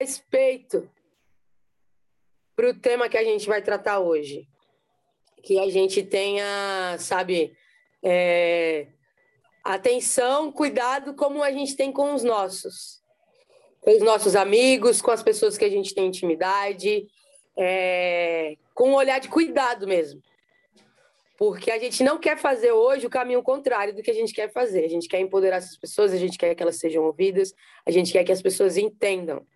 respeito para o tema que a gente vai tratar hoje. Que a gente tenha, sabe, é, atenção, cuidado como a gente tem com os nossos. Com os nossos amigos, com as pessoas que a gente tem intimidade, é, com um olhar de cuidado mesmo. Porque a gente não quer fazer hoje o caminho contrário do que a gente quer fazer. A gente quer empoderar essas pessoas, a gente quer que elas sejam ouvidas, a gente quer que as pessoas entendam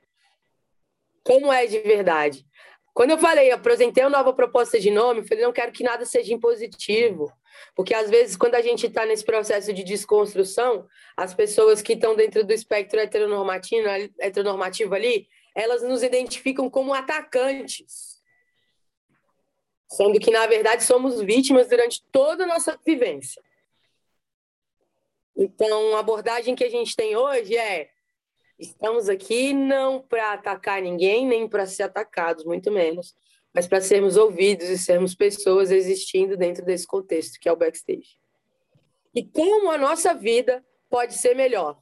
como é de verdade. Quando eu falei, apresentei uma nova proposta de nome, eu falei, não quero que nada seja impositivo. Porque, às vezes, quando a gente está nesse processo de desconstrução, as pessoas que estão dentro do espectro heteronormativo, heteronormativo ali, elas nos identificam como atacantes. Sendo que, na verdade, somos vítimas durante toda a nossa vivência. Então, a abordagem que a gente tem hoje é Estamos aqui não para atacar ninguém, nem para ser atacados, muito menos, mas para sermos ouvidos e sermos pessoas existindo dentro desse contexto que é o backstage. E como a nossa vida pode ser melhor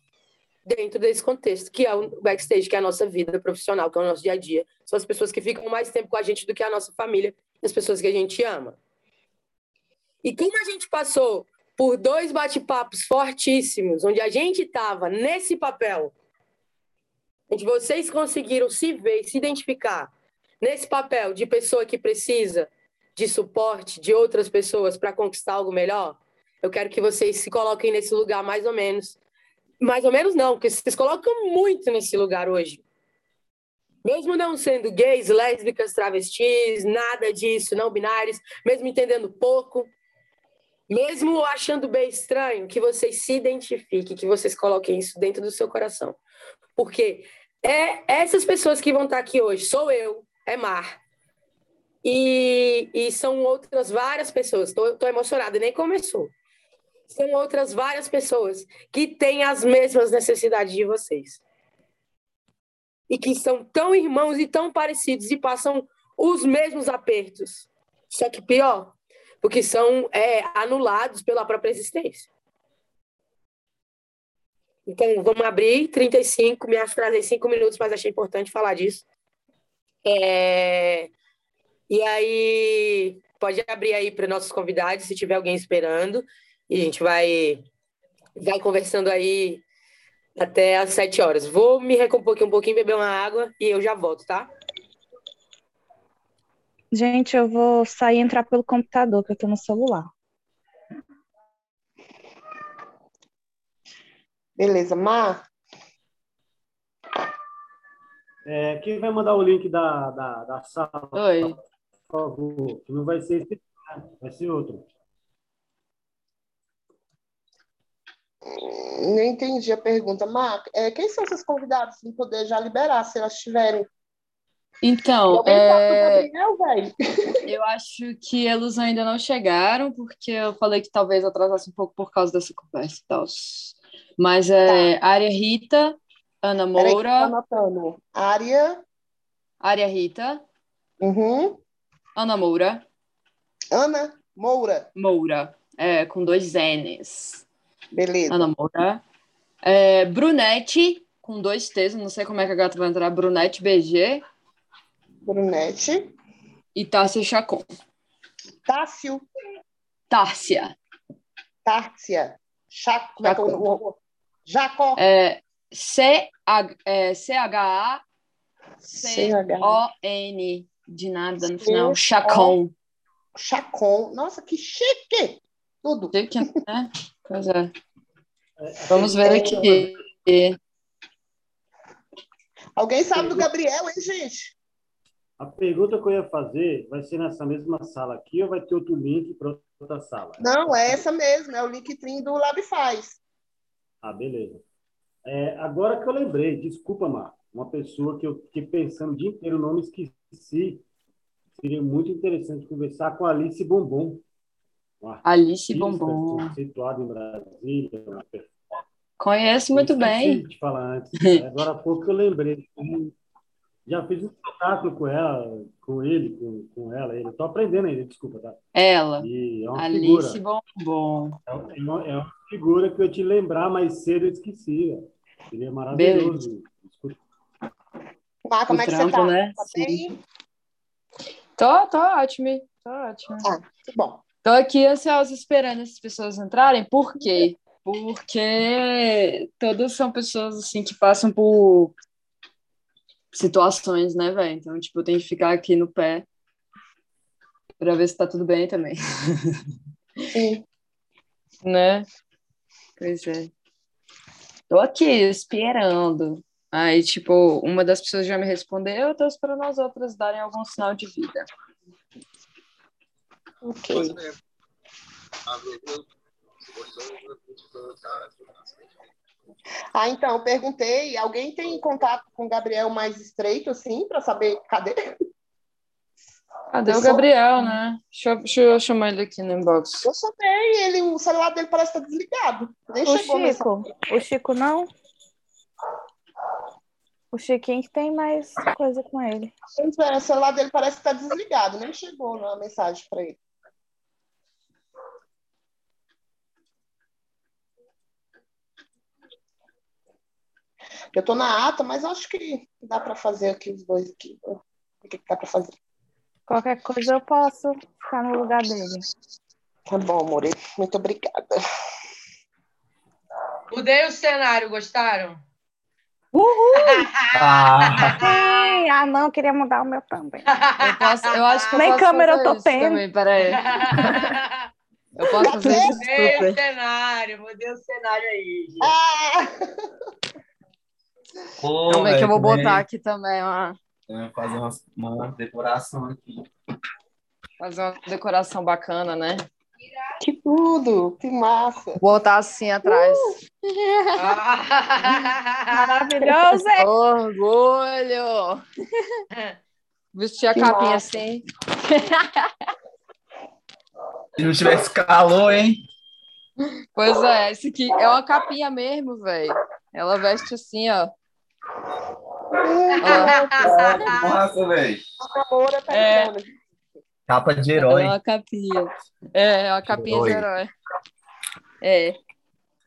dentro desse contexto, que é o backstage, que é a nossa vida profissional, que é o nosso dia a dia. São as pessoas que ficam mais tempo com a gente do que a nossa família, as pessoas que a gente ama. E como a gente passou por dois bate-papos fortíssimos, onde a gente estava nesse papel vocês conseguiram se ver, se identificar nesse papel de pessoa que precisa de suporte de outras pessoas para conquistar algo melhor, eu quero que vocês se coloquem nesse lugar mais ou menos. Mais ou menos não, porque vocês colocam muito nesse lugar hoje. Mesmo não sendo gays, lésbicas, travestis, nada disso, não binários, mesmo entendendo pouco, mesmo achando bem estranho, que vocês se identifiquem, que vocês coloquem isso dentro do seu coração. Porque é essas pessoas que vão estar aqui hoje. Sou eu, é Mar. E, e são outras várias pessoas. Estou emocionada, nem começou. São outras várias pessoas que têm as mesmas necessidades de vocês. E que são tão irmãos e tão parecidos e passam os mesmos apertos. Só que pior, porque são é, anulados pela própria existência. Então, vamos abrir 35, me atrasei cinco minutos, mas achei importante falar disso. É... E aí, pode abrir aí para nossos convidados, se tiver alguém esperando, e a gente vai, vai conversando aí até às sete horas. Vou me recompor aqui um pouquinho, beber uma água e eu já volto, tá? Gente, eu vou sair e entrar pelo computador, que eu tô no celular. Beleza, Mar? É, quem vai mandar o link da, da, da sala? Oi. Por favor, não vai ser esse, vai ser outro. Não entendi a pergunta. Mar, é, quem são seus convidados? Para poder já liberar, se elas tiverem. Então, é... Gabriel, eu acho que eles ainda não chegaram, porque eu falei que talvez atrasasse um pouco por causa dessa conversa e tal. Mas é tá. Área Rita, Ana Moura. anotando. Área. Área Rita. Uhum. Ana Moura. Ana Moura. Moura. É, com dois N's. Beleza. Ana Moura. É, Brunete, com dois T's, não sei como é que a gata vai entrar. Brunete BG. Brunete. E Tássia Chacon. Tássio. Tárcia. Tárcia. Chaco, Chacon. Jacó. É, C-H-A-C-O-N, de nada no final. Chacon. Chacon. Nossa, que chique! Tudo. Chique, né? Pois é. Vamos ver aqui. Alguém sabe do Gabriel, hein, gente? A pergunta que eu ia fazer vai ser nessa mesma sala aqui ou vai ter outro link para outra sala? Não, é essa mesmo, é o Linktree do Labifaz. Ah, beleza. É, agora que eu lembrei, desculpa, Mar, uma pessoa que eu fiquei pensando o dia inteiro, o nome esqueci. Seria muito interessante conversar com a Alice Bombom. Alice Bombom. Situada em Brasília. Conheço muito bem. te falar antes. Né? Agora há pouco eu lembrei. Já fiz um espetáculo com ela, com ele, com, com ela. Ele. Estou aprendendo ainda, desculpa, tá? Ela. E é uma Alice figura. Bombom. É uma, é uma figura que eu te lembrar mais cedo eu esqueci. Seria maravilhoso. Ah, como o é que trampo, você tá? né? Tá bem? Tô, tô ótimo, tô ótimo. Ah, que bom. Tô aqui ansiosa esperando essas pessoas entrarem, por quê? Porque todas são pessoas assim que passam por situações, né, velho? Então, tipo, eu tenho que ficar aqui no pé pra ver se tá tudo bem também, Sim. né? Pois é. Tô aqui esperando. Aí, tipo, uma das pessoas já me respondeu, eu tô esperando as outras darem algum sinal de vida. Ok. Ah, então, perguntei, alguém tem contato com o Gabriel mais estreito, assim, para saber cadê? Cadê o? Gabriel, né? Deixa eu, deixa eu chamar ele aqui no inbox. Eu chamei ele, o celular dele parece estar desligado. Nem O. Chico. O Chico não? O Chiquinho que tem mais coisa com ele. Pois é, O celular dele parece estar desligado, nem chegou na mensagem para ele. Eu tô na ata, mas acho que dá para fazer aqui os dois aqui. O que que dá para fazer? Qualquer coisa eu posso ficar no lugar dele. Tá bom, More. Muito obrigada. Mudei o cenário, gostaram? Ah, Sim, ah, não, queria mudar o meu também. Eu, posso, eu acho que eu Nem posso câmera fazer eu tô tendo. Também, peraí. Eu posso fazer isso, Mudei o cenário, mudei o cenário aí, gente. Ah! Pô, Calma aí que eu vou botar aqui também, ó. também fazer uma, uma decoração aqui. Fazer uma decoração bacana, né? Que tudo! Que massa! Botar assim atrás. Maravilhoso, hein? Orgulho! Vestir a Que capinha massa. assim. Se não tivesse calor, hein? Pois é, esse aqui é uma capinha mesmo, velho. Ela veste assim, ó. Massa, velho. É. Capa de É herói. uma capinha. É, é uma capinha de Herói. herói. É.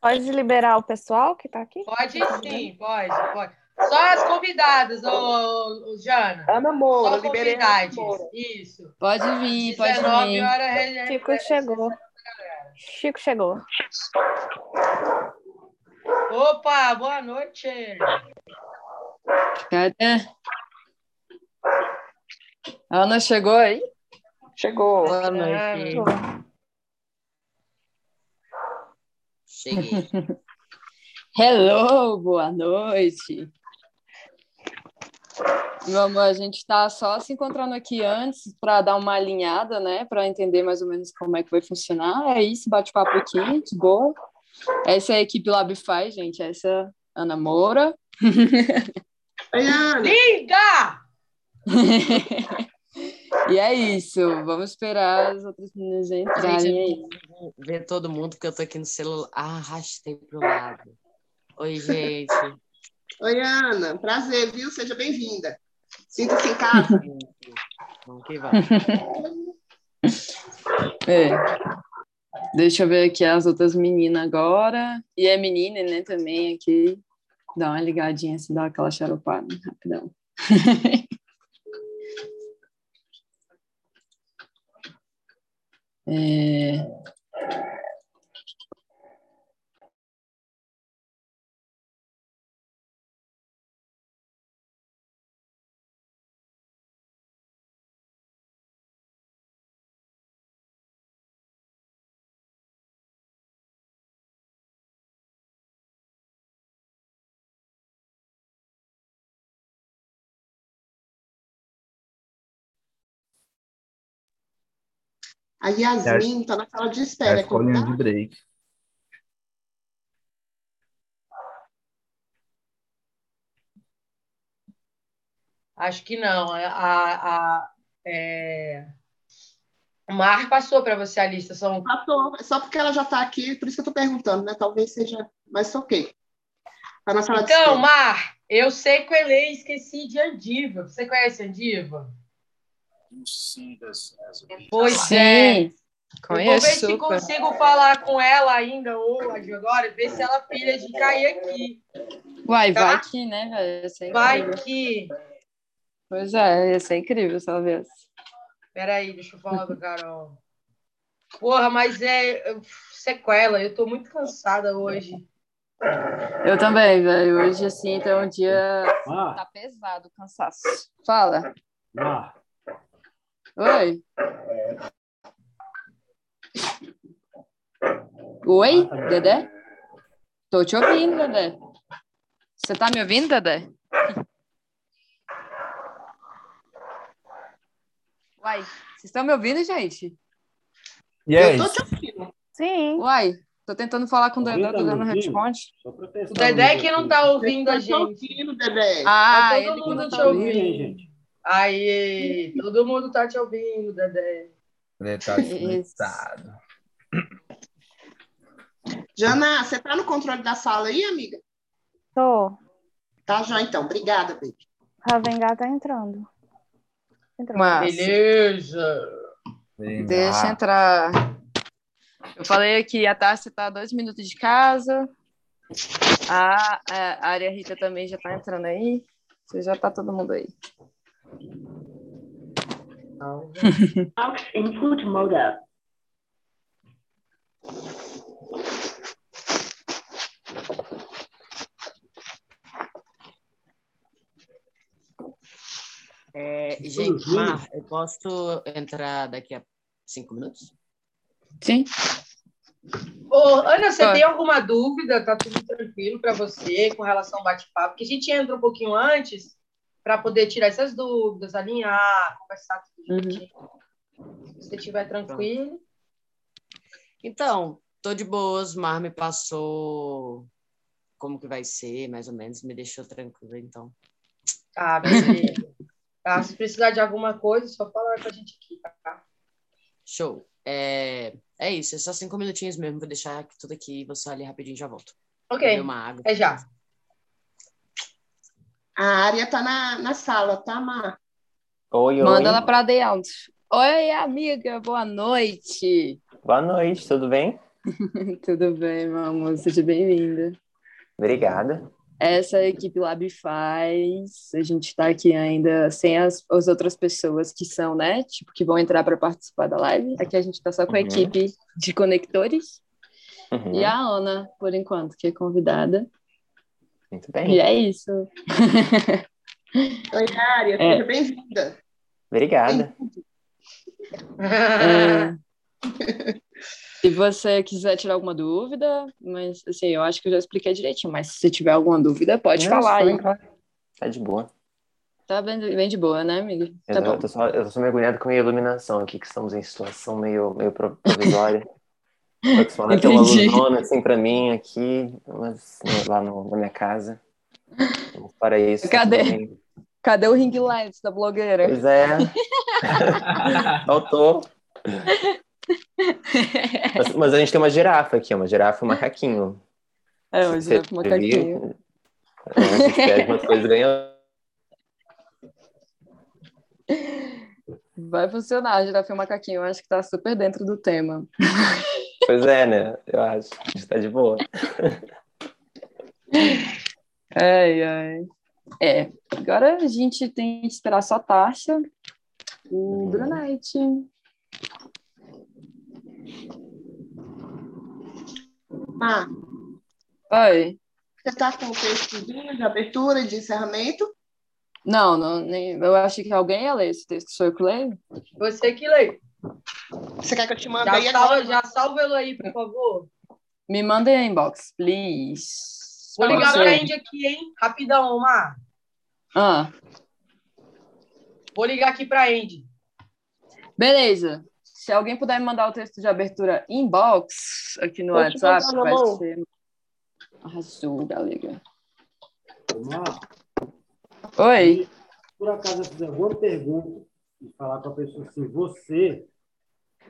Pode liberar o pessoal que tá aqui? Pode sim, pode, pode. Só as convidadas, ô, ô, ô, Jana. Ana Moura, Só. Moura. Isso. Pode vir, pode 19 vir. horas. Chico chegou. Chico chegou. Opa, boa noite. Cadê? A Ana chegou aí? Chegou. Boa noite. Cheguei. Hello, boa noite. Meu amor, a gente está só se encontrando aqui antes para dar uma alinhada, né? Para entender mais ou menos como é que vai funcionar. É isso, bate-papo aqui, de boa. Essa é a equipe Labify, gente. Essa é a Ana Moura. Oi, Ana. Liga! e é isso. Vamos esperar as outras meninas entrarem. Ver todo mundo que eu tô aqui no celular. Ah, arrastei pro lado. Oi, gente. Oi, Ana. Prazer, viu? Seja bem-vinda. Sinta-se em casa. Vamos que vamos. É. Deixa eu ver aqui as outras meninas agora. E é menina, né, também aqui. Dá uma ligadinha, se dá aquela xaropada, rapidão. É... A Yasmin está na sala de É espera. a escolinha tá? de break. Acho que não. A, a, a- é... O Mar passou para você a lista. São Passou. É só porque ela já está aqui, por isso que eu estou perguntando, né? Talvez seja. Mas ok. Está na sala de Então, espera. Mar, eu sei que eu e esqueci de Andiva. Você conhece Andiva? Pois é. Sim, Eu vou ver conheço se consigo falar com ela ainda hoje, agora, ver se ela pilha de cair aqui. Uai, Tá? vai que, né, velho? Sei Vai que- que. Pois é, ia ser incrível se ela viesse. Peraí, deixa eu falar do Carol. Porra, mas é sequela, eu tô muito cansada hoje. Eu também, velho. Hoje, assim, então um dia. Ah. Tá pesado o cansaço. Fala. Ah, Oi. Oi, Dedé? Tô te ouvindo, Dedé. Você tá me ouvindo, Dedé? Uai, vocês estão me ouvindo, gente? E aí? Eu tô te ouvindo. Sim. Uai, tô tentando falar com o Dedé, o tá Dedé não responde. O Dedé que não tá ouvindo a te gente. ouvindo, Dedé. Ah, Tá todo ele que mundo não te tá ouvindo. gente? Aí, todo mundo tá te ouvindo, Dedé. Ele tá desconectado. Jana, você tá no controle da sala aí, amiga? Tô. Tá já então. Obrigada, baby. Ravengar tá entrando. Entrando. Mas Beleza. deixa entrar. Eu falei que a Tássia tá a dois minutos de casa. A, a Área Rita também já tá entrando aí. Você já tá todo mundo aí. Input mode. É, gente, Mar, eu posso entrar daqui a cinco minutos? Sim. Ô, Ana, você tem alguma dúvida? Tá tudo tranquilo para você com relação ao bate-papo? Porque a gente entra um pouquinho antes para poder tirar essas dúvidas, alinhar, conversar tudo Uhum. Se você estiver tranquilo. Então, tô de boas. Mar me passou como que vai ser, mais ou menos, me deixou tranquilo, então. Tá, beleza. tá, se precisar de alguma coisa, só falar com a gente aqui, tá? Show. É, é isso, é só cinco minutinhos mesmo. Vou deixar tudo aqui, vou só ali rapidinho e já volto. Ok, uma água. é já. A área tá na, na sala, tá, Mar? Oi, oi. Manda ela pra dentro. Oi, amiga, boa noite. Boa noite, tudo bem? Tudo bem, meu amor? Seja bem-vinda. Obrigada. Essa é a equipe Lab faz. A gente está aqui ainda sem as, as outras pessoas que são, né? Tipo, que vão entrar para participar da live. Aqui a gente está só com a Uhum. equipe de conectores. Uhum, E a Ana, por enquanto, que é convidada. Muito E bem. é isso. Oi, área, É. seja bem-vinda. Obrigada. É. Se você quiser tirar alguma dúvida, mas assim, eu acho que eu já expliquei direitinho, mas se você tiver alguma dúvida, pode Não, falar sim, aí. claro. Tá de boa. Tá bem, bem de boa, né, amiga? Eu, Tá tô, bom. eu tô só, eu tô só mergulhado com a minha iluminação aqui, que estamos em situação meio, meio pro- provisória. Tô acostumado a ter uma luzona assim pra mim aqui, mas lá no- na minha casa. Vamos para isso. tá Cadê? tudo bem. Cadê o ring light da blogueira? Pois é. Faltou. Mas, mas a gente tem uma girafa aqui, uma girafa e um macaquinho. É, hoje Você é pro macaquinho. É, a gente pede umas coisas ganha. Vai funcionar, girafa e macaquinho. Eu acho que tá super dentro do tema. Pois é, né? Eu acho. A gente tá de boa. Ai, ai. É, agora a gente tem que esperar só a Tasha e Uhum. Brunete. Mar, Oi. você tá com o textozinho de abertura e de encerramento? Não, não nem, eu acho que alguém ia ler esse texto. Sou eu que leio? Você que lê. Você quer que eu te mande Já aí salva, agora? já salva ele aí, por favor. Me mandem a inbox, please. Vou ligar pra. Indy aqui, hein? Rapidão, Omar. Ah, Vou ligar aqui pra Indy. beleza. Se alguém puder me mandar o texto de abertura inbox aqui no Vou WhatsApp, vai amor. ser. Arrasou, galera. Omar, Oi. por acaso eu fizer alguma pergunta e falar com a pessoa assim, você,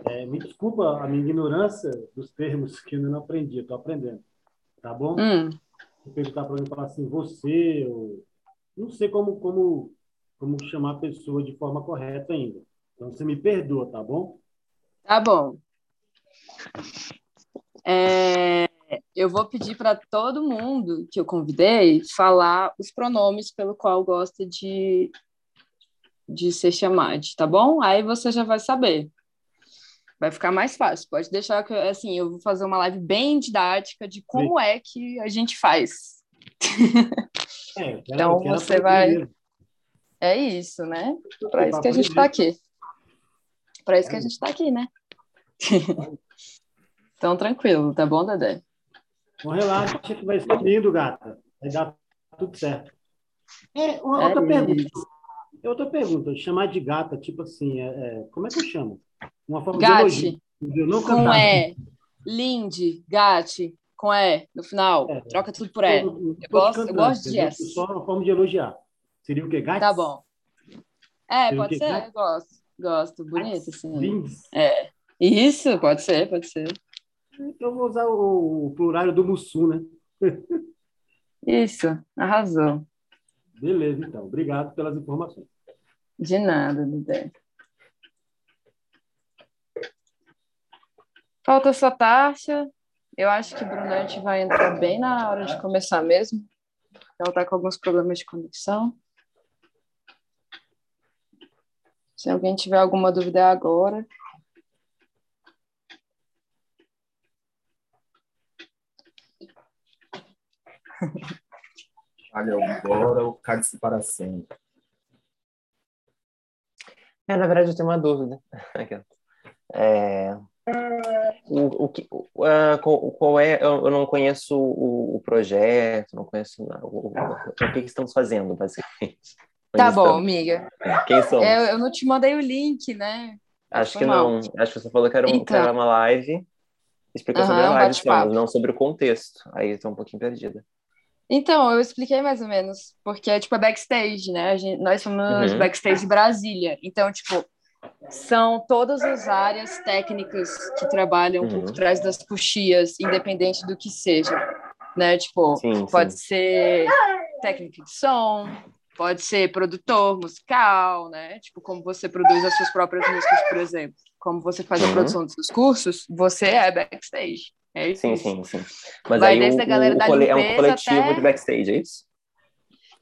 é, me desculpa a minha ignorância dos termos que eu ainda não aprendi, estou aprendendo, tá bom? Hum, Se perguntar para mim, falar assim, você, ou... não sei como, como, como chamar a pessoa de forma correta ainda. Então, você me perdoa, tá bom? tá bom. É, eu vou pedir para todo mundo que eu convidei falar os pronomes pelo qual gosta de de ser chamado, tá bom? Aí você já vai saber. Vai ficar mais fácil. Pode deixar que, assim, eu vou fazer uma live bem didática de como Sim. é que a gente faz. É, então você vai. É isso, né? Para isso que a gente está aqui. Para isso que a gente está aqui, né? então, tranquilo, tá bom, Dedé? Não relaxa que vai ser lindo, gata. Vai dar tudo certo. É, é outra isso. pergunta. Outra pergunta. Chamar de gata, tipo assim, é, é, como é que eu chamo? Uma forma Gate. de elogio. com E. Linde, gate, com E no final. É, Troca tudo por E. Eu, eu, gosto, eu gosto de S. Só uma forma de elogiar. Seria o que? Gats? Tá bom. É, Seria pode ser? Gosto. Gosto. Bonito, assim. É. Isso, pode ser, pode ser. Então eu vou usar o, plural do Mussum, né? Isso, arrasou. Beleza, então. Obrigado pelas informações. De nada, Dudé. Falta só Tárcia. Eu acho que Brunete vai entrar bem na hora de começar mesmo. Ela está com alguns problemas de conexão. Se alguém tiver alguma dúvida é agora. Olha, agora o cálice para sempre. É, na verdade, eu tenho uma dúvida. É, o, o, uh, qual é? Eu não conheço o, o projeto, não conheço o, o, o que, estamos fazendo, basicamente. Tá bom, estamos. amiga. Quem somos? Eu, eu, não te mandei o link, né? Acho que mal. não. Acho que você falou que era, então. que era uma live. Explica uhum, sobre a live, não sobre o contexto. Aí eu tô um pouquinho perdida. Então, eu expliquei mais ou menos, porque é tipo a backstage, né? Gente, nós somos uhum. backstage Brasília. Então, tipo, são todas as áreas técnicas que trabalham uhum. por trás das puxias, independente do que seja, né? Tipo, sim, pode sim. ser técnica de som, pode ser produtor musical, né? Tipo, como você produz as suas próprias músicas, por exemplo. Como você faz a uhum. produção dos seus cursos, você é backstage. É isso. Sim, sim, sim. Mas Vai aí desde o, a galera o, da é um coletivo até... de backstage, é isso?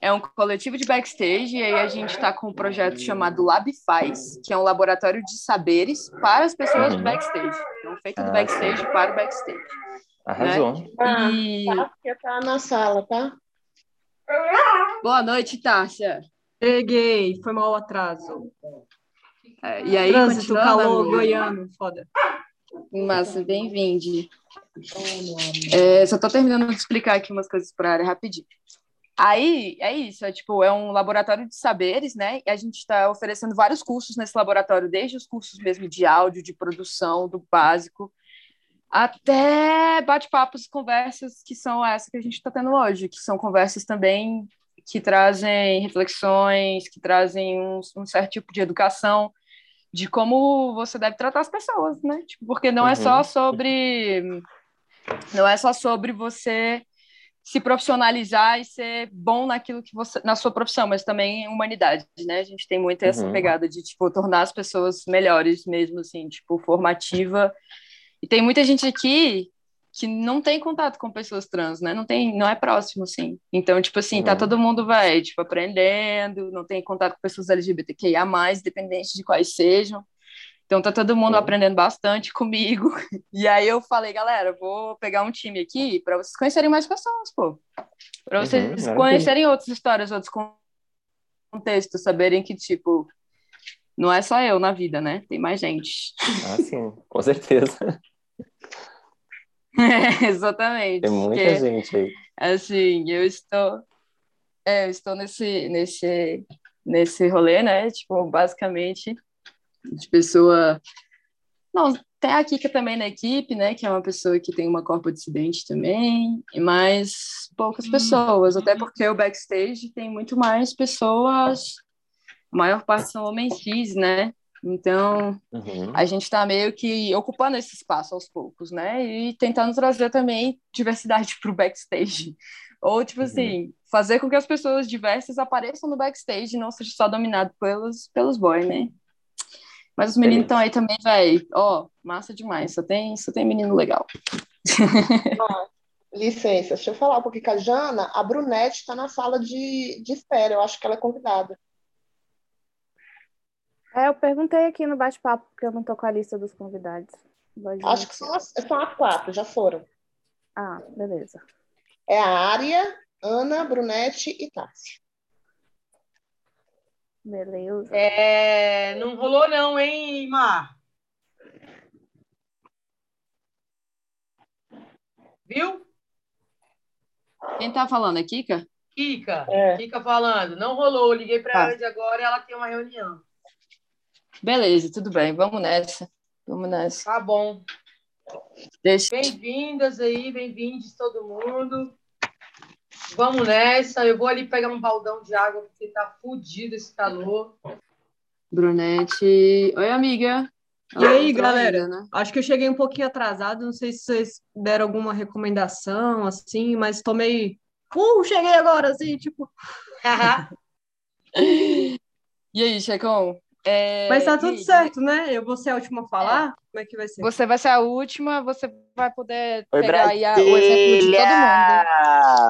É um coletivo de backstage, e aí a gente está com um projeto chamado Lab Faz, que é um laboratório de saberes para as pessoas uhum. do backstage. Então, feito ah, do backstage sim. para o backstage. Arrasou. Né? Ah, e... Tássia tá na sala, tá? Boa noite, Tássia. Peguei, foi mal o atraso. É, e aí, Trânsito, calor, goiano, foda. Massa, bem-vinde. É, só estou terminando de explicar aqui umas coisas para a área rapidinho. Aí é isso, é tipo, é um laboratório de saberes, né? E a gente está oferecendo vários cursos nesse laboratório, desde os cursos mesmo de áudio, de produção, do básico, até bate-papos, conversas que são essa que a gente está tendo hoje, que são conversas também que trazem reflexões, que trazem um, um, certo tipo de educação de como você deve tratar as pessoas, né? Tipo, porque não uhum. é só uhum. sobre não é só sobre você se profissionalizar e ser bom naquilo que você na sua profissão, mas também em humanidade, né? A gente tem muito essa uhum. pegada de tipo tornar as pessoas melhores mesmo assim, tipo formativa. E tem muita gente aqui que não tem contato com pessoas trans, né? Não tem, não é próximo assim. Então, tipo assim, tá uhum. tá todo mundo vai, tipo aprendendo, não tem contato com pessoas LGBTQIA+, independente de quais sejam. Então tá todo mundo aprendendo bastante comigo. E aí eu falei, galera, vou pegar um time aqui para vocês conhecerem mais pessoas, pô. Para vocês uhum, conhecerem outras histórias, outros contextos, saberem que, tipo, não é só eu na vida, né? Tem mais gente. Ah, sim, com certeza. É, exatamente. Tem muita porque, gente aí. Assim, eu estou, é, eu estou nesse, nesse, nesse rolê, né? Tipo, basicamente de pessoa. Não, tem a Kika também na equipe, né? Que é uma pessoa que tem uma corpo dissidente também, mas poucas pessoas, até porque o backstage tem muito mais pessoas, a maior parte são homens cis, né? Então, uhum. a gente está meio que ocupando esse espaço aos poucos, né? E tentando trazer também diversidade para o backstage. Ou, tipo uhum. assim, fazer com que as pessoas diversas apareçam no backstage e não seja só dominado pelos, pelos boys, né? Mas os meninos estão aí também, velho. Ó, oh, massa demais. Só tem, só tem menino legal. Ah, licença, deixa eu falar um pouquinho com a Jana. A Brunete está na sala de, de espera. Eu acho que ela é convidada. É, eu perguntei aqui no bate-papo, porque eu não tô com a lista dos convidados. Acho que são as, são as quatro, já foram. Ah, beleza. É a Área, Ana, Brunete e Tássia. Beleza. É, não rolou não, hein, Mar? Viu? Quem tá falando é Kika? Kika, É. Kika falando. Não rolou, liguei para Tá. ela de agora e ela tem uma reunião. Beleza, tudo bem, vamos nessa. Vamos nessa. Tá bom. Deixa. Bem-vindas aí, bem-vindos todo mundo. Vamos nessa. Eu vou ali pegar um baldão de água porque tá fudido esse calor. Brunete. Oi, amiga. E aí, galera? ainda, né? Acho que eu cheguei um pouquinho atrasado, não sei se vocês deram alguma recomendação, assim, mas tomei. Uh, cheguei agora, assim, tipo. E aí, Checão? É, Mas tá e tudo aí? certo, né? Eu vou ser a última a falar? Como é que vai ser? Você vai ser a última, você vai poder Oi, pegar aí a- o exemplo de todo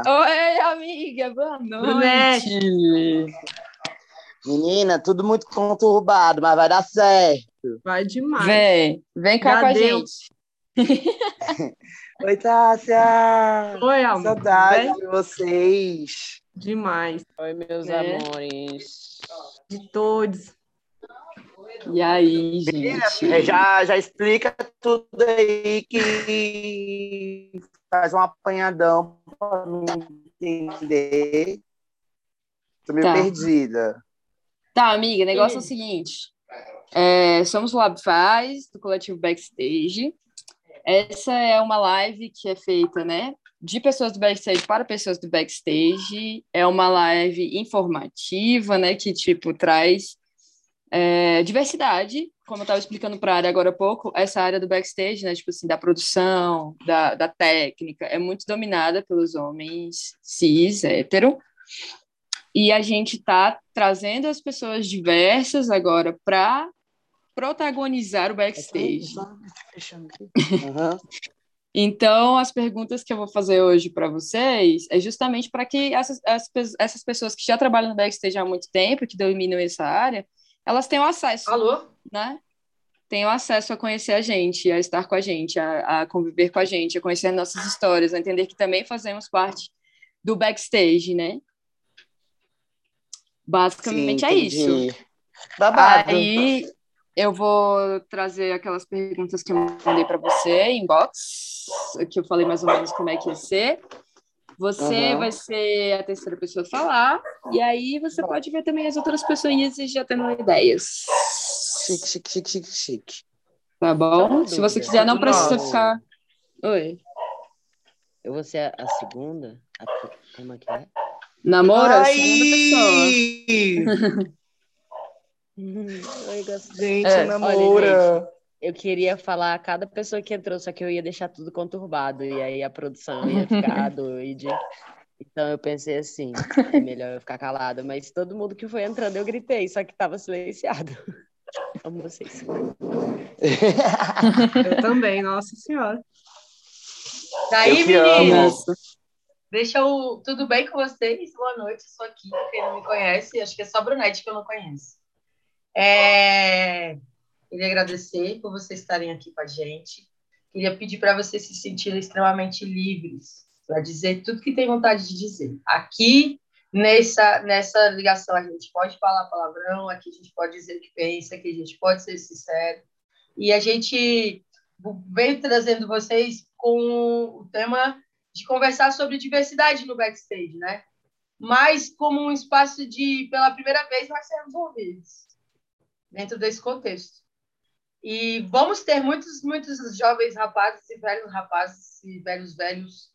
mundo. Oi, amiga, boa noite. Menina, tudo muito conturbado, mas vai dar certo. Vai demais. Vem, vem cá Já com a deu. gente. Oi, Tássia! Oi, amor. Saudade Bem? de vocês. Demais. Oi, meus É. amores. De todos. E aí, gente? é, já, já explica tudo aí que faz um apanhadão para me entender. Tô meio Tá. perdida. Tá, amiga, o negócio é o seguinte. É, somos o LabFaz, do coletivo Backstage. Essa é uma live que é feita, né, de pessoas do backstage para pessoas do backstage. É uma live informativa, né, que, tipo, traz é, diversidade, como eu estava explicando para a área agora há pouco, essa área do backstage, né, tipo assim, da produção, da, da técnica, é muito dominada pelos homens cis, hétero, e a gente está trazendo as pessoas diversas agora para protagonizar o backstage. Fechando aqui. Aham. Então, as perguntas que eu vou fazer hoje para vocês é justamente para que essas, as pe- essas pessoas que já trabalham no backstage há muito tempo, que dominam essa área, elas tenham acesso, Alô? né? Tenham acesso a conhecer a gente, a estar com a gente, a, a conviver com a gente, a conhecer nossas histórias, a entender que também fazemos parte do backstage, né? Basicamente Sim, é isso. Babado. Aí eu vou trazer aquelas perguntas que eu mandei para você, inbox, que eu falei mais ou menos como é que ia ser. Você Uhum. vai ser a terceira pessoa a falar, e aí você pode ver também as outras pessoas e já tendo ideias. Chique, chique, chique, chique, chique. Tá bom? Se você quiser, não precisa ficar. Oi. Eu vou ser a, a segunda? A- como é que é? Namora, Ai! segunda pessoa. Oi, gosto. Gente, É, namora. Eu queria falar a cada pessoa que entrou, só que eu ia deixar tudo conturbado, e aí a produção ia ficar doida. Então eu pensei assim, é melhor eu ficar calada, mas todo mundo que foi entrando eu gritei, só que tava silenciado. Amo vocês. Eu também, nossa senhora. Daí, amo. meninas. Deixa eu. Tudo bem com vocês? Boa noite, sou aqui. Quem não me conhece, acho que é só a Brunete que eu não conheço. É... Queria agradecer por vocês estarem aqui com a gente. Queria pedir para vocês se sentirem extremamente livres para dizer tudo que tem vontade de dizer. Aqui, nessa, nessa ligação, a gente pode falar palavrão, aqui a gente pode dizer o que pensa, aqui a gente pode ser sincero. E a gente veio trazendo vocês com o tema de conversar sobre diversidade no backstage, né? Mas como um espaço de, pela primeira vez, nós sermos ouvidos dentro desse contexto. E vamos ter muitos, muitos jovens rapazes e velhos rapazes e velhos velhos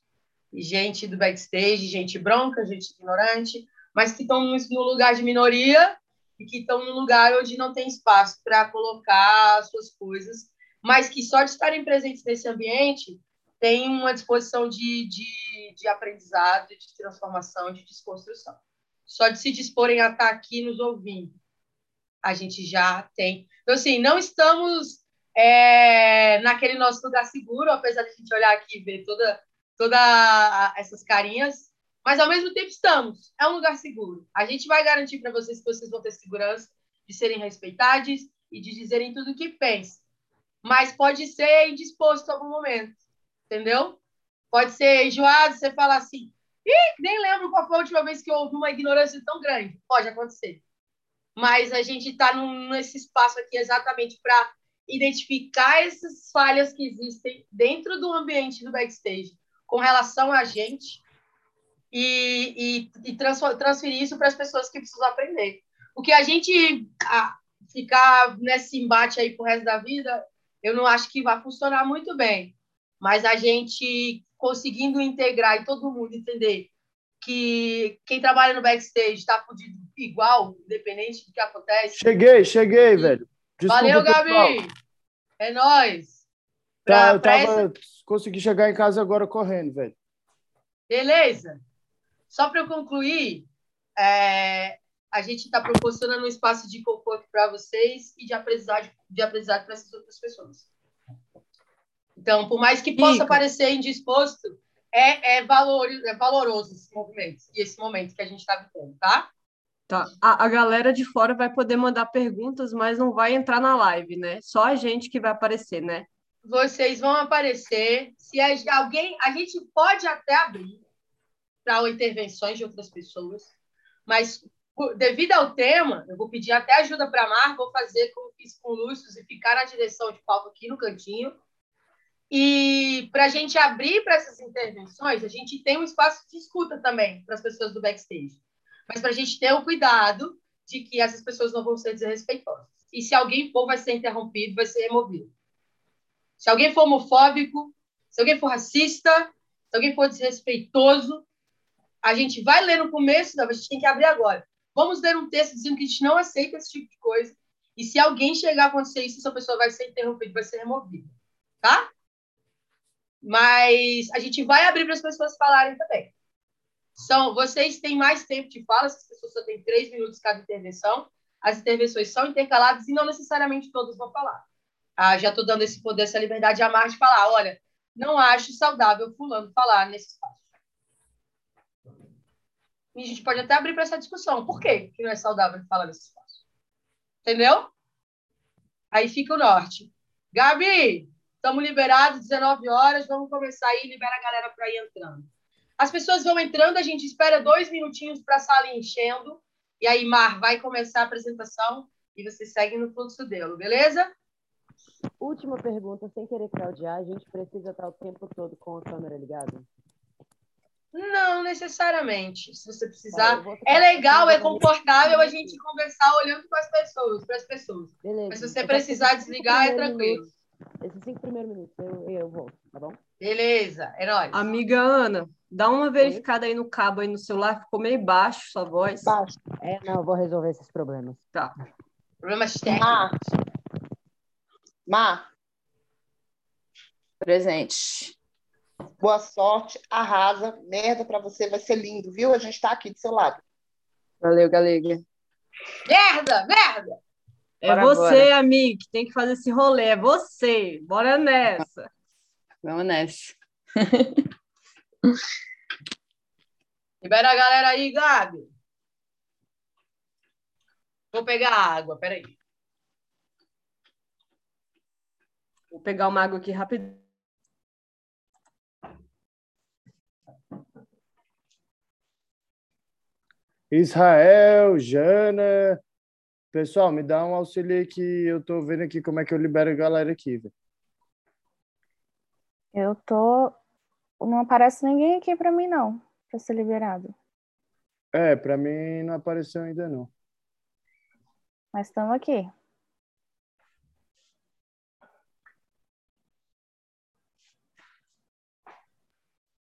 e gente do backstage, gente bronca, gente ignorante, mas que estão no lugar de minoria e que estão num lugar onde não tem espaço para colocar as suas coisas, mas que só de estarem presentes nesse ambiente tem uma disposição de, de, de aprendizado, de transformação, de desconstrução. Só de se disporem a estar aqui nos ouvindo, a gente já tem. Então, assim, não estamos é, naquele nosso lugar seguro, apesar de a gente olhar aqui e ver toda, toda essas carinhas, mas ao mesmo tempo estamos. É um lugar seguro. A gente vai garantir para vocês que vocês vão ter segurança de serem respeitados e de dizerem tudo o que pensam. Mas pode ser indisposto em algum momento, entendeu? Pode ser enjoado, você falar assim, Ih, nem lembro qual foi a última vez que houve uma ignorância tão grande. Pode acontecer. Mas a gente está nesse espaço aqui exatamente para identificar essas falhas que existem dentro do ambiente do backstage com relação a gente e, e, e transferir isso para as pessoas que precisam aprender. Porque a gente a, ficar nesse embate aí pro resto da vida, eu não acho que vai funcionar muito bem. Mas a gente conseguindo integrar e todo mundo entender que quem trabalha no backstage está fudido igual, independente do que acontece. Cheguei, cheguei, e... velho. Desculpa, Valeu, Gabi! É nóis! Tá, eu tava. Essa... Consegui chegar em casa agora correndo, velho. Beleza. Só para eu concluir, é... a gente está proporcionando um espaço de conforto para vocês e de aprendizado, de aprendizado para essas outras pessoas. Então, por mais que possa parecer indisposto, é, é, valor, é valoroso esse movimento e esse momento que a gente está vivendo, tá? Tá. A, a galera de fora vai poder mandar perguntas, mas não vai entrar na live, né? Só a gente que vai aparecer, né? Vocês vão aparecer. Se alguém. A gente pode até abrir para intervenções de outras pessoas, mas devido ao tema, eu vou pedir até ajuda para a Mar, vou fazer como fiz com o Lúcio e ficar na direção de palco aqui no cantinho e para a gente abrir para essas intervenções, a gente tem um espaço de escuta também para as pessoas do backstage. Mas para a gente ter o cuidado de que essas pessoas não vão ser desrespeitosas. E se alguém for, vai ser interrompido, vai ser removido. Se alguém for homofóbico, se alguém for racista, se alguém for desrespeitoso, a gente vai ler no começo, não, a gente tem que abrir agora. Vamos ler um texto dizendo que a gente não aceita esse tipo de coisa. E se alguém chegar a acontecer isso, essa pessoa vai ser interrompida, vai ser removida. Tá? Mas a gente vai abrir para as pessoas falarem também. São, vocês têm mais tempo de fala, as pessoas só têm três minutos cada intervenção. As intervenções são intercaladas e não necessariamente todos vão falar. Ah, já estou dando esse poder, essa liberdade a mais de falar. Olha, não acho saudável fulano falar nesse espaço. E a gente pode até abrir para essa discussão. Por que não é saudável falar nesse espaço? Entendeu? Aí fica o norte. Gabi, Estamos liberados, 19 horas, vamos começar aí, libera a galera para ir entrando. As pessoas vão entrando, a gente espera dois minutinhos para a sala enchendo, e aí, Mar, vai começar a apresentação e você segue no fluxo dele, beleza? Última pergunta, sem querer claudiar, a gente precisa estar o tempo todo com a câmera ligada? Não necessariamente. Se você precisar, é legal, é confortável a gente conversar olhando para as pessoas, para as pessoas. Beleza. Mas se você precisar desligar, é tranquilo. Minutos esses cinco primeiros minutos eu, eu vou, tá bom? Beleza, é nóis. Amiga Ana, dá uma verificada aí no cabo aí no celular, ficou meio baixo sua voz. Baixo. É, não, eu vou resolver esses problemas. Tá. Problemas técnicos. Mar. Presente. Boa sorte, arrasa, merda para você, vai ser lindo, viu? A gente tá aqui do seu lado. Valeu, galega. Merda, merda! É Bora você, amigo, que tem que fazer esse rolê. É você. Bora nessa. Vamos nessa. Libera a galera aí, Gabi. Vou pegar água, peraí. Vou pegar uma água aqui rápido. Israel, Jana, Pessoal, me dá um auxílio que eu tô vendo aqui como é que eu libero a galera aqui, velho. Eu tô. Não aparece ninguém aqui para mim, não, para ser liberado. É, para mim não apareceu ainda não. Mas estamos aqui.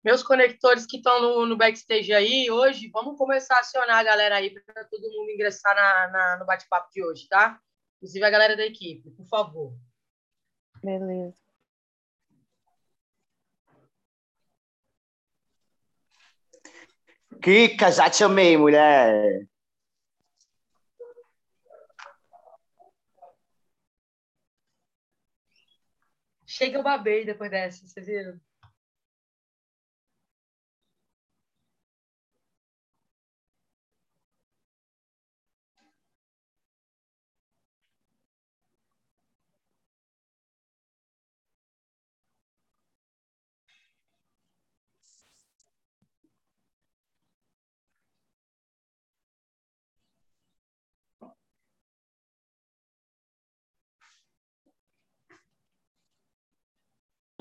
meus conectores que estão no, no, backstage aí hoje, vamos começar a acionar a galera aí para todo mundo ingressar na, na no bate-papo de hoje, tá? Inclusive a galera da equipe, por favor. Beleza. Kika, já te amei, mulher. Chega eu babei depois dessa, vocês viram?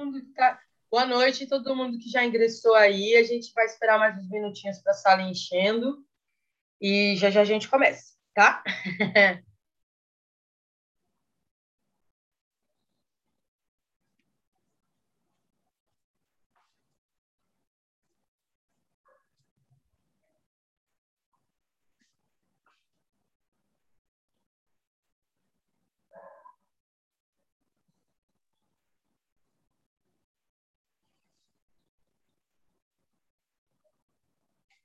Mundo que tá. Boa noite, todo mundo que já ingressou aí. A gente vai esperar mais uns minutinhos para a sala enchendo e já já a gente começa, tá?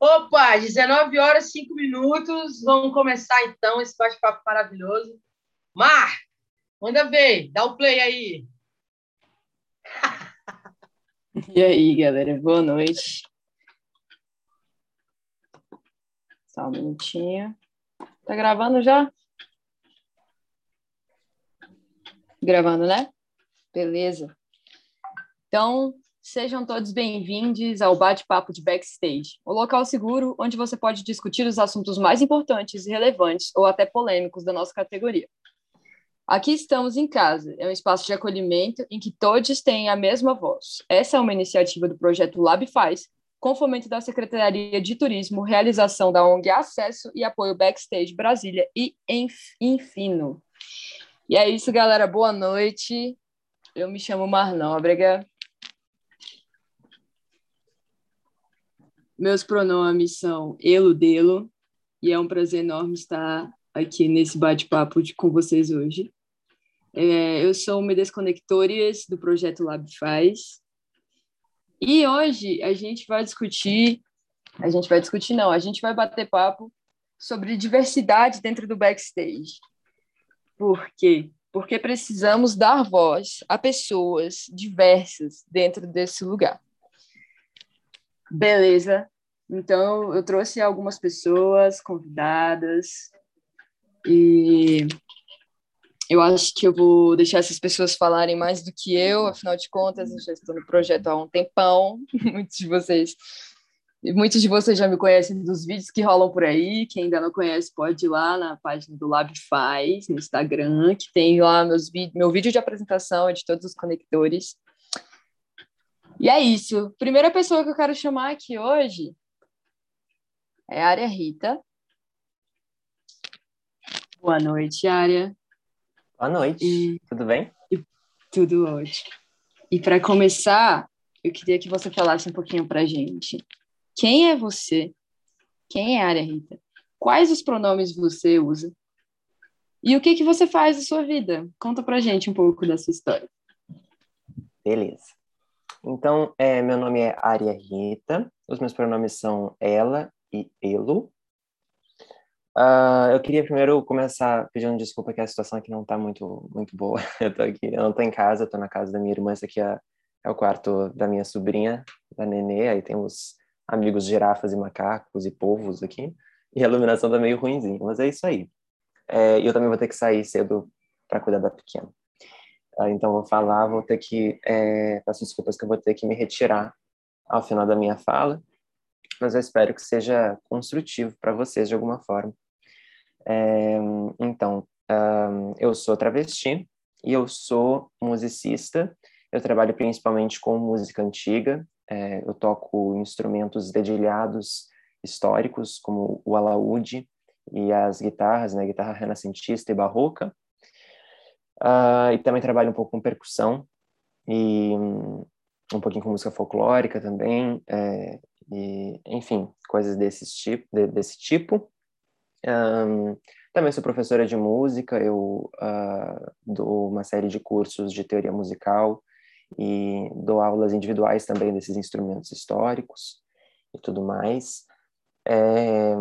Opa, 19 horas 5 minutos. Vamos começar então esse bate-papo maravilhoso. Mar, manda ver, dá o play aí. E aí, galera, boa noite. Só um minutinho. Tá gravando já? Gravando, né? Beleza. Então, Sejam todos bem-vindos ao Bate-Papo de Backstage, o local seguro onde você pode discutir os assuntos mais importantes e relevantes ou até polêmicos da nossa categoria. Aqui estamos em casa, é um espaço de acolhimento em que todos têm a mesma voz. Essa é uma iniciativa do projeto Lab Faz, com fomento da Secretaria de Turismo, realização da ONG Acesso e apoio Backstage Brasília e Infino. E é isso, galera. Boa noite. Eu me chamo Marnóbrega. Meus pronomes são elo, delo, e é um prazer enorme estar aqui nesse bate-papo com vocês hoje. É, eu sou uma Desconectores do projeto Lab Faz, e hoje a gente vai discutir, a gente vai discutir não, a gente vai bater papo sobre diversidade dentro do backstage. Por quê? Porque precisamos dar voz a pessoas diversas dentro desse lugar. Beleza. Então, eu trouxe algumas pessoas convidadas e eu acho que eu vou deixar essas pessoas falarem mais do que eu, afinal de contas, eu já estou no projeto há um tempão. Muitos de vocês Muitos de vocês já me conhecem dos vídeos que rolam por aí. Quem ainda não conhece, pode ir lá na página do Lab Faz, no Instagram, que tem lá meus meu vídeo de apresentação de todos os conectores. E é isso. Primeira pessoa que eu quero chamar aqui hoje é a Área Rita. Boa noite, Área. Boa noite. E... Tudo bem? E... Tudo ótimo. E para começar, eu queria que você falasse um pouquinho para a gente. Quem é você? Quem é a Área Rita? Quais os pronomes você usa? E o que que você faz na sua vida? Conta para gente um pouco da sua história. Beleza. Então, é, meu nome é Aria Rita, os meus pronomes são ela e elo. Uh, eu queria primeiro começar pedindo desculpa que a situação aqui não está muito, muito boa. Eu tô aqui, eu não estou em casa, estou na casa da minha irmã, esse aqui é, é o quarto da minha sobrinha, da Nenê, aí tem os amigos girafas e macacos e povos aqui, e a iluminação está meio ruimzinha, mas é isso aí. É, eu também vou ter que sair cedo para cuidar da pequena. Tá? Então, vou falar, vou ter que. É, peço desculpas que eu vou ter que me retirar ao final da minha fala, mas eu espero que seja construtivo para vocês de alguma forma. É, então, um, eu sou travesti e eu sou musicista Eu trabalho principalmente com música antiga, é, eu toco instrumentos dedilhados históricos, como o alaúde e as guitarras, né, guitarra renascentista e barroca. Uh, e também trabalho um pouco com percussão e um, um pouquinho com música folclórica também, é, e, enfim, coisas desse tipo. De, desse tipo. Um, também sou professora de música, eu uh, dou uma série de cursos de teoria musical e dou aulas individuais também desses instrumentos históricos e tudo mais. É...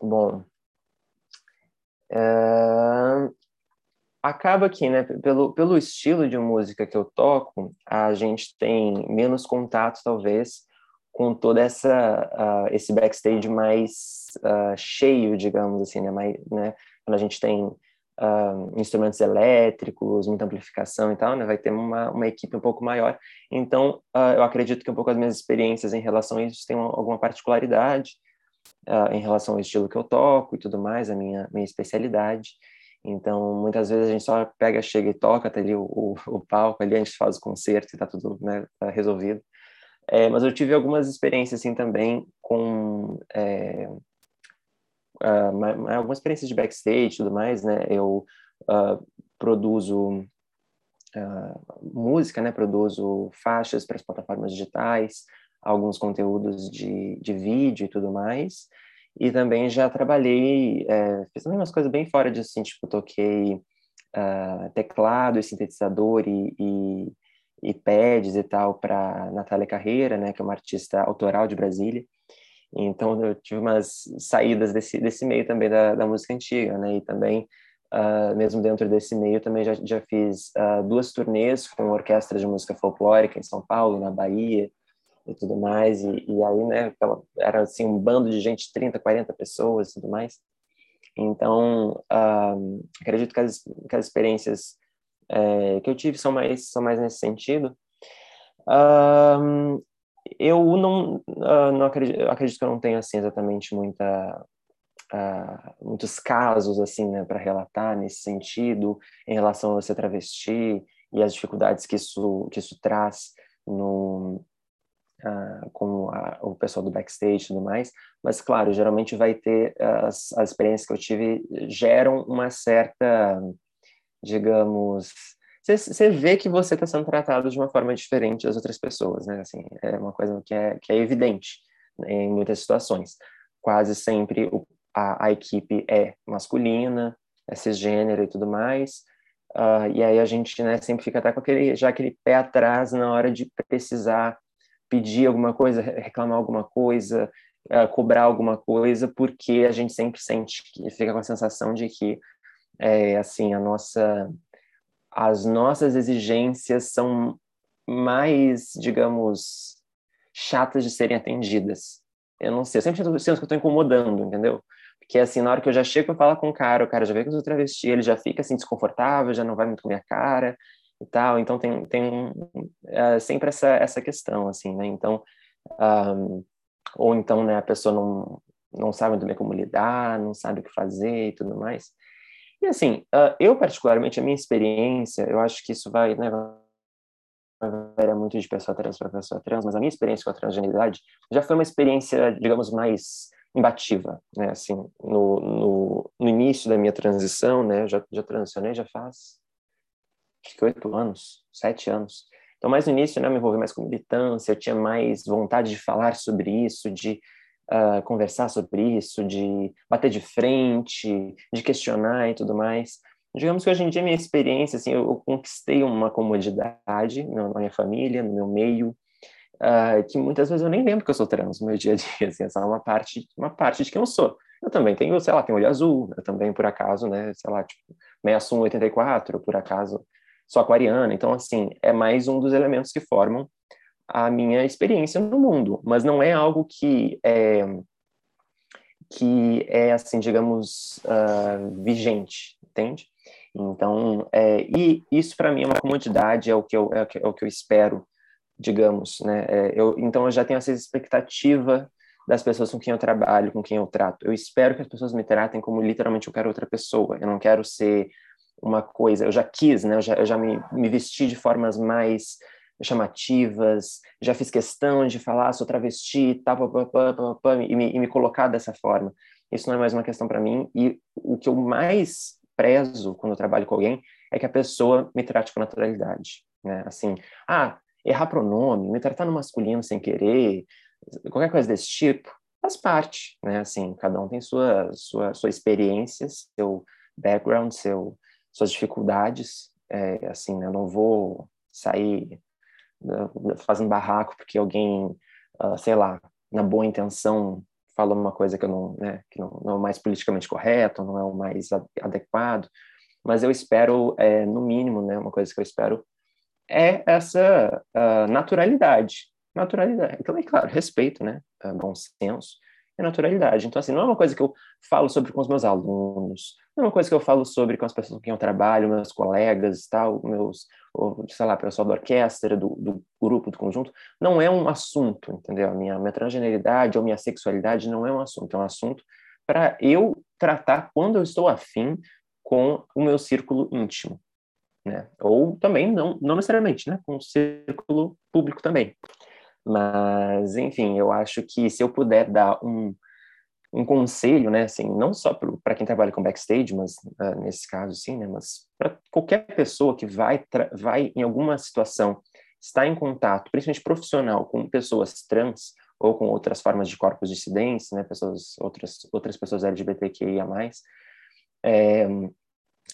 Bom, é... acaba que, né, pelo, pelo estilo de música que eu toco, a gente tem menos contato, talvez, com toda essa uh, esse backstage mais uh, cheio, digamos assim, né? Mais, né? Quando a gente tem uh, instrumentos elétricos, muita amplificação e tal, né? Vai ter uma, uma equipe um pouco maior. Então, eu acredito que um pouco as minhas experiências em relação a isso têm alguma particularidade em relação ao estilo que eu toco e tudo mais, a minha minha especialidade. Então, muitas vezes a gente só pega, chega e toca, tá ali o, o, o palco, ali a gente faz o concerto e tá tudo né, tá resolvido. É, mas eu tive algumas experiências assim também com é, uh, algumas experiências de backstage e tudo mais, né? Eu uh, produzo uh, música, né? Produzo faixas para as plataformas digitais, alguns conteúdos de, de vídeo e tudo mais. E também já trabalhei, é, fiz também umas coisas bem fora disso, assim, tipo, toquei teclado e sintetizador e, e e pads e tal para Natália Carreira, né, que é uma artista autoral de Brasília. Então eu tive umas saídas desse desse meio também da, da música antiga, né, e também uh, mesmo dentro desse meio também já já fiz uh, duas turnês com orquestras de música folclórica em São Paulo, na Bahia e tudo mais, e, e aí, né, era assim um bando de gente, 30, 40 pessoas e tudo mais. Então, uh, acredito que as, que as experiências é, que eu tive são mais, são mais nesse sentido. Um, eu não, uh, não acredito, acredito que eu não tenho assim exatamente muita uh, muitos casos assim né, para relatar nesse sentido em relação a ser travesti e as dificuldades que isso que isso traz no uh, a, o pessoal do backstage e tudo mais mas claro geralmente vai ter as, as experiências que eu tive geram uma certa digamos, você vê que você está sendo tratado de uma forma diferente das outras pessoas, né? Assim, é uma coisa que é, que é evidente né, em muitas situações. Quase sempre o, a, a equipe é masculina, é cisgênero e tudo mais, uh, e aí a gente né, sempre fica até com aquele, já aquele pé atrás na hora de precisar pedir alguma coisa, reclamar alguma coisa, uh, cobrar alguma coisa, porque a gente sempre sente que fica com a sensação de que é, assim, a nossa, as nossas exigências são mais, digamos, chatas de serem atendidas. Eu não sei, eu sempre sinto, sinto que eu estou incomodando, entendeu? Porque, assim, na hora que eu já chego e falo com o cara, o cara já vê que eu sou travesti, ele já fica, assim, desconfortável, já não vai muito com a minha cara e tal. Então, tem, tem é, sempre essa, essa questão, assim, né? Então, um, ou então, né, a pessoa não, não sabe muito bem como lidar, não sabe o que fazer e tudo mais. E assim, uh, eu particularmente, a minha experiência, eu acho que isso vai, né, variar muito de pessoa trans para pessoa trans, mas a minha experiência com a transgeneridade já foi uma experiência, digamos, mais imbativa, né, assim, no, no, no início da minha transição, né, já, já transicionei já faz, acho que oito anos, sete anos, então mais no início, né, me envolvi mais com militância, eu tinha mais vontade de falar sobre isso, de uh, conversar sobre isso, de bater de frente, de questionar e tudo mais. Digamos que hoje em dia minha experiência, assim, eu, eu conquistei uma comodidade na minha família, no meu meio, uh, que muitas vezes eu nem lembro que eu sou trans no meu dia a dia, assim, essa é uma parte, uma parte de quem eu sou. Eu também tenho, sei lá, tenho olho azul, eu também, por acaso, né, sei lá, tipo, 6184, por acaso, sou aquariana, então, assim, é mais um dos elementos que formam a minha experiência no mundo, mas não é algo que é, que é assim, digamos, uh, vigente, entende? Então, é, e isso para mim é uma comodidade, é o que eu, é o que, é o que eu espero, digamos, né? É, eu, então, eu já tenho essa expectativa das pessoas com quem eu trabalho, com quem eu trato. Eu espero que as pessoas me tratem como literalmente eu quero outra pessoa. Eu não quero ser uma coisa, eu já quis, né? Eu já, eu já me, me vesti de formas mais chamativas, já fiz questão de falar, sou travesti, tá, pá, pá, pá, pá, e, me, e me colocar dessa forma. Isso não é mais uma questão para mim. E o que eu mais prezo quando eu trabalho com alguém é que a pessoa me trate com naturalidade. Né? Assim, ah, errar pronome, me tratar no masculino sem querer, qualquer coisa desse tipo, faz parte, né? Assim, cada um tem sua sua sua experiência, seu background, seu suas dificuldades, é, assim, né? Não vou sair fazendo barraco porque alguém, uh, sei lá, na boa intenção falou uma coisa que não, né, que não, não é o mais politicamente correto, não é o mais adequado, mas eu espero, é, no mínimo, né, uma coisa que eu espero é essa uh, naturalidade, naturalidade, então é claro, respeito, né, uh, bom senso, é naturalidade. Então, assim, não é uma coisa que eu falo sobre com os meus alunos, não é uma coisa que eu falo sobre com as pessoas com quem eu trabalho, meus colegas, tal, meus, ou, sei lá, pessoal da orquestra, do, do, grupo, do conjunto. Não é um assunto, entendeu? A minha, minha transgeneridade ou minha sexualidade não é um assunto, é um assunto para eu tratar quando eu estou afim com o meu círculo íntimo, né? Ou também, não, não necessariamente, né? Com o círculo público também. Mas, enfim, eu acho que se eu puder dar um, um conselho, né, assim, não só para quem trabalha com backstage, mas uh, nesse caso, sim, né, mas para qualquer pessoa que vai, vai em alguma situação estar em contato, principalmente profissional, com pessoas trans ou com outras formas de corpos dissidentes, né, pessoas, outras, outras pessoas LGBTQIA+, é,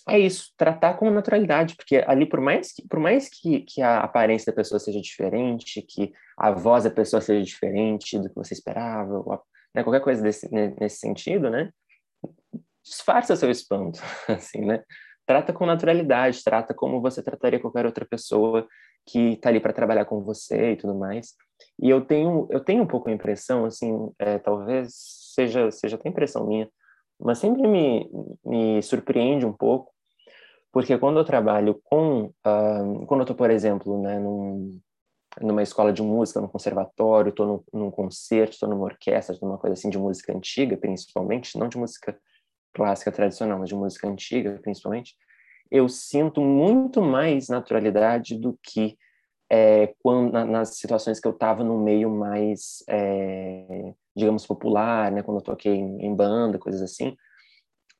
é isso, tratar com naturalidade, porque ali, por mais que, por mais que, que a aparência da pessoa seja diferente, que a voz da pessoa seja diferente do que você esperava, ou, né, qualquer coisa desse, nesse sentido, né, disfarça seu espanto, assim, né, trata com naturalidade, trata como você trataria qualquer outra pessoa que está ali para trabalhar com você e tudo mais. E eu tenho, eu tenho um pouco a impressão, assim, é, talvez seja, seja até impressão minha, mas sempre me, me surpreende um pouco, porque quando eu trabalho com, uh, quando eu estou, por exemplo, né, num, numa escola de música, num conservatório, estou num, num, concerto, estou numa orquestra, numa coisa assim de música antiga, principalmente, não de música clássica tradicional, mas de música antiga, principalmente, eu sinto muito mais naturalidade do que é, quando, na, nas situações que eu estava no meio mais é, digamos, popular, né, quando eu toquei em, em banda, coisas assim.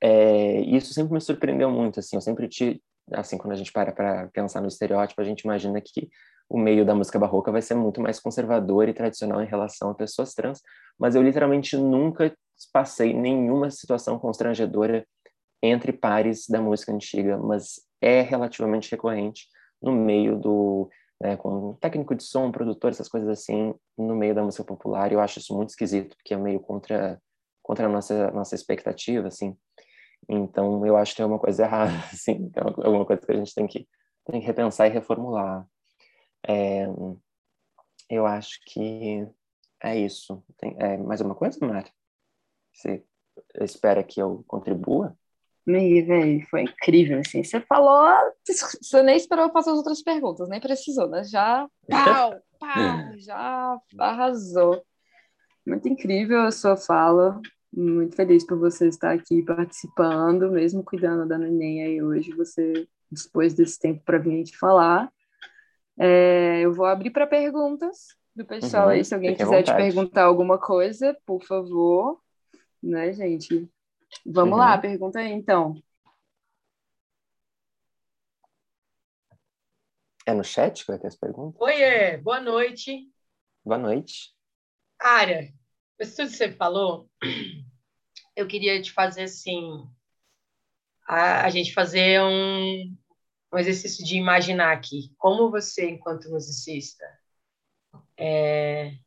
É, isso sempre me surpreendeu muito, assim, eu sempre te, assim, quando a gente para para pensar no estereótipo, a gente imagina que o meio da música barroca vai ser muito mais conservador e tradicional em relação a pessoas trans, mas eu literalmente nunca passei nenhuma situação constrangedora entre pares da música antiga, mas é relativamente recorrente no meio do né, com técnico de som, produtor, essas coisas assim, no meio da música popular. Eu acho isso muito esquisito, porque é meio contra contra a nossa nossa expectativa, assim. Então, eu acho que tem alguma coisa errada, assim, tem alguma coisa que a gente tem que tem que repensar e reformular. É, eu acho que é isso. Tem é, mais alguma coisa, Mari? Você espera que eu contribua? Meio, velho, foi incrível, assim. Você falou, você nem esperou fazer as outras perguntas, nem precisou, né? Já, pau, pau, já arrasou. Muito incrível a sua fala. Muito feliz por você estar aqui participando, mesmo cuidando da neném aí hoje. Você dispôs desse tempo para vir te falar. É, eu vou abrir para perguntas do pessoal uhum, aí. Se alguém quiser te perguntar alguma coisa, por favor. Né, gente? Vamos uhum. lá, pergunta aí então. É no chat que vai ter as perguntas? Oiê, boa noite. Boa noite. Área, isso tudo que você falou, eu queria te fazer assim, a, a gente fazer um, um exercício de imaginar aqui, como você, enquanto musicista, é,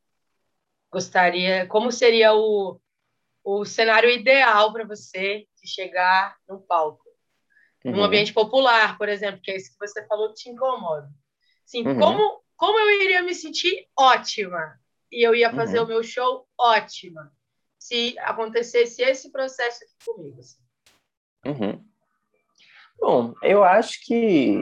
gostaria, como seria o, o cenário ideal para você de chegar no palco. Uhum. Num ambiente popular, por exemplo, que é isso que você falou que te incomoda. Sim, uhum. como, como eu iria me sentir ótima e eu ia fazer uhum. o meu show ótima se acontecesse esse processo aqui comigo. Assim. Uhum. Bom, eu acho que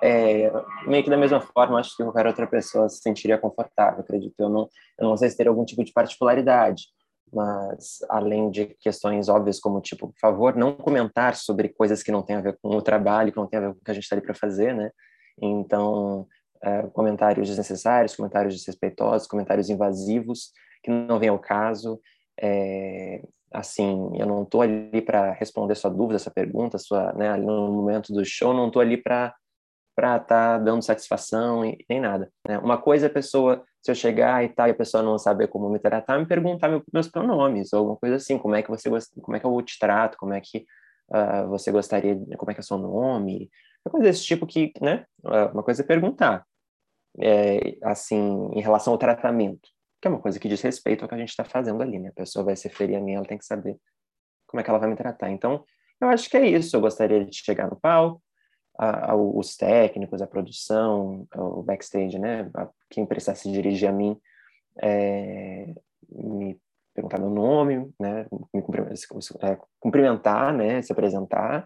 é, meio que da mesma forma, acho que qualquer outra pessoa se sentiria confortável, acredito. Eu não, eu não sei se teria algum tipo de particularidade, mas além de questões óbvias como tipo, por favor, não comentar sobre coisas que não têm a ver com o trabalho, que não tem a ver com o que a gente está ali para fazer, né? Então, é, comentários desnecessários, comentários desrespeitosos, comentários invasivos que não vem ao caso. É, assim, eu não estou ali para responder sua dúvida, sua pergunta, sua, né, no momento do show, não estou ali para para estar tá dando satisfação e nem nada. Né? Uma coisa é a pessoa, se eu chegar e tal, e a pessoa não saber como me tratar, me perguntar meu, meus pronomes, ou alguma coisa assim, como é que você como é que eu te trato, como é que uh, você gostaria, como é que é o seu nome, uma coisa desse tipo que, né, uma coisa é perguntar, é, assim, em relação ao tratamento, que é uma coisa que diz respeito ao que a gente está fazendo ali, né, a pessoa vai se ferir a mim, ela tem que saber como é que ela vai me tratar. Então, eu acho que é isso, eu gostaria de chegar no palco, a, a, os técnicos, a produção, o backstage, né? A, quem precisasse dirigir a mim, é, me perguntar meu nome, né? Me é, cumprimentar, né? Se apresentar.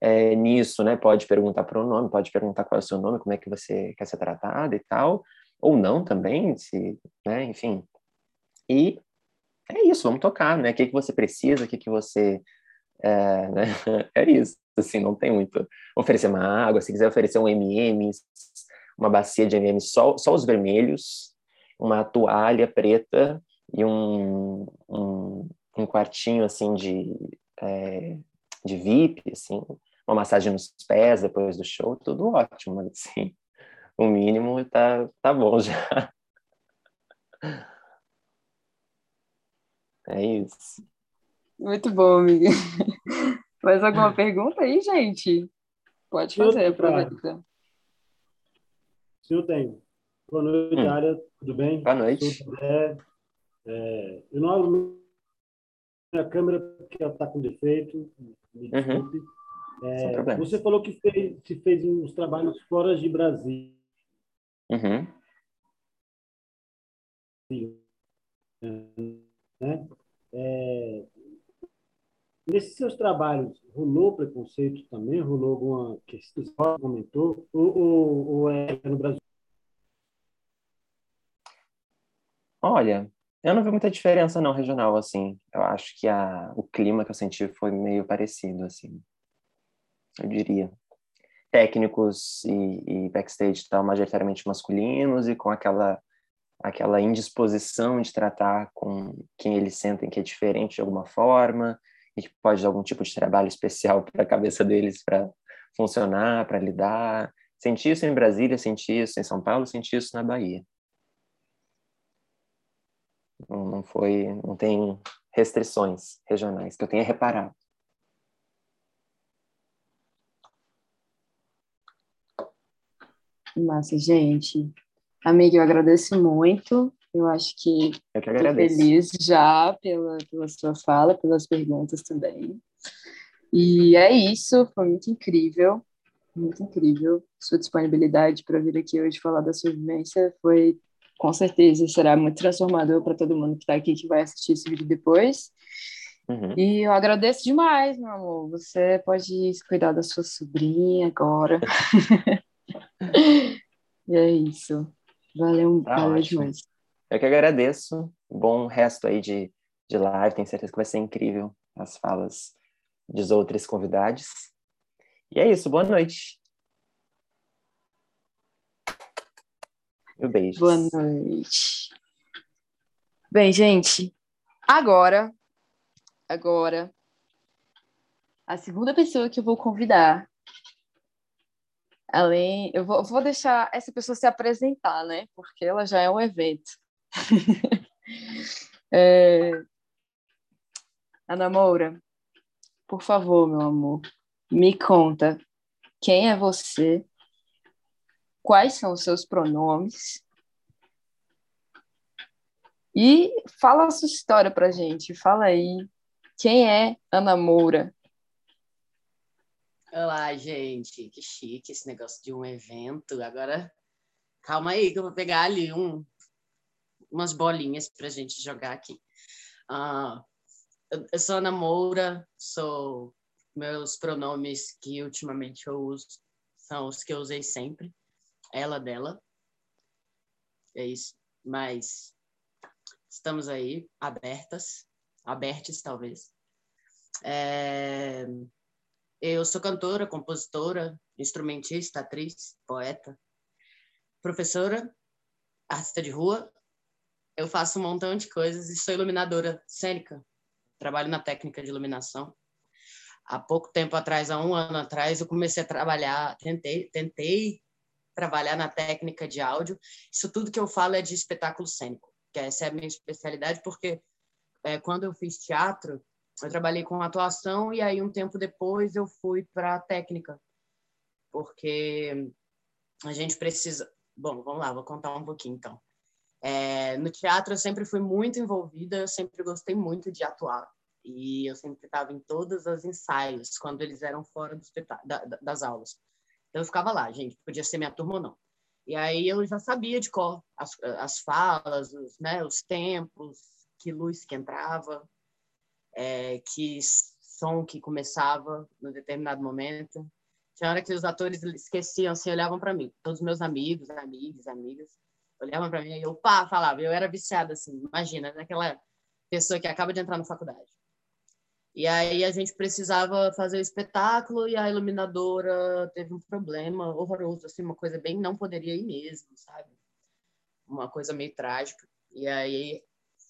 É, nisso, né? Pode perguntar para o nome, pode perguntar qual é o seu nome, como é que você quer ser tratado e tal, ou não também, se, né? Enfim. E é isso, vamos tocar, né? O que, que você precisa, o que, que você é, né? é isso, assim, não tem muito. Oferecer uma água, se quiser oferecer um MM, uma bacia de MM, só, só os vermelhos, uma toalha preta e um, um, um quartinho, assim, de, é, de VIP, assim, uma massagem nos pés depois do show, tudo ótimo, assim. O mínimo tá, tá bom já. É isso. Muito bom, amiga. Mais alguma pergunta aí, gente? Pode fazer, aproveita. Sim, eu tenho. Boa noite, hum. área. Tudo bem? Boa noite. É, é, eu não abro minha câmera porque ela está com defeito. Me uhum. desculpe. Uhum. É, você falou que fez, se fez uns trabalhos fora de Brasil. Uhum. Né? É, Nesses seus trabalhos, rolou preconceito também? Rolou alguma questão que você comentou? Ou, ou, ou é no Brasil? Olha, eu não vi muita diferença não regional, assim. Eu acho que a, o clima que eu senti foi meio parecido, assim. Eu diria. Técnicos e, e backstage estão majoritariamente masculinos e com aquela aquela indisposição de tratar com quem eles sentem que é diferente de alguma forma e que pode dar algum tipo de trabalho especial para a cabeça deles para funcionar, para lidar. Senti isso em Brasília, senti isso em São Paulo, senti isso na Bahia. Não, foi, não tem restrições regionais que eu tenha reparado. Massa, gente. Amiga, eu agradeço muito eu acho que eu que agradeço. feliz já pela, pela sua fala, pelas perguntas também. E é isso, foi muito incrível, muito incrível. Sua disponibilidade para vir aqui hoje falar da sua vivência foi, com certeza, será muito transformador para todo mundo que está aqui, que vai assistir esse vídeo depois. Uhum. E eu agradeço demais, meu amor. Você pode cuidar da sua sobrinha agora. e é isso. Valeu, tá valeu demais. Eu que agradeço. Bom resto aí de, de live. Tenho certeza que vai ser incrível as falas dos outros convidados. E é isso. Boa noite. E beijos. Boa noite. Bem, gente, agora, agora, a segunda pessoa que eu vou convidar, além, eu vou, vou deixar essa pessoa se apresentar, né? Porque ela já é um evento. é... Ana Moura, por favor, meu amor, me conta quem é você, quais são os seus pronomes e fala a sua história pra gente. Fala aí, quem é Ana Moura? Olá, gente, que chique esse negócio de um evento. Agora, calma aí que eu vou pegar ali um umas bolinhas para a gente jogar aqui. Uh, eu sou Ana Moura, sou meus pronomes que ultimamente eu uso são os que eu usei sempre, ela dela. É isso. Mas estamos aí abertas Abertes, talvez. É... Eu sou cantora, compositora, instrumentista, atriz, poeta, professora, artista de rua. Eu faço um montão de coisas e sou iluminadora cênica. Trabalho na técnica de iluminação. Há pouco tempo atrás, há um ano atrás, eu comecei a trabalhar, tentei, tentei trabalhar na técnica de áudio. Isso tudo que eu falo é de espetáculo cênico, que essa é a minha especialidade, porque é, quando eu fiz teatro, eu trabalhei com atuação e aí um tempo depois eu fui para técnica, porque a gente precisa. Bom, vamos lá, vou contar um pouquinho então. É, no teatro eu sempre fui muito envolvida, eu sempre gostei muito de atuar e eu sempre estava em todos os ensaios quando eles eram fora da, das aulas. Então eu ficava lá, gente, podia ser minha turma ou não. E aí eu já sabia de cor as, as falas, os, né, os tempos, que luz que entrava, é, que som que começava no determinado momento. Tinha hora que os atores esqueciam, assim, olhavam para mim. Todos os meus amigos, amigos, amigas, olhavam para mim e eu pá, falava. Eu era viciada, assim, imagina, naquela pessoa que acaba de entrar na faculdade. E aí a gente precisava fazer o espetáculo e a iluminadora teve um problema horroroso, assim, uma coisa bem não poderia ir mesmo, sabe? Uma coisa meio trágica. E aí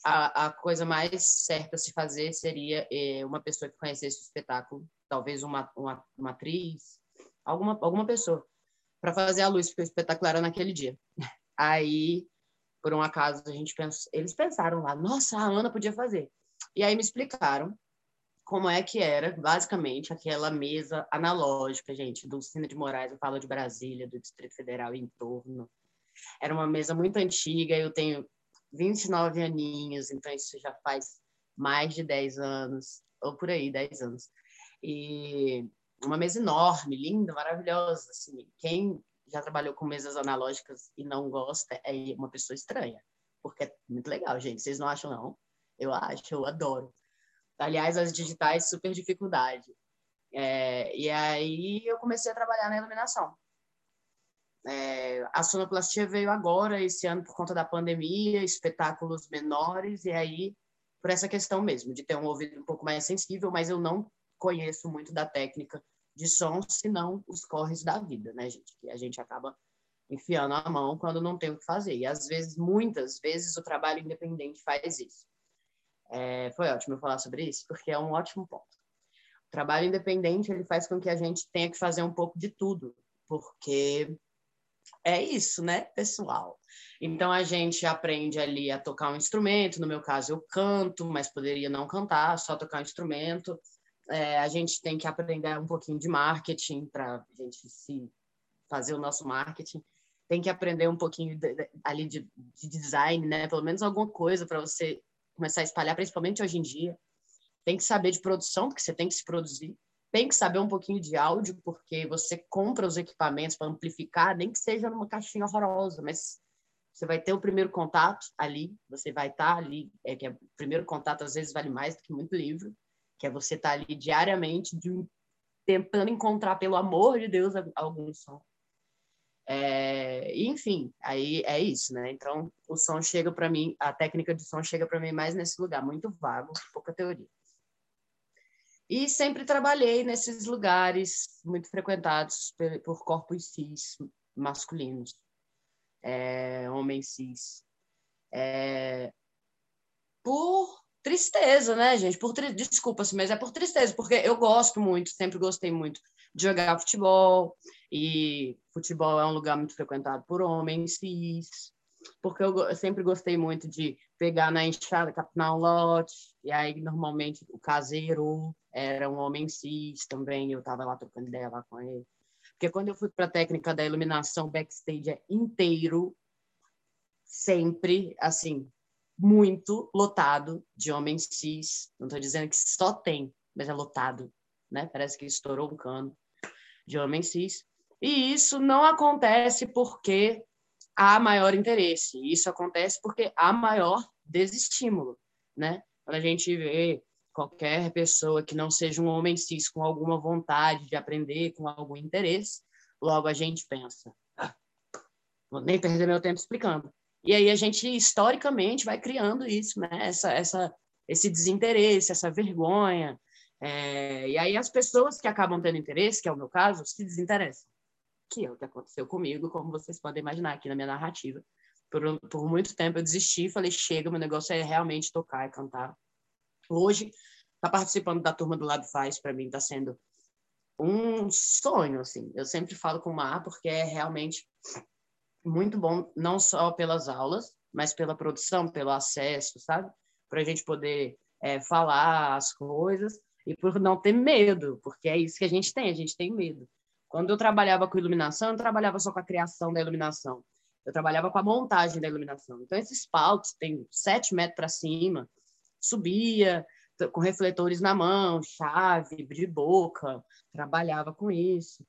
a, a coisa mais certa a se fazer seria é, uma pessoa que conhecesse o espetáculo, talvez uma, uma, uma atriz, alguma, alguma pessoa, para fazer a luz, porque o espetáculo era naquele dia. Aí, por um acaso, a gente pensou, eles pensaram lá, nossa, a Ana podia fazer. E aí me explicaram como é que era, basicamente, aquela mesa analógica, gente, do Cine de Moraes, eu falo de Brasília, do Distrito Federal e em torno. Era uma mesa muito antiga, eu tenho 29 aninhos, então isso já faz mais de 10 anos, ou por aí, 10 anos. E uma mesa enorme, linda, maravilhosa, assim, quem já trabalhou com mesas analógicas e não gosta é uma pessoa estranha, porque é muito legal, gente, vocês não acham não? Eu acho, eu adoro. Aliás, as digitais, super dificuldade. É, e aí eu comecei a trabalhar na iluminação. É, a sonoplastia veio agora, esse ano, por conta da pandemia, espetáculos menores, e aí, por essa questão mesmo, de ter um ouvido um pouco mais sensível, mas eu não conheço muito da técnica de som, senão os corres da vida, né, gente? Que a gente acaba enfiando a mão quando não tem o que fazer. E às vezes, muitas vezes, o trabalho independente faz isso. É, foi ótimo eu falar sobre isso, porque é um ótimo ponto. O trabalho independente ele faz com que a gente tenha que fazer um pouco de tudo, porque é isso, né, pessoal? Então a gente aprende ali a tocar um instrumento, no meu caso eu canto, mas poderia não cantar, só tocar um instrumento. É, a gente tem que aprender um pouquinho de marketing para a gente se fazer o nosso marketing. Tem que aprender um pouquinho de, de, ali de, de design, né? Pelo menos alguma coisa para você começar a espalhar, principalmente hoje em dia. Tem que saber de produção, porque você tem que se produzir. Tem que saber um pouquinho de áudio, porque você compra os equipamentos para amplificar, nem que seja numa caixinha horrorosa, mas você vai ter o primeiro contato ali, você vai estar tá ali, é que é, o primeiro contato às vezes vale mais do que muito livro, que é você estar tá ali diariamente de, tentando encontrar, pelo amor de Deus, algum som. É, enfim, aí é isso, né? Então, o som chega para mim, a técnica de som chega para mim mais nesse lugar, muito vago, pouca teoria. E sempre trabalhei nesses lugares muito frequentados por, por corpos cis masculinos, é, homens cis. É, por tristeza, né, gente? Por tri... Desculpa, mas é por tristeza, porque eu gosto muito, sempre gostei muito de jogar futebol, e futebol é um lugar muito frequentado por homens cis, porque eu, sempre gostei muito de pegar na enxada, capinar um lote, e aí normalmente o caseiro era um homem cis também, eu estava lá trocando ideia lá com ele. Porque quando eu fui para a técnica da iluminação, backstage é inteiro, sempre, assim, muito lotado de homens cis. Não estou dizendo que só tem, mas é lotado, né? Parece que estourou um cano de homens cis. E isso não acontece porque há maior interesse. Isso acontece porque há maior desestímulo, né? Quando a gente vê qualquer pessoa que não seja um homem cis com alguma vontade de aprender, com algum interesse, logo a gente pensa, ah, vou nem perder meu tempo explicando. E aí a gente historicamente vai criando isso, né? Essa essa esse desinteresse, essa vergonha. É, e aí as pessoas que acabam tendo interesse, que é o meu caso, se desinteressam. Que é o que aconteceu comigo, como vocês podem imaginar aqui na minha narrativa. Por, por muito tempo eu desisti, falei, chega, meu negócio é realmente tocar e cantar. Hoje, tá participando da turma do Lab Faz, para mim, está sendo um sonho, assim. Eu sempre falo com o Mar, porque é realmente muito bom, não só pelas aulas, mas pela produção, pelo acesso, sabe? Para a gente poder é, falar as coisas e por não ter medo, porque é isso que a gente tem, a gente tem medo. Quando eu trabalhava com iluminação, eu não trabalhava só com a criação da iluminação, eu trabalhava com a montagem da iluminação. Então, esses palcos tem sete metros para cima, subia com refletores na mão, chave, de boca, trabalhava com isso.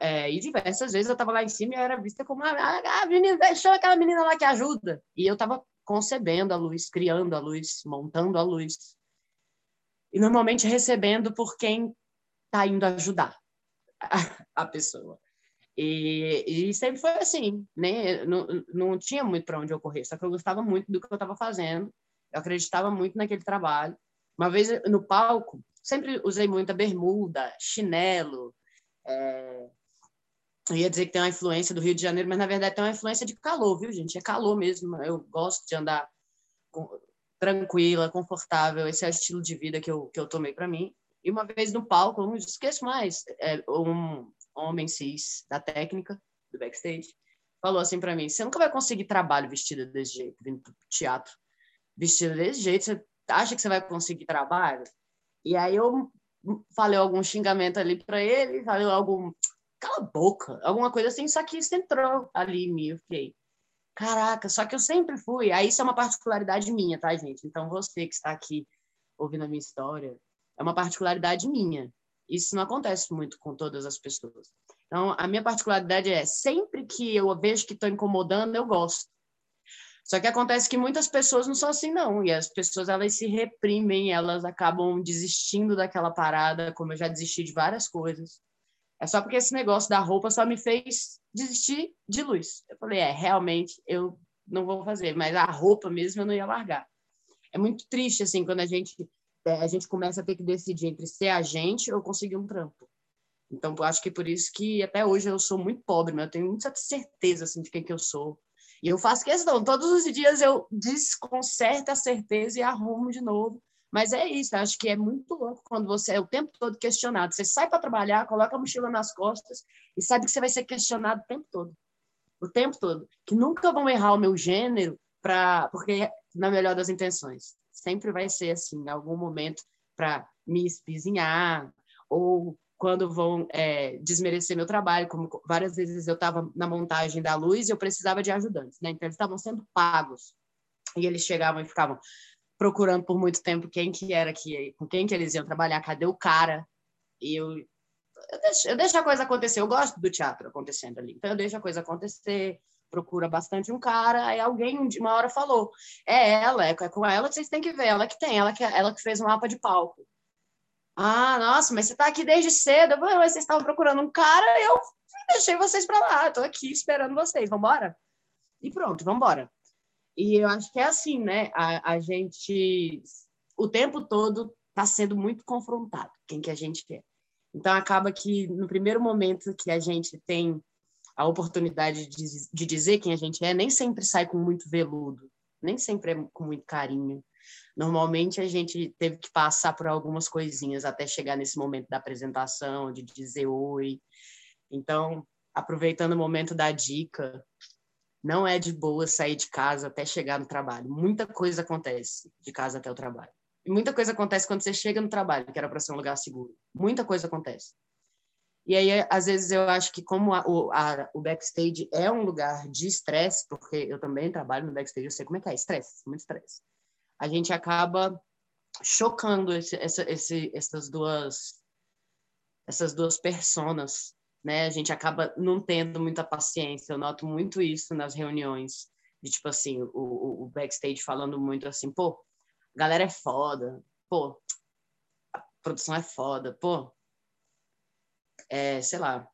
É, e diversas vezes eu estava lá em cima e era vista como a, a, a menina, chama aquela menina lá que ajuda. E eu estava concebendo a luz, criando a luz, montando a luz. E normalmente recebendo por quem está indo ajudar a, a pessoa. E, e, sempre foi assim, né? Não, não tinha muito para onde eu correr, só que eu gostava muito do que eu estava fazendo, eu acreditava muito naquele trabalho. Uma vez no palco, sempre usei muita bermuda, chinelo. É... Eu ia dizer que tem uma influência do Rio de Janeiro, mas na verdade tem uma influência de calor, viu, gente? É calor mesmo. Eu gosto de andar com... tranquila, confortável. Esse é o estilo de vida que eu, que eu tomei para mim. E uma vez no palco, não esqueço mais, é, um homem cis da técnica, do backstage, falou assim para mim: você nunca vai conseguir trabalho vestida desse jeito, vindo pro teatro. Vestida desse jeito, você acha que você vai conseguir trabalho? E aí eu falei algum xingamento ali para ele, falei algum cala a boca, alguma coisa assim, só que isso entrou ali em mim, eu fiquei, caraca, só que eu sempre fui, aí isso é uma particularidade minha, tá, gente? Então você que está aqui ouvindo a minha história, é uma particularidade minha. Isso não acontece muito com todas as pessoas. Então, a minha particularidade é sempre que eu vejo que estou incomodando, eu gosto. Só que acontece que muitas pessoas não são assim, não. E as pessoas, elas se reprimem, elas acabam desistindo daquela parada, como eu já desisti de várias coisas. É só porque esse negócio da roupa só me fez desistir de luz. Eu falei, é, realmente, eu não vou fazer. Mas a roupa mesmo eu não ia largar. É muito triste, assim, quando a gente, é, a gente começa a ter que decidir entre ser agente ou conseguir um trampo. Então, acho que por isso que até hoje eu sou muito pobre, mas eu tenho muita certeza, assim, de quem que eu sou e eu faço questão, todos os dias eu desconcerto a certeza e arrumo de novo. Mas é isso, acho que é muito louco quando você é o tempo todo questionado. Você sai para trabalhar, coloca a mochila nas costas e sabe que você vai ser questionado o tempo todo. O tempo todo. Que nunca vão errar o meu gênero, pra, porque na melhor das intenções. Sempre vai ser assim, em algum momento, para me espizinhar ou quando vão é, desmerecer meu trabalho, como várias vezes eu estava na montagem da luz e eu precisava de ajudantes, né? Então eles estavam sendo pagos e eles chegavam e ficavam procurando por muito tempo quem que era que com quem que eles iam trabalhar, cadê o cara? E eu eu deixo, eu deixo a coisa acontecer, eu gosto do teatro acontecendo ali, então eu deixo a coisa acontecer, procura bastante um cara, aí alguém uma hora falou, é ela, é com ela que vocês têm que ver, ela que tem, ela que, ela que fez um mapa de palco. Ah, nossa, mas você está aqui desde cedo. mas vocês estavam procurando um cara e eu deixei vocês para lá. Estou aqui esperando vocês. Vamos embora? E pronto, vamos embora. E eu acho que é assim, né? A, a gente, o tempo todo, está sendo muito confrontado quem que a gente é. Então, acaba que no primeiro momento que a gente tem a oportunidade de, de dizer quem a gente é, nem sempre sai com muito veludo, nem sempre é com muito carinho. Normalmente a gente teve que passar por algumas coisinhas até chegar nesse momento da apresentação, de dizer oi. Então, aproveitando o momento da dica, não é de boa sair de casa até chegar no trabalho. Muita coisa acontece de casa até o trabalho. E muita coisa acontece quando você chega no trabalho, que era para ser um lugar seguro. Muita coisa acontece. E aí, às vezes, eu acho que como a, o, a, o backstage é um lugar de estresse, porque eu também trabalho no backstage, eu sei como é que é, estresse, muito estresse a gente acaba chocando esse, essa, esse, essas duas essas duas personas, né? A gente acaba não tendo muita paciência. Eu noto muito isso nas reuniões, de tipo assim, o, o backstage falando muito assim, pô, galera é foda, pô, a produção é foda, pô, é, sei lá,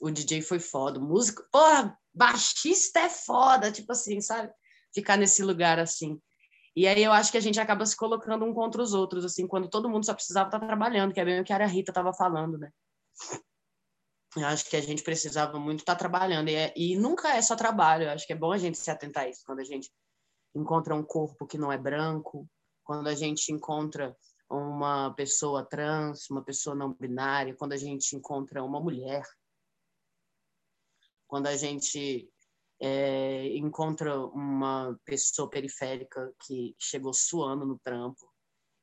o DJ foi foda, músico, pô, baixista é foda, tipo assim, sabe? Ficar nesse lugar assim. E aí eu acho que a gente acaba se colocando um contra os outros, assim, quando todo mundo só precisava estar trabalhando, que é bem o que a Rita estava falando, né? Eu acho que a gente precisava muito estar trabalhando. E, é, e nunca é só trabalho. Eu acho que é bom a gente se atentar a isso. Quando a gente encontra um corpo que não é branco, quando a gente encontra uma pessoa trans, uma pessoa não binária, quando a gente encontra uma mulher, quando a gente é, encontra uma pessoa periférica que chegou suando no trampo.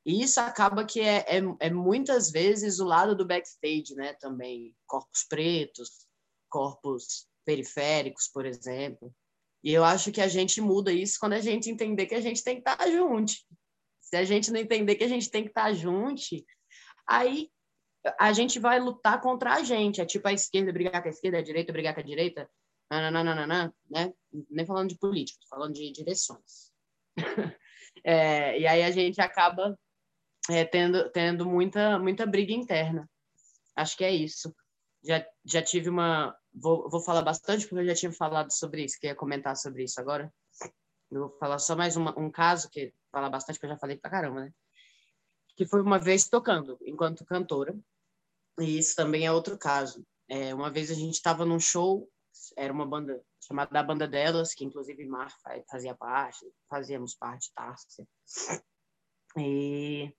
E isso acaba que é, é, é muitas vezes o lado do backstage, né? Também corpos pretos, corpos periféricos, por exemplo. E eu acho que a gente muda isso quando a gente entender que a gente tem que estar junto. Se a gente não entender que a gente tem que estar junto, aí a gente vai lutar contra a gente. É tipo a esquerda brigar com a esquerda, a direita brigar com a direita, nananana, né? Nem falando de político, falando de direções. é, e aí a gente acaba é, tendo, tendo muita, muita briga interna. Acho que é isso. Já, já tive uma. Vou, vou falar bastante, porque eu já tinha falado sobre isso, queria comentar sobre isso agora. Eu vou falar só mais uma, um caso, que falar bastante, que eu já falei pra caramba, né? Que foi uma vez tocando, enquanto cantora. E isso também é outro caso. É, uma vez a gente estava num show, era uma banda chamada da Banda Delas, que inclusive Mar fazia parte, fazíamos parte, Tárcia. E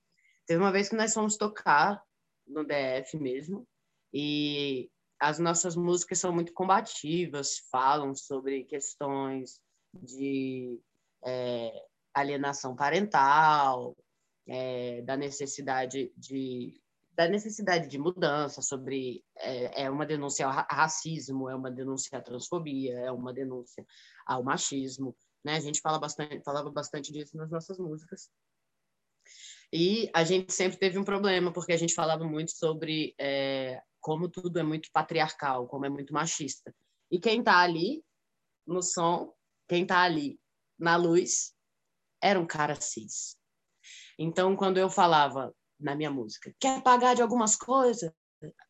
Teve uma vez que nós fomos tocar no DF mesmo, e as nossas músicas são muito combativas, falam sobre questões de é, alienação parental, é, da necessidade de da necessidade de mudança sobre é, é uma denúncia ao racismo, é uma denúncia à transfobia, é uma denúncia ao machismo, né? A gente fala bastante, falava bastante disso nas nossas músicas. E a gente sempre teve um problema, porque a gente falava muito sobre é, como tudo é muito patriarcal, como é muito machista. E quem está ali no som, quem está ali na luz, era um cara cis. Então, quando eu falava na minha música, quer pagar de algumas coisas?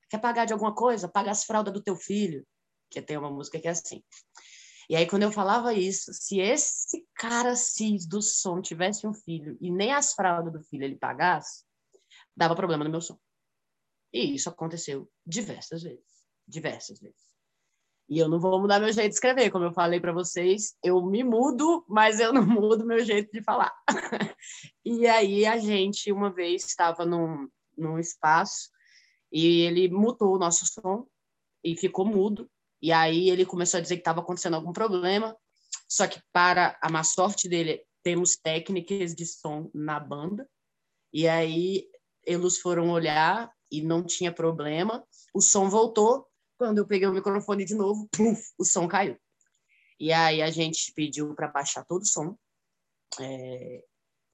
Quer pagar de alguma coisa? Paga as fraldas do teu filho. Que tem uma música que é assim. E aí, quando eu falava isso, se esse cara cis do som tivesse um filho e nem as fraldas do filho ele pagasse, dava problema no meu som. E isso aconteceu diversas vezes. Diversas vezes. E eu não vou mudar meu jeito de escrever, como eu falei para vocês, eu me mudo, mas eu não mudo meu jeito de falar. e aí a gente, uma vez, estava num, num espaço e ele mutou o nosso som e ficou mudo. E aí ele começou a dizer que estava acontecendo algum problema. Só que, para a má sorte dele, temos técnicas de som na banda. E aí eles foram olhar e não tinha problema. O som voltou. Quando eu peguei o microfone de novo, o som caiu. E aí a gente pediu para baixar todo o som. É,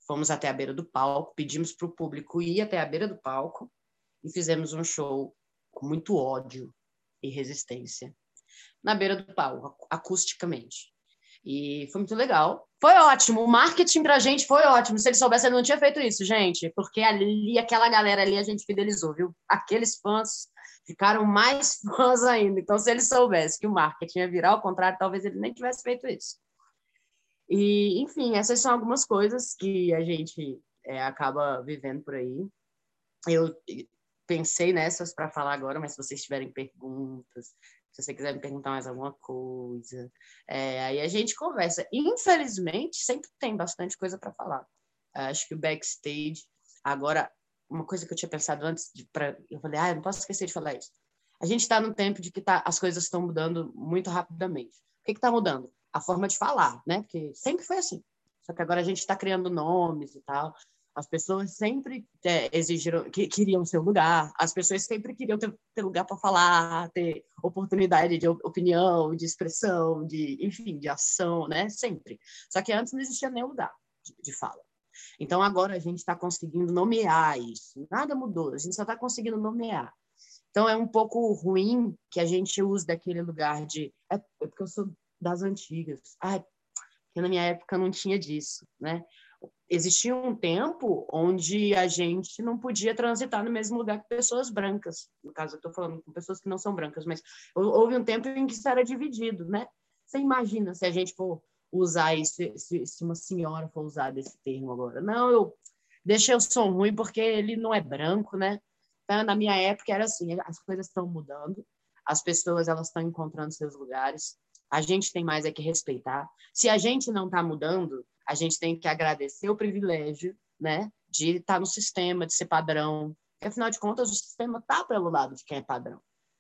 fomos até a beira do palco, pedimos para o público ir até a beira do palco e fizemos um show com muito ódio e resistência na beira do palco, acusticamente. E foi muito legal. Foi ótimo. O marketing pra gente foi ótimo. Se ele soubesse, ele não tinha feito isso, gente. Porque ali, aquela galera ali, a gente fidelizou, viu? Aqueles fãs ficaram mais fãs ainda. Então, se ele soubesse que o marketing ia virar ao contrário, talvez ele nem tivesse feito isso. E, enfim, essas são algumas coisas que a gente é, acaba vivendo por aí. Eu pensei nessas para falar agora, mas se vocês tiverem perguntas, se você quiser me perguntar mais alguma coisa, é, aí a gente conversa. Infelizmente, sempre tem bastante coisa para falar. Acho que o backstage, agora, uma coisa que eu tinha pensado antes, de, pra, eu falei, ah, eu não posso esquecer de falar isso. A gente está no tempo de que tá, as coisas estão mudando muito rapidamente. O que está mudando? A forma de falar, né? Porque sempre foi assim. Só que agora a gente está criando nomes e tal. As pessoas sempre é, exigiram, que, queriam seu lugar, as pessoas sempre queriam ter, ter lugar para falar, ter oportunidade de opinião, de expressão, de, enfim, de ação, né? Sempre. Só que antes não existia nem lugar de, de fala. Então agora a gente está conseguindo nomear isso. Nada mudou, a gente só está conseguindo nomear. Então é um pouco ruim que a gente use daquele lugar de é, é porque eu sou das antigas. Ah, porque na minha época não tinha disso, né? Existia um tempo onde a gente não podia transitar no mesmo lugar que pessoas brancas. No caso, eu estou falando com pessoas que não são brancas, mas houve um tempo em que isso era dividido, né? Você imagina se a gente for usar isso, se, se uma senhora for usar desse termo agora. Não, eu deixei o som ruim porque ele não é branco, né? Então, na minha época era assim, as coisas estão mudando, as pessoas elas estão encontrando seus lugares, a gente tem mais é que respeitar. Se a gente não está mudando, a gente tem que agradecer o privilégio, né, de estar tá no sistema, de ser padrão. Porque, afinal de contas, o sistema está pelo lado de quem é padrão,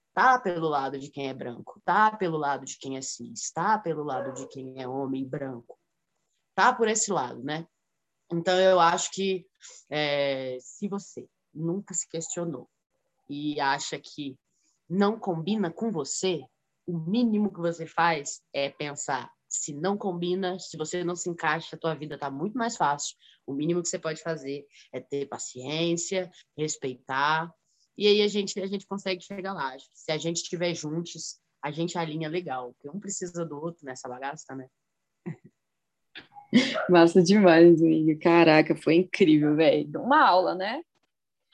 está pelo lado de quem é branco, está pelo lado de quem é cis, está pelo lado de quem é homem branco, está por esse lado, né? Então, eu acho que é, se você nunca se questionou e acha que não combina com você, o mínimo que você faz é pensar se não combina, se você não se encaixa, a tua vida está muito mais fácil. O mínimo que você pode fazer é ter paciência, respeitar, e aí a gente a gente consegue chegar lá. Se a gente estiver juntos, a gente alinha legal, porque um precisa do outro nessa bagaça, né? Massa demais, amiga. Caraca, foi incrível, velho. Uma aula, né?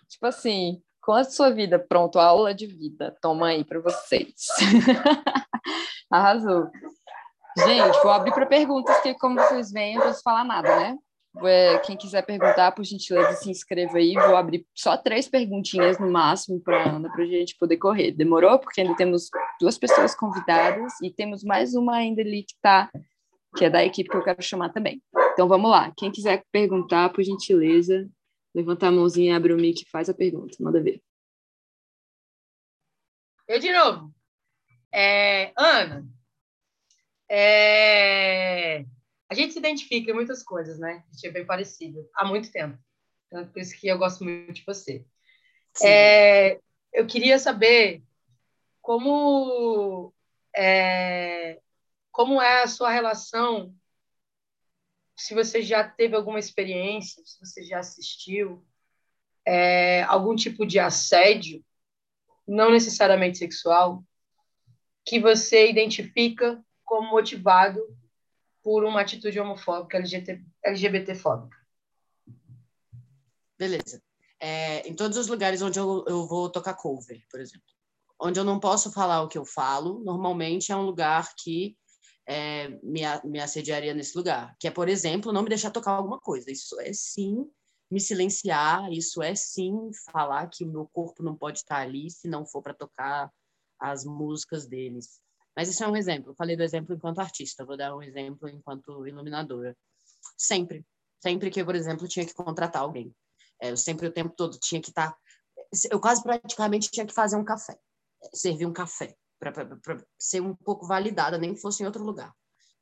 Tipo assim, com a sua vida, pronto, aula de vida. Toma aí para vocês. Arrasou. Gente, vou abrir para perguntas, que como vocês veem, eu não posso falar nada, né? É, quem quiser perguntar, por gentileza, se inscreva aí. Vou abrir só três perguntinhas no máximo para Ana, para a gente poder correr. Demorou? Porque ainda temos duas pessoas convidadas e temos mais uma ainda ali que está, que é da equipe que eu quero chamar também. Então vamos lá. Quem quiser perguntar, por gentileza, Levanta a mãozinha, abre o mic e faz a pergunta. Manda ver. Eu de novo. É, Ana, é, a gente se identifica em muitas coisas, né? A gente é bem parecido há muito tempo. Então, por isso que eu gosto muito de você. É, eu queria saber como é, como é a sua relação se você já teve alguma experiência, se você já assistiu é, algum tipo de assédio, não necessariamente sexual, que você identifica como motivado por uma atitude homofóbica, LGBT, LGBTfóbica. Beleza. É, em todos os lugares onde eu, eu vou tocar cover, por exemplo, onde eu não posso falar o que eu falo, normalmente é um lugar que é, me, me assediaria nesse lugar. Que é, por exemplo, não me deixar tocar alguma coisa. Isso é sim me silenciar, isso é sim falar que o meu corpo não pode estar ali se não for para tocar as músicas deles. Mas isso é um exemplo. Eu falei do exemplo enquanto artista, vou dar um exemplo enquanto iluminadora. Sempre, sempre que eu, por exemplo, tinha que contratar alguém. É, eu sempre o tempo todo tinha que estar. Tá... Eu quase praticamente tinha que fazer um café, servir um café para ser um pouco validada, nem que fosse em outro lugar.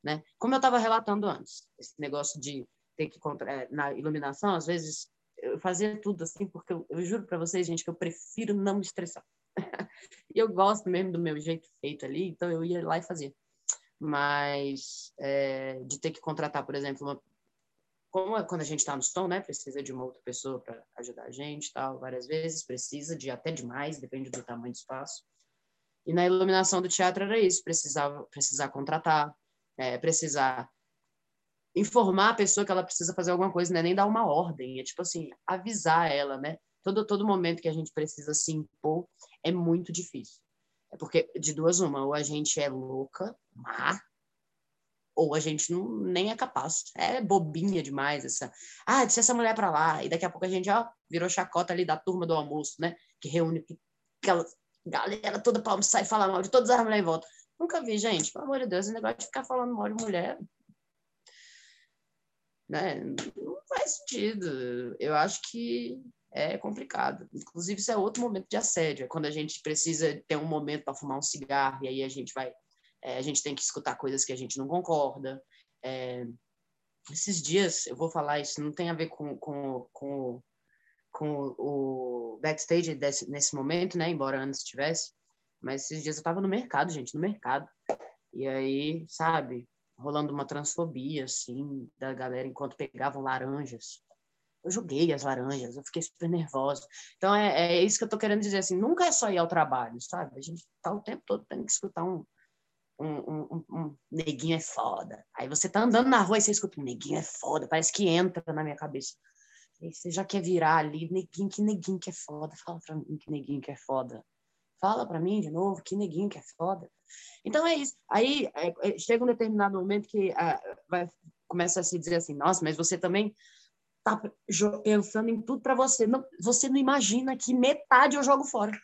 Né? Como eu estava relatando antes, esse negócio de ter que é, na iluminação, às vezes eu fazia tudo assim, porque eu, eu juro para vocês, gente, que eu prefiro não me estressar. e eu gosto mesmo do meu jeito feito ali, então eu ia lá e fazia. Mas é, de ter que contratar, por exemplo, uma, como é, quando a gente está no som, né, precisa de uma outra pessoa para ajudar a gente, tal, várias vezes precisa de até demais, depende do tamanho do espaço. E na iluminação do teatro era isso, precisava precisar contratar, é, precisar informar a pessoa que ela precisa fazer alguma coisa, né? nem dar uma ordem, é tipo assim, avisar ela, né? Todo, todo momento que a gente precisa se impor é muito difícil. É porque, de duas uma, ou a gente é louca, má, ou a gente não, nem é capaz. É bobinha demais essa. Ah, deixa essa mulher para lá. E daqui a pouco a gente, ó, virou chacota ali da turma do almoço, né? Que reúne aquelas galera toda pra almoçar e falar mal de todas as mulheres em volta. Nunca vi, gente. Pelo amor de Deus, esse negócio de ficar falando mal de mulher. Né? Não faz sentido. Eu acho que é complicado. Inclusive, isso é outro momento de assédio. É quando a gente precisa ter um momento para fumar um cigarro e aí a gente vai. É, a gente tem que escutar coisas que a gente não concorda. É, esses dias, eu vou falar isso, não tem a ver com, com, com com o backstage desse, nesse momento, né? Embora antes tivesse. Mas esses dias eu tava no mercado, gente, no mercado. E aí, sabe, rolando uma transfobia, assim, da galera enquanto pegavam laranjas. Eu joguei as laranjas, eu fiquei super nervosa. Então, é, é isso que eu tô querendo dizer, assim, nunca é só ir ao trabalho, sabe? A gente tá o tempo todo tendo que escutar um, um, um, um, neguinho é foda. Aí você tá andando na rua e você escuta um neguinho é foda, parece que entra na minha cabeça. Aí você já quer virar ali, neguinho, que neguinho que é foda. Fala pra mim que neguinho que é foda. Fala para mim de novo, que neguinho que é foda. Então é isso. Aí é, é, chega um determinado momento que ah, vai, começa a se dizer assim, nossa, mas você também tá pensando em tudo para você. Não, você não imagina que metade eu jogo fora.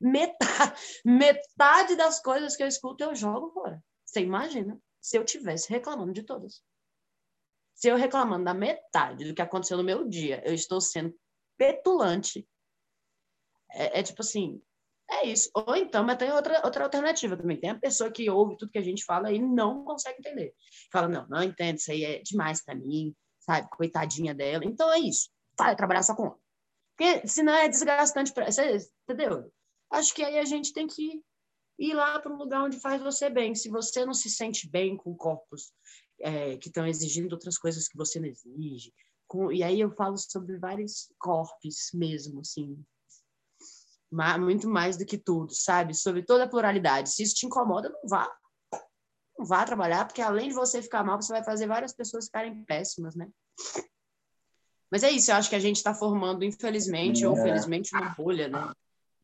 Metade, metade das coisas que eu escuto eu jogo fora. Você imagina se eu tivesse reclamando de todas. Se eu reclamando da metade do que aconteceu no meu dia, eu estou sendo petulante. É, é tipo assim, é isso. Ou então, mas tem outra, outra alternativa também. Tem a pessoa que ouve tudo que a gente fala e não consegue entender. Fala, não, não entendo, isso aí é demais para mim, sabe? Coitadinha dela. Então é isso. Vai trabalhar só com ela. Porque senão é desgastante para entendeu? Acho que aí a gente tem que ir lá para um lugar onde faz você bem. Se você não se sente bem com corpos é, que estão exigindo outras coisas que você não exige. Com, e aí eu falo sobre vários corpos mesmo, assim. Muito mais do que tudo, sabe? Sobre toda a pluralidade. Se isso te incomoda, não vá. Não vá trabalhar, porque além de você ficar mal, você vai fazer várias pessoas ficarem péssimas, né? Mas é isso, eu acho que a gente está formando, infelizmente, é. ou felizmente, uma bolha, né?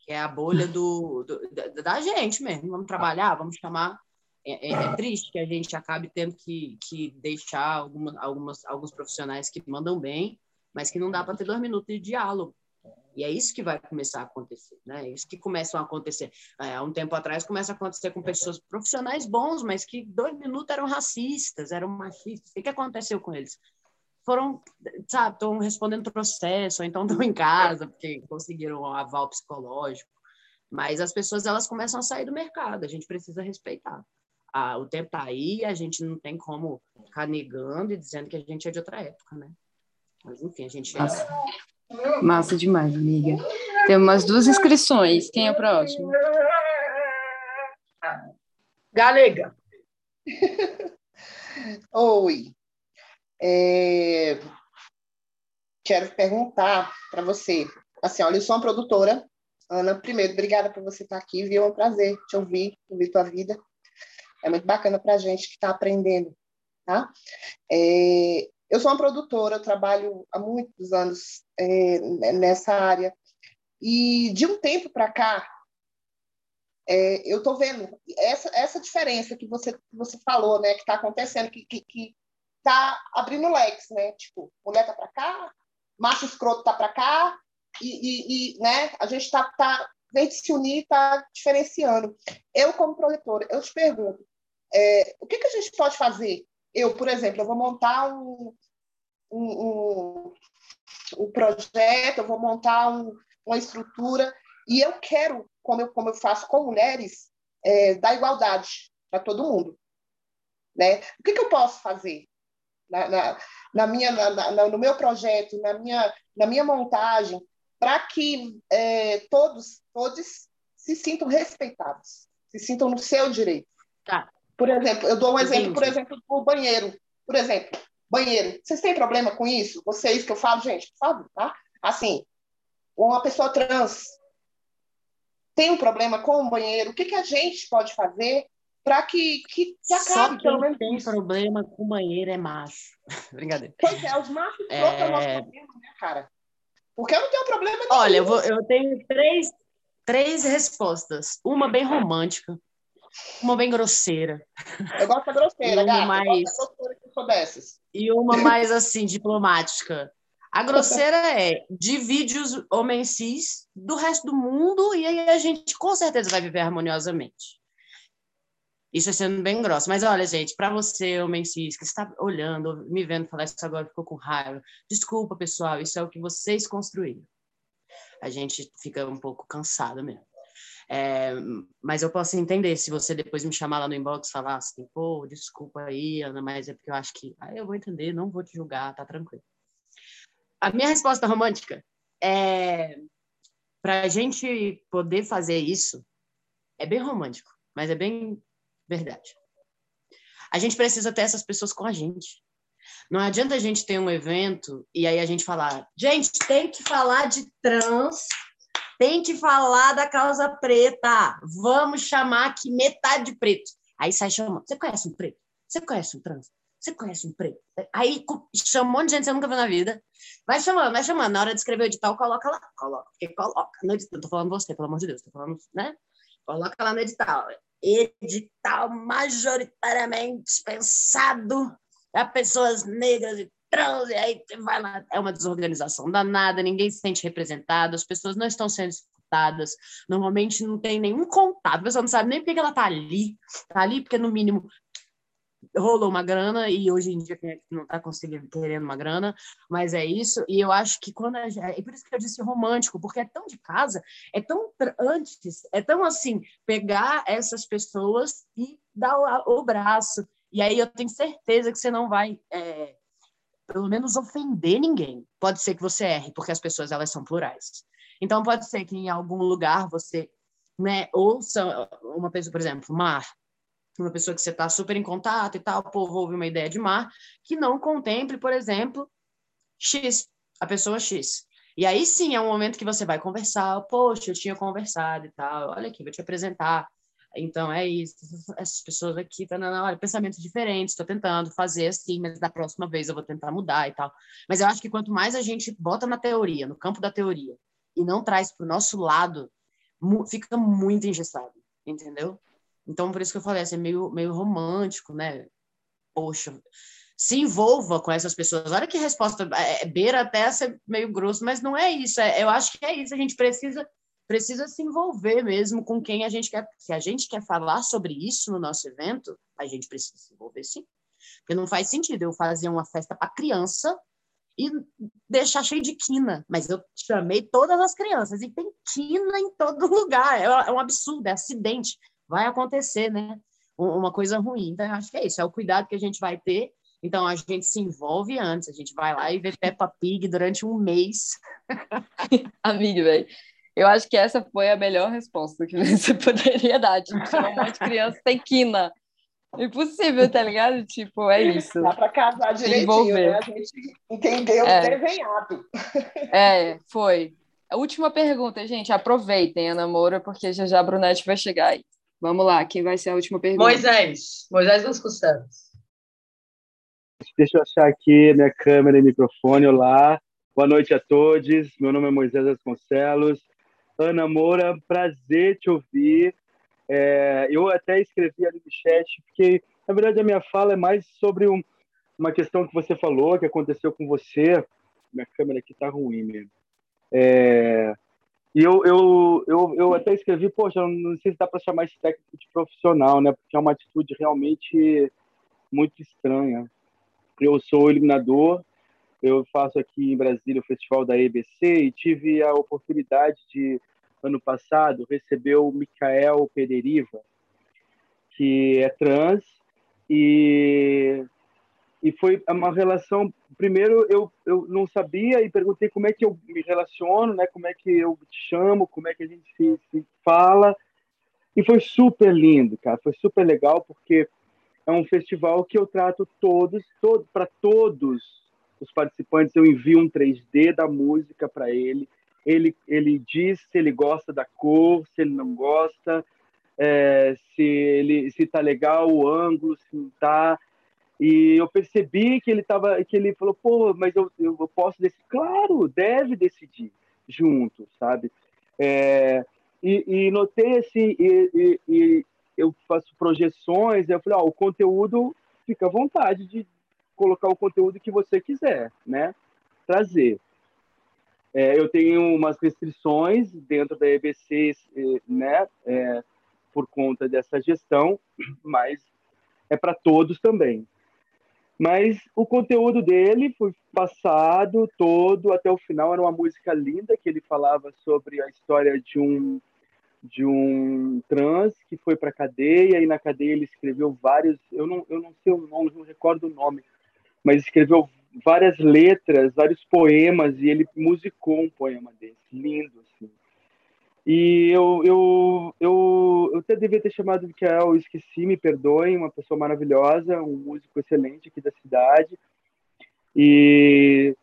Que é a bolha do, do da, da gente mesmo. Vamos trabalhar, vamos chamar é, é, é, triste que a gente acabe tendo que, que deixar alguma, algumas, alguns profissionais que mandam bem, mas que não dá para ter dois minutos de diálogo. E é isso que vai começar a acontecer, né? É isso que começam a acontecer. É, há um tempo atrás começa a acontecer com pessoas profissionais bons, mas que dois minutos eram racistas, eram machistas. O que aconteceu com eles? Foram, sabe, estão respondendo processo, ou então estão em casa porque conseguiram um aval psicológico. Mas as pessoas elas começam a sair do mercado. A gente precisa respeitar a, o tempo tá aí, a gente não tem como ficar negando e dizendo que a gente é de outra época, né? Mas enfim, a gente é. Massa, demais, amiga. Tem umas duas inscrições. Quem é o próximo? Galega. Oi. É... Quero perguntar para você. Assim, olha, eu sou uma produtora. Ana, primeiro, obrigada por você estar aqui, viu? É um prazer te ouvir, ouvir tua vida. É muito bacana para a gente que está aprendendo, tá? É, eu sou uma produtora, eu trabalho há muitos anos é, nessa área. E de um tempo para cá, é, eu estou vendo essa, essa diferença que você, que você falou, né, que está acontecendo, que, que, que tá abrindo leques, né? Tipo, mulher tá para cá, macho escroto tá para cá, e, e, e, né, a gente está tá, tá, vem se unir, está diferenciando. Eu, como produtora, eu te pergunto, é, o que, que a gente pode fazer? Eu, por exemplo, eu vou montar um, um, um, um projeto, eu vou montar um, uma estrutura e eu quero, como eu, como eu faço com mulheres, é, dar igualdade para todo mundo. Né? O que, que eu posso fazer na, na, na minha, na, no meu projeto, na minha, na minha montagem, para que é, todos, todos se sintam respeitados, se sintam no seu direito. Tá. Por exemplo, eu dou um exemplo, por exemplo, do banheiro. Por exemplo, banheiro. Vocês têm problema com isso? Vocês que eu falo, gente, por favor, tá? Assim, uma pessoa trans tem um problema com o banheiro, o que, que a gente pode fazer para que, que, que acabe, Só pelo menos. tem problema com o banheiro é macho. Brincadeira. Pois é, os machos é... é o nosso problema, né, cara? Porque eu não tenho problema nenhum. Olha, eu, vou, eu tenho três, três respostas. Uma bem romântica, uma bem grosseira. Eu gosto da grosseira, uma gata. Mais... Eu gosto da que sou dessas. E uma mais, assim, diplomática. A grosseira é divide os homens cis do resto do mundo e aí a gente com certeza vai viver harmoniosamente. Isso é sendo bem grosso. Mas olha, gente, para você, homem cis, que está olhando, me vendo falar isso agora, ficou com raiva. Desculpa, pessoal, isso é o que vocês construíram. A gente fica um pouco cansado mesmo. É, mas eu posso entender se você depois me chamar lá no inbox e falar assim, pô, desculpa aí, Ana, mas é porque eu acho que. Aí eu vou entender, não vou te julgar, tá tranquilo. A minha resposta romântica é. Para a gente poder fazer isso, é bem romântico, mas é bem verdade. A gente precisa ter essas pessoas com a gente. Não adianta a gente ter um evento e aí a gente falar, gente, tem que falar de trans tem que falar da causa preta. Vamos chamar aqui metade preto. Aí sai chamando. Você conhece um preto? Você conhece um trans? Você conhece um preto? Aí chama um monte de gente que você nunca viu na vida. Vai chamando, vai chamando. Na hora de escrever o edital, coloca lá. Coloca, porque coloca no edital. Tô falando você, pelo amor de Deus. Tô falando, né? Coloca lá no edital. Edital majoritariamente pensado a pessoas negras e trans, e aí vai lá. É uma desorganização danada, ninguém se sente representado, as pessoas não estão sendo escutadas, normalmente não tem nenhum contato, a pessoa não sabe nem por que ela está ali, está ali porque, no mínimo, rolou uma grana e hoje em dia não está conseguindo querendo uma grana, mas é isso. E eu acho que quando é, é por isso que eu disse romântico, porque é tão de casa, é tão antes, é tão assim pegar essas pessoas e dar o, o braço. E aí eu tenho certeza que você não vai é, pelo menos ofender ninguém. Pode ser que você erre, porque as pessoas elas são plurais. Então pode ser que em algum lugar você, né, ouça uma pessoa, por exemplo, Mar, uma pessoa que você está super em contato e tal, pô, vou ouvir uma ideia de Mar, que não contemple, por exemplo, X, a pessoa X. E aí sim é um momento que você vai conversar, poxa, eu tinha conversado e tal, olha aqui, vou te apresentar então é isso, essas pessoas aqui, tá, na hora, pensamentos diferentes, estou tentando fazer assim, mas da próxima vez eu vou tentar mudar e tal. Mas eu acho que quanto mais a gente bota na teoria, no campo da teoria, e não traz para o nosso lado, fica muito engessado, entendeu? Então, por isso que eu falei, assim, é meio, meio romântico, né? Poxa, se envolva com essas pessoas. Olha que resposta, é, é beira até ser meio grosso, mas não é isso. É, eu acho que é isso. A gente precisa precisa se envolver mesmo com quem a gente quer. Se a gente quer falar sobre isso no nosso evento, a gente precisa se envolver sim. Porque não faz sentido eu fazer uma festa para criança e deixar cheio de quina. Mas eu chamei todas as crianças e tem quina em todo lugar. É, é um absurdo, é acidente. Vai acontecer, né? Uma coisa ruim. Então, eu acho que é isso, é o cuidado que a gente vai ter. Então, a gente se envolve antes, a gente vai lá e vê Peppa Pig durante um mês. Amigo, velho. Eu acho que essa foi a melhor resposta que você poderia dar. Tipo, um monte de criança tem quina. Impossível, tá ligado? Tipo, é isso. Dá para casar direitinho, né? A gente entendeu é. desenhado. É, foi. A última pergunta, gente. Aproveitem a namoro, porque já já a Brunete vai chegar aí. Vamos lá, quem vai ser a última pergunta? Moisés. Moisés Vasconcelos. Deixa eu achar aqui minha câmera e microfone. Olá. Boa noite a todos. Meu nome é Moisés Vasconcelos. Ana Moura, prazer te ouvir. É, eu até escrevi ali no chat, porque, na verdade, a minha fala é mais sobre um, uma questão que você falou, que aconteceu com você. Minha câmera aqui tá ruim mesmo. É, e eu, eu, eu, eu até escrevi, poxa, não sei se dá para chamar esse técnico de profissional, né? Porque é uma atitude realmente muito estranha. Eu sou eliminador, eu faço aqui em Brasília o festival da EBC e tive a oportunidade de, ano passado, receber o Mikael Pederiva, que é trans, e, e foi uma relação. Primeiro, eu, eu não sabia e perguntei como é que eu me relaciono, né? como é que eu te chamo, como é que a gente se, se fala. E foi super lindo, cara. Foi super legal, porque é um festival que eu trato todos, todo, para todos os participantes, eu envio um 3D da música para ele. ele. Ele diz se ele gosta da cor, se ele não gosta, é, se ele se tá legal o ângulo, se não tá. E eu percebi que ele tava, que ele falou, pô, mas eu, eu posso decidir. Claro, deve decidir junto, sabe? É, e, e, notei assim, e, e, e, eu faço projeções, eu falei, ó, o conteúdo fica à vontade de, colocar o conteúdo que você quiser, né? Trazer. É, eu tenho umas restrições dentro da EBC, né? É, por conta dessa gestão, mas é para todos também. Mas o conteúdo dele foi passado todo até o final. Era uma música linda que ele falava sobre a história de um de um trans que foi para cadeia e na cadeia ele escreveu vários. Eu não eu não sei o nome, não recordo o nome, mas escreveu várias letras, vários poemas, e ele musicou um poema desse, lindo, assim. E eu, eu, eu, eu até devia ter chamado Mikael, esqueci, me perdoem, uma pessoa maravilhosa, um músico excelente aqui da cidade. E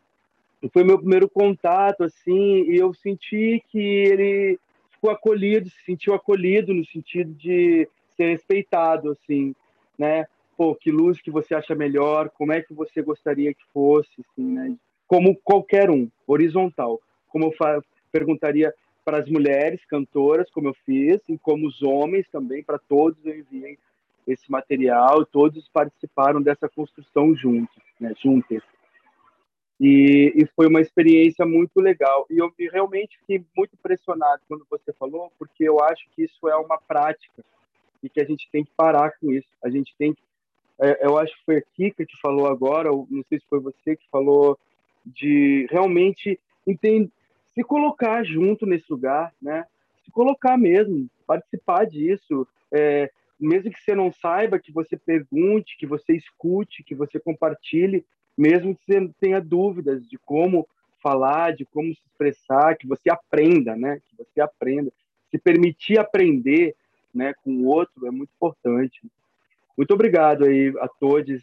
foi meu primeiro contato, assim, e eu senti que ele ficou acolhido, se sentiu acolhido no sentido de ser respeitado, assim, né? Pô, que luz que você acha melhor, como é que você gostaria que fosse, assim, né? Como qualquer um, horizontal. Como eu perguntaria para as mulheres cantoras, como eu fiz, e como os homens também, para todos eu enviei esse material, todos participaram dessa construção juntos, né, juntos. E, e, foi uma experiência muito legal. E eu realmente fiquei muito impressionado quando você falou, porque eu acho que isso é uma prática e que a gente tem que parar com isso. A gente tem que. É, eu acho que foi a Kika que falou agora, não sei se foi você que falou, de realmente entender, se colocar junto nesse lugar, né? Se colocar mesmo, participar disso. É, mesmo que você não saiba, que você pergunte, que você escute, que você compartilhe, mesmo que você tenha dúvidas de como falar, de como se expressar, que você aprenda, né? Que você aprenda. Se permitir aprender, né, com o outro é muito importante. Muito obrigado aí a todos.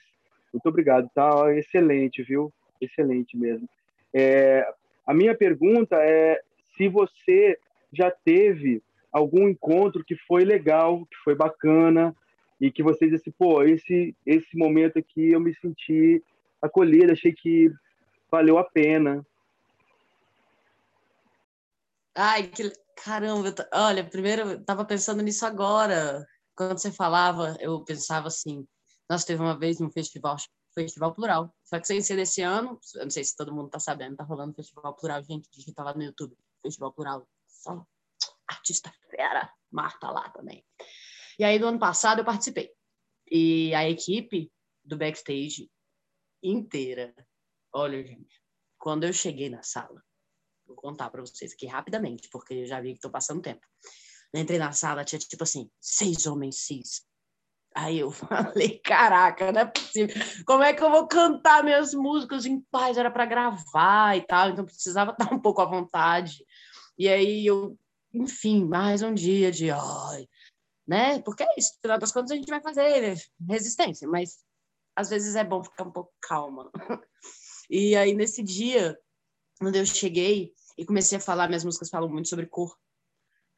Muito obrigado, tá? Excelente, viu? Excelente mesmo. É, a minha pergunta é se você já teve algum encontro que foi legal, que foi bacana, e que você disse, pô, esse, esse momento aqui eu me senti acolhido, achei que valeu a pena. Ai, que caramba! Olha, primeiro eu tava pensando nisso agora. Quando você falava, eu pensava assim: nós teve uma vez um festival, festival plural. Só que sem ser desse ano, eu não sei se todo mundo tá sabendo, tá rolando festival plural, gente, digita lá no YouTube, festival plural. Só artista fera, Marta lá também. E aí, do ano passado, eu participei. E a equipe do backstage inteira, olha, gente, quando eu cheguei na sala, vou contar para vocês aqui rapidamente, porque eu já vi que estou passando tempo. Eu entrei na sala, tinha tipo assim, seis homens cis. Aí eu falei, caraca, não é possível. Como é que eu vou cantar minhas músicas em paz? Era para gravar e tal, então precisava estar um pouco à vontade. E aí eu enfim, mais um dia de ai, né? Porque é isso, final das contas a gente vai fazer resistência, mas às vezes é bom ficar um pouco calma. E aí nesse dia, quando eu cheguei e comecei a falar, minhas músicas falam muito sobre cor.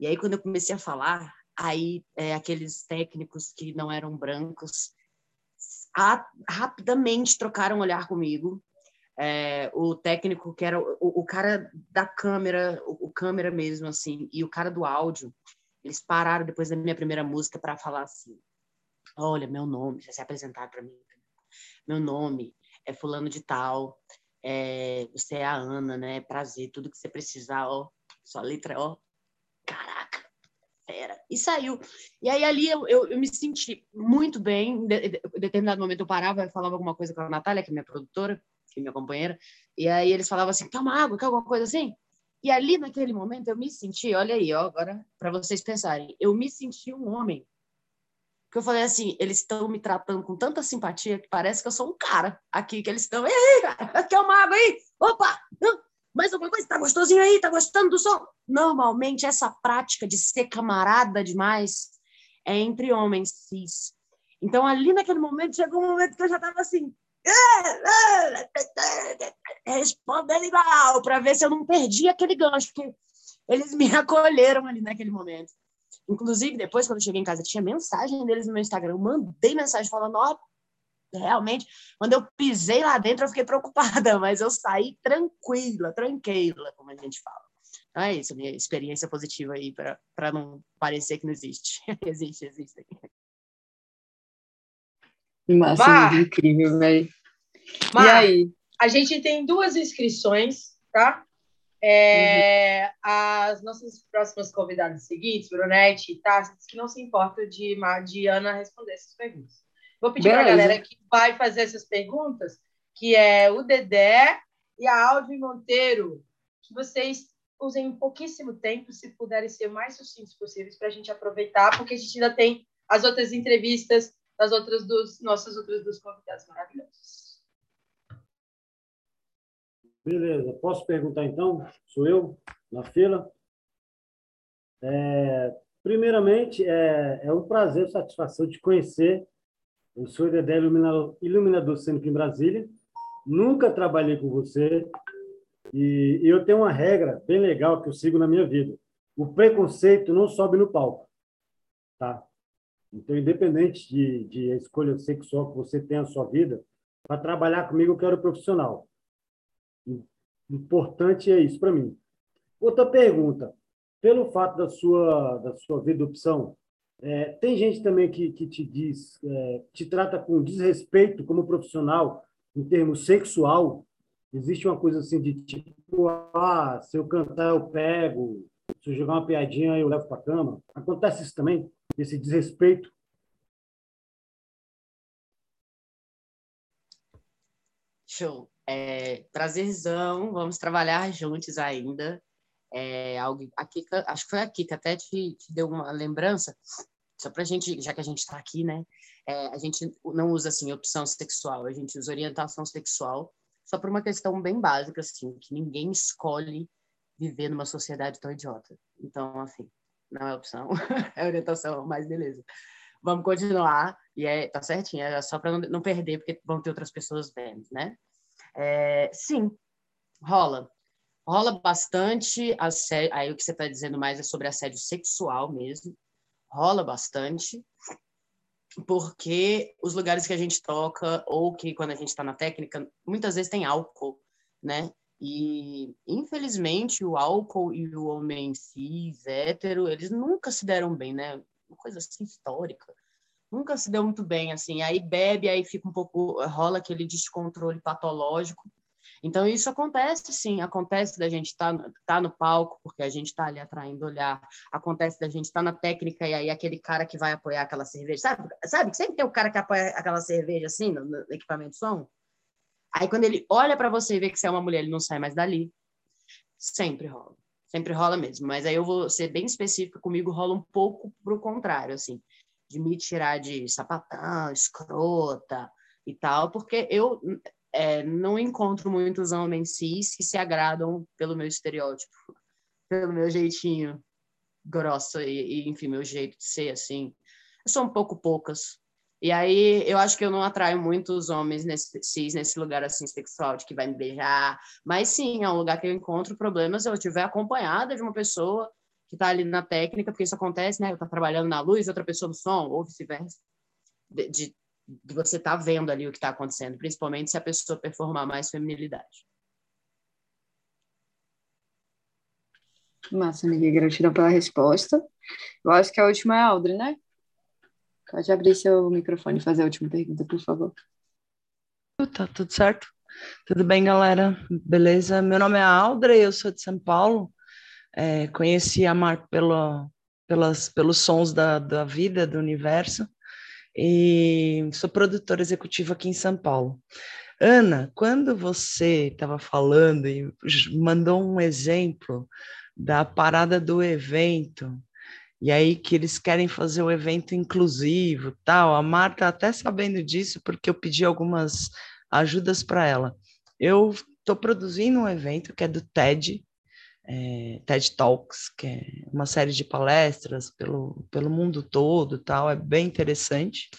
E aí quando eu comecei a falar, aí é, aqueles técnicos que não eram brancos a, rapidamente trocaram olhar comigo é, o técnico que era o, o cara da câmera, o, o, câmera mesmo, assim, e o cara do áudio, eles pararam depois da minha primeira música para falar assim: Olha, meu nome, já se apresentar para mim. Meu nome é Fulano de Tal, é, você é a Ana, né? Prazer, tudo que você precisar, ó, sua letra, ó, caraca, fera. E saiu. E aí ali eu, eu, eu me senti muito bem. Em de, de, determinado momento eu parava e falava alguma coisa com a Natália, que é minha produtora que é minha companheira, e aí eles falavam assim, quer uma água, quer alguma coisa assim? E ali naquele momento eu me senti, olha aí, ó, agora para vocês pensarem, eu me senti um homem. Porque eu falei assim, eles estão me tratando com tanta simpatia que parece que eu sou um cara aqui, que eles estão, ei, cara, quer uma água aí? Opa, mais alguma coisa? Tá gostosinho aí? Tá gostando do som? Normalmente essa prática de ser camarada demais é entre homens cis. Então ali naquele momento chegou um momento que eu já tava assim, respondendo igual, para ver se eu não perdi aquele gancho, porque eles me acolheram ali naquele momento. Inclusive, depois, quando eu cheguei em casa, tinha mensagem deles no meu Instagram. Eu mandei mensagem falando: ó, realmente, quando eu pisei lá dentro, eu fiquei preocupada, mas eu saí tranquila, tranquila, como a gente fala. Então é isso, minha experiência positiva aí, para não parecer que não existe. existe, existe. Massa, Mar, incrível, velho. E aí? A gente tem duas inscrições, tá? É, uhum. As nossas próximas convidadas seguintes, Brunete e Tassi, que não se importa de, de Ana responder essas perguntas. Vou pedir para a galera que vai fazer essas perguntas, que é o Dedé e a Alvin Monteiro, que vocês usem um pouquíssimo tempo, se puderem ser o mais sucintos possíveis, para a gente aproveitar, porque a gente ainda tem as outras entrevistas das outras dos nossas outras duas convidadas maravilhosas. Beleza, posso perguntar então? Sou eu na fila. É, primeiramente, é, é um prazer, satisfação de conhecer. Eu sou Dedé iluminador, iluminador cênico em Brasília. Nunca trabalhei com você e eu tenho uma regra bem legal que eu sigo na minha vida. O preconceito não sobe no palco, tá? Então, independente de, de escolha sexual que você tem na sua vida, para trabalhar comigo eu quero profissional. Importante é isso para mim. Outra pergunta. Pelo fato da sua, da sua vida opção, é, tem gente também que, que te diz, é, te trata com desrespeito como profissional em termos sexual. Existe uma coisa assim de tipo, ah, se eu cantar eu pego, se eu jogar uma piadinha eu levo para cama. Acontece isso também, esse desrespeito Show. É, prazerzão, vamos trabalhar juntos ainda. É, a Kika, acho que foi a Kika até te, te deu uma lembrança, só para gente, já que a gente está aqui, né? É, a gente não usa assim opção sexual, a gente usa orientação sexual, só por uma questão bem básica, assim, que ninguém escolhe viver numa sociedade tão idiota. Então, assim, não é opção, é orientação, mas beleza. Vamos continuar, e é, tá certinho, é só para não, não perder, porque vão ter outras pessoas vendo, né? É, sim, rola. Rola bastante assédio. Aí o que você está dizendo mais é sobre assédio sexual mesmo. Rola bastante, porque os lugares que a gente toca, ou que quando a gente está na técnica, muitas vezes tem álcool, né? E, infelizmente, o álcool e o homem cis, hétero, eles nunca se deram bem, né? Uma coisa assim histórica nunca se deu muito bem, assim. Aí bebe, aí fica um pouco, rola aquele descontrole patológico. Então, isso acontece, sim. Acontece da gente estar tá, tá no palco, porque a gente está ali atraindo olhar. Acontece da gente estar tá na técnica e aí aquele cara que vai apoiar aquela cerveja. Sabe, sabe que sempre tem o cara que apoia aquela cerveja assim no, no equipamento som? Aí, quando ele olha para você e vê que você é uma mulher, ele não sai mais dali. Sempre rola. Sempre rola mesmo. Mas aí eu vou ser bem específica comigo, rola um pouco pro contrário, assim de me tirar de sapatão, escrota e tal, porque eu é, não encontro muitos homens cis que se agradam pelo meu estereótipo, pelo meu jeitinho grosso e, e, enfim, meu jeito de ser, assim. Sou um pouco poucas. E aí eu acho que eu não atraio muitos homens nesse, cis nesse lugar assim sexual, de que vai me beijar. Mas sim, é um lugar que eu encontro problemas se eu estiver acompanhada de uma pessoa que está ali na técnica, porque isso acontece, né? Eu estou trabalhando na luz, outra pessoa no som, ou vice-versa. De, de, você estar tá vendo ali o que está acontecendo, principalmente se a pessoa performar mais feminilidade. Massa, amiga. Gratidão pela resposta. Eu acho que a última é a Audrey, né? Pode abrir seu microfone e fazer a última pergunta, por favor. Tá tudo certo? Tudo bem, galera? Beleza? Meu nome é Audrey, eu sou de São Paulo. É, conheci a Mar pelo, pelas, pelos sons da, da vida, do universo, e sou produtora executiva aqui em São Paulo. Ana, quando você estava falando e mandou um exemplo da parada do evento, e aí que eles querem fazer o evento inclusivo, tal, a Marta até sabendo disso, porque eu pedi algumas ajudas para ela. Eu estou produzindo um evento que é do TED, é, TED Talks, que é uma série de palestras pelo, pelo mundo todo, tal, é bem interessante.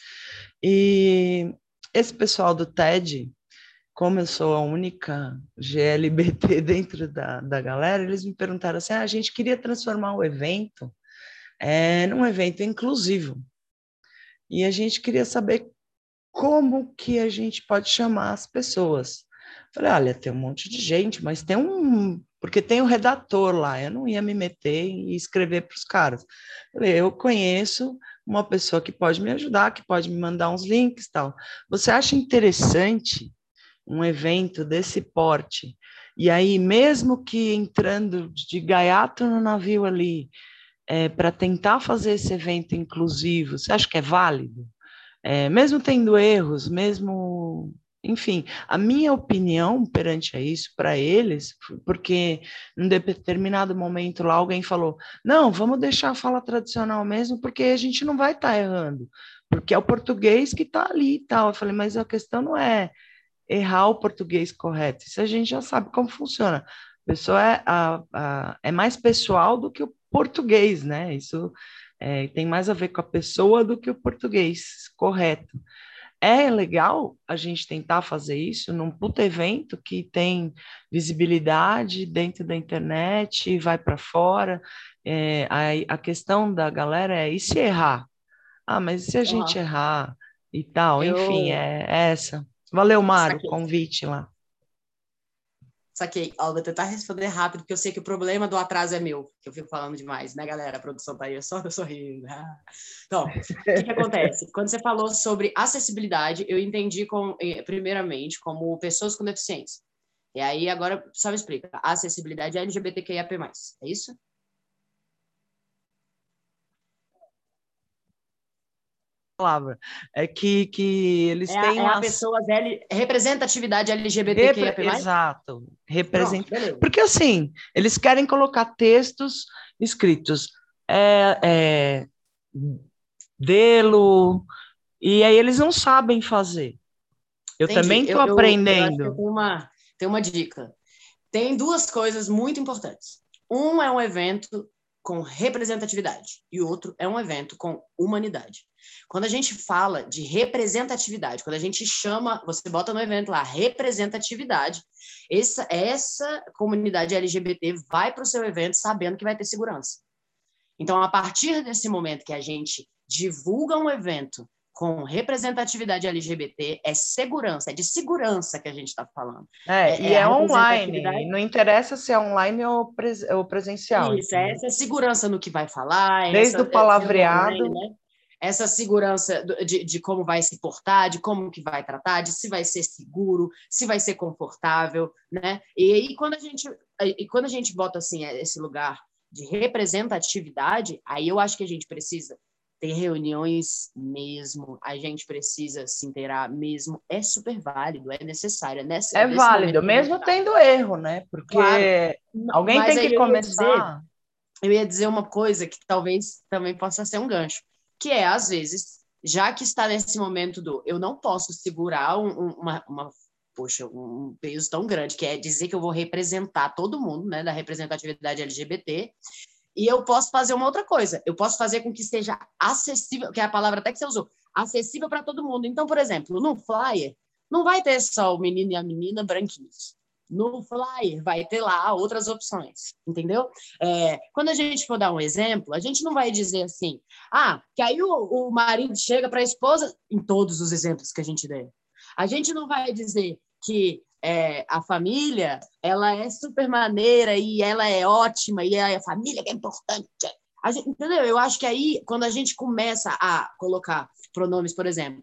E esse pessoal do TED, como eu sou a única GLBT dentro da, da galera, eles me perguntaram assim: ah, a gente queria transformar o evento é, num evento inclusivo. E a gente queria saber como que a gente pode chamar as pessoas. Falei, olha, tem um monte de gente, mas tem um porque tem o redator lá, eu não ia me meter e escrever para os caras. Eu conheço uma pessoa que pode me ajudar, que pode me mandar uns links tal. Você acha interessante um evento desse porte? E aí, mesmo que entrando de gaiato no navio ali, é, para tentar fazer esse evento inclusivo, você acha que é válido? É, mesmo tendo erros, mesmo enfim, a minha opinião perante a isso, para eles, porque em determinado momento lá alguém falou: não, vamos deixar a fala tradicional mesmo, porque a gente não vai estar tá errando, porque é o português que está ali e tal. Eu falei: mas a questão não é errar o português correto, isso a gente já sabe como funciona. A pessoa é, a, a, é mais pessoal do que o português, né? Isso é, tem mais a ver com a pessoa do que o português correto é legal a gente tentar fazer isso num puto evento que tem visibilidade dentro da internet, vai para fora. É, a, a questão da galera é e se errar? Ah, mas e se a gente errar e tal? Eu- Enfim, é, é essa. Valeu, Mário, convite lá. Saquei. Vou tentar responder rápido, porque eu sei que o problema do atraso é meu, que eu fico falando demais, né, galera? A produção tá aí, é só sorrindo. Então, o que, que acontece? Quando você falou sobre acessibilidade, eu entendi, com, eh, primeiramente, como pessoas com deficiência. E aí, agora, só me explica. Acessibilidade é LGBTQIAP+, é isso? Palavra. É que, que eles É têm é uma a pessoas L, representatividade Repre- LGBTQIAP+. Exato. Representa... Pronto. Porque assim, eles querem colocar textos escritos é, é, delo, e aí eles não sabem fazer. Eu Entendi. também estou Eu- eu- eu aprendendo. tenho uma, tenho uma dica. Tem duas coisas muito importantes. Um é um evento com representatividade e outro é um evento com humanidade. Quando a gente fala de representatividade, quando a gente chama, você bota no evento lá, representatividade, essa, essa comunidade LGBT vai para o seu evento sabendo que vai ter segurança. Então, a partir desse momento que a gente divulga um evento com representatividade LGBT, é segurança, é de segurança que a gente está falando. É, e é a online, não interessa se é online ou, pres- ou presencial. Isso, é essa segurança no que vai falar. Desde essa, o palavreado. essa online, né? Essa segurança de, de como vai se portar, de como que vai tratar, de se vai ser seguro, se vai ser confortável, né? E aí quando a gente e quando a gente bota assim esse lugar de representatividade, aí eu acho que a gente precisa ter reuniões mesmo, a gente precisa se inteirar mesmo, é super válido, é necessário, é nesse, É válido, mesmo tá. tendo erro, né? Porque Claro. alguém Mas tem que eu ia começar. dizer- eu ia dizer uma coisa que talvez também possa ser um gancho, que é, às vezes, já que está nesse momento do eu não posso segurar um- um- uma, uma poxa, um peso tão grande, que é dizer que eu vou representar todo mundo, né, da representatividade LGBT, e eu posso fazer uma outra coisa, eu posso fazer com que seja acessível, que é a palavra até que você usou, acessível para todo mundo. Então, por exemplo, no flyer, não vai ter só o menino e a menina branquinhos. No flyer vai ter lá outras opções, entendeu? É, quando a gente for dar um exemplo, a gente não vai dizer assim, ah, que aí o, o marido chega para a esposa, em todos os exemplos que a gente der. A gente não vai dizer que é, a família ela é super maneira e ela é ótima e é a família que é importante. A gente- entendeu? Eu acho que aí, quando a gente começa a colocar pronomes, por exemplo,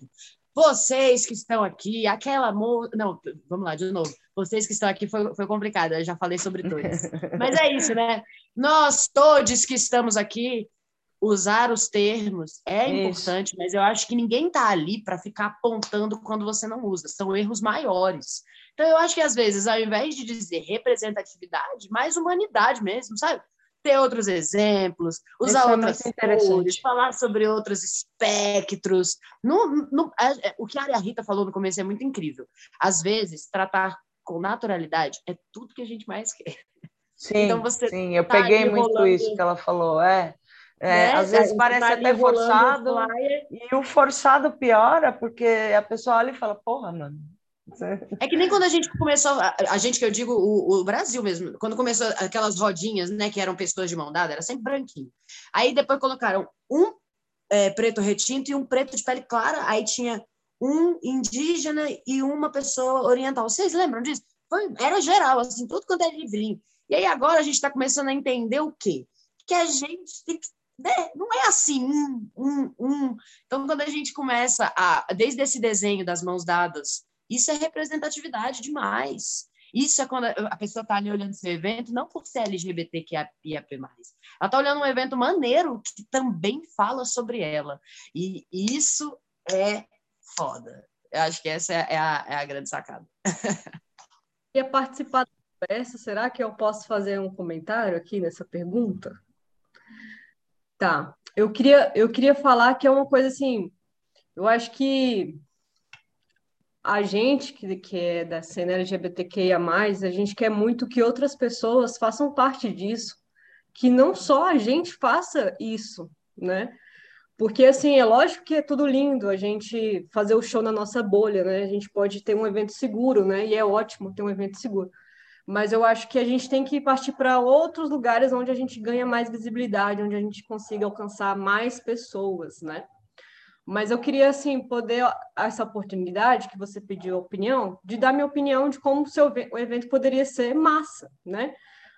vocês que estão aqui, aquela moça. Não, vamos lá, de novo. Vocês que estão aqui foi, foi complicado, eu já falei sobre todos. Mas é isso, né? Nós todos que estamos aqui, usar os termos é Isso. importante, mas eu acho que ninguém está ali para ficar apontando quando você não usa. São erros maiores. Então, eu acho que às vezes, ao invés de dizer representatividade, mais humanidade mesmo, sabe? Ter outros exemplos, usar Isso é outras interessante. cores, falar sobre outros espectros. Não, não, é- o que a Aria Rita falou no começo é muito incrível. Às vezes, tratar com naturalidade é tudo que a gente mais quer. Sim, Então, você sim, eu tá peguei muito rolando- isso que ela falou. É, é, Né? às vezes parece tá até o forçado, flyer. e o forçado piora, porque a pessoa olha e fala, porra, mano. É que nem quando a gente começou, a, a gente que eu digo, o, o Brasil mesmo, quando começou aquelas rodinhas, né, que eram pessoas de mão dada, era sempre branquinho. Aí depois colocaram um é, preto retinto e um preto de pele clara, aí tinha um indígena e uma pessoa oriental. Vocês lembram disso? Foi, era geral, assim, tudo quanto é livrinho. E aí agora a gente está começando a entender o quê? Que a gente tem que né? não é assim, um, um, um. Então, quando a gente começa a, desde esse desenho das mãos dadas, isso é representatividade demais. Isso é quando a pessoa está ali olhando seu evento, não por ser LGBTQIAP+. Ela está olhando um evento maneiro que também fala sobre ela. E isso é foda. Eu acho que essa é a, é a grande sacada. Queria participar da conversa, será que eu posso fazer um comentário aqui nessa pergunta? Tá, eu queria, eu queria falar que é uma coisa assim, eu acho que a gente que, que é da cena LGBTQIA+, a gente quer muito que outras pessoas façam parte disso, que não só a gente faça isso, né? Porque, assim, é lógico que é tudo lindo a gente fazer o show na nossa bolha, né? A gente pode ter um evento seguro, né? E é ótimo ter um evento seguro. Mas eu acho que a gente tem que partir para outros lugares onde a gente ganha mais visibilidade, onde a gente consiga alcançar mais pessoas, né? Mas eu queria, assim, poder, essa oportunidade que você pediu opinião, de dar minha opinião de como o seu o evento poderia ser massa, né?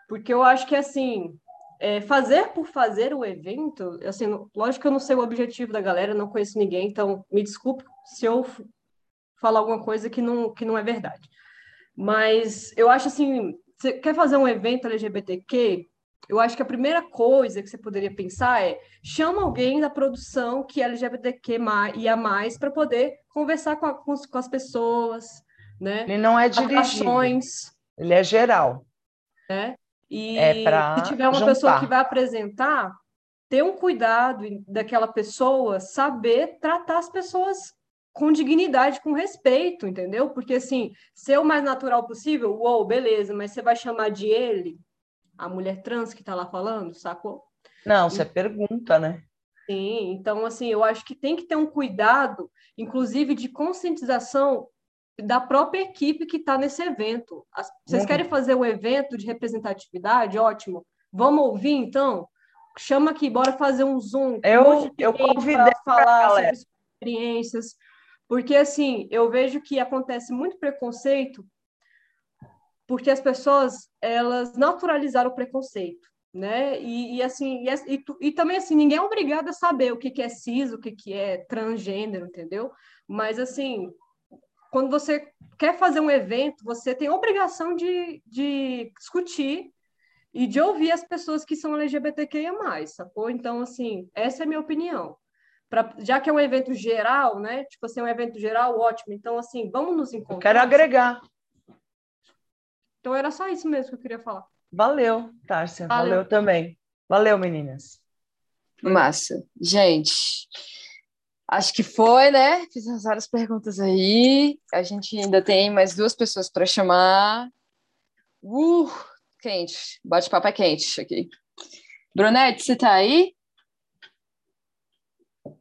Porque eu acho que, assim, é, fazer por fazer o evento, assim, lógico que eu não sei o objetivo da galera, não conheço ninguém, então me desculpe se eu falar alguma coisa que não, que não é verdade. Mas eu acho assim, você quer fazer um evento LGBTQ? Eu acho que a primeira coisa que você poderia pensar é chama alguém da produção que é LGBTQ e a mais para poder conversar com, a, com, com, as pessoas, né? Ele não é dirigido. Ele é geral. Né? E é se tiver uma juntar. pessoa que vai apresentar, ter um cuidado daquela pessoa, saber tratar as pessoas com dignidade, com respeito, entendeu? Porque assim, ser o mais natural possível, uou, beleza, mas você vai chamar de ele, a mulher trans que está lá falando, sacou? Não, você e... pergunta, né? Sim, então assim, eu acho que tem que ter um cuidado, inclusive de conscientização da própria equipe que está nesse evento. As, vocês uhum. querem fazer um evento de representatividade? Ótimo. Vamos ouvir, então? Chama aqui, bora fazer um Zoom. Eu, eu convidei falar sobre experiências. Porque, assim, eu vejo que acontece muito preconceito porque as pessoas, elas naturalizaram o preconceito, né? E, e assim, e, e, e, também, assim, ninguém é obrigado a saber o que, que é cis, o que, que é transgênero, entendeu? Mas, assim, quando você quer fazer um evento, você tem a obrigação de, de discutir e de ouvir as pessoas que são LGBTQIA+, sacou? Então, assim, essa é a minha opinião. Pra, já que é um evento geral, né? Tipo assim, é um evento geral, ótimo. Então, assim, vamos nos encontrar. Eu quero agregar. Então, era só isso mesmo que eu queria falar. Valeu, Tárcia. Valeu, Valeu também. Valeu, meninas. Massa. Gente, Acho que foi, né? Fizemos várias perguntas aí. A gente ainda tem mais duas pessoas para chamar. Uh, quente. Bate-papo é quente aqui. Brunete, você está aí?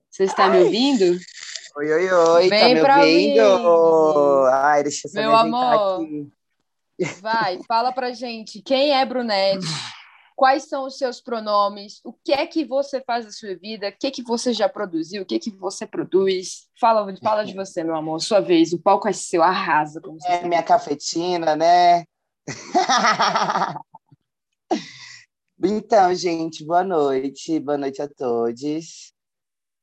Você está me ouvindo? Oi, oi, oi. Tá Vem tá me ouvindo? Mim. Ai, deixa eu Meu amor. Aqui. Vai, fala pra gente. Quem é Brunete? quais são os seus pronomes, o que é que você faz da sua vida, o que é que você já produziu, o que é que você produz. Fala, fala de você, meu amor, sua vez, o palco é seu, arrasa. Como é sabe. minha cafetina, né? então, gente, boa noite, boa noite a todos.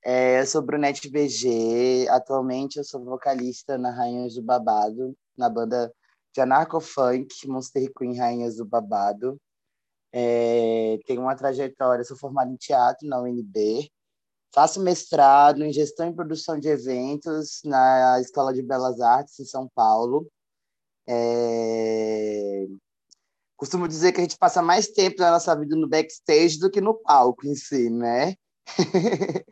É, eu sou Brunete BG, atualmente eu sou vocalista na Rainhas do Babado, na banda de anarco-funk Monster Queen Rainhas do Babado. É, tenho uma trajetória, sou formada em teatro na UNB, faço mestrado em gestão e produção de eventos na Escola de Belas Artes em São Paulo. É, costumo dizer que a gente passa mais tempo na nossa vida no backstage do que no palco em si, né?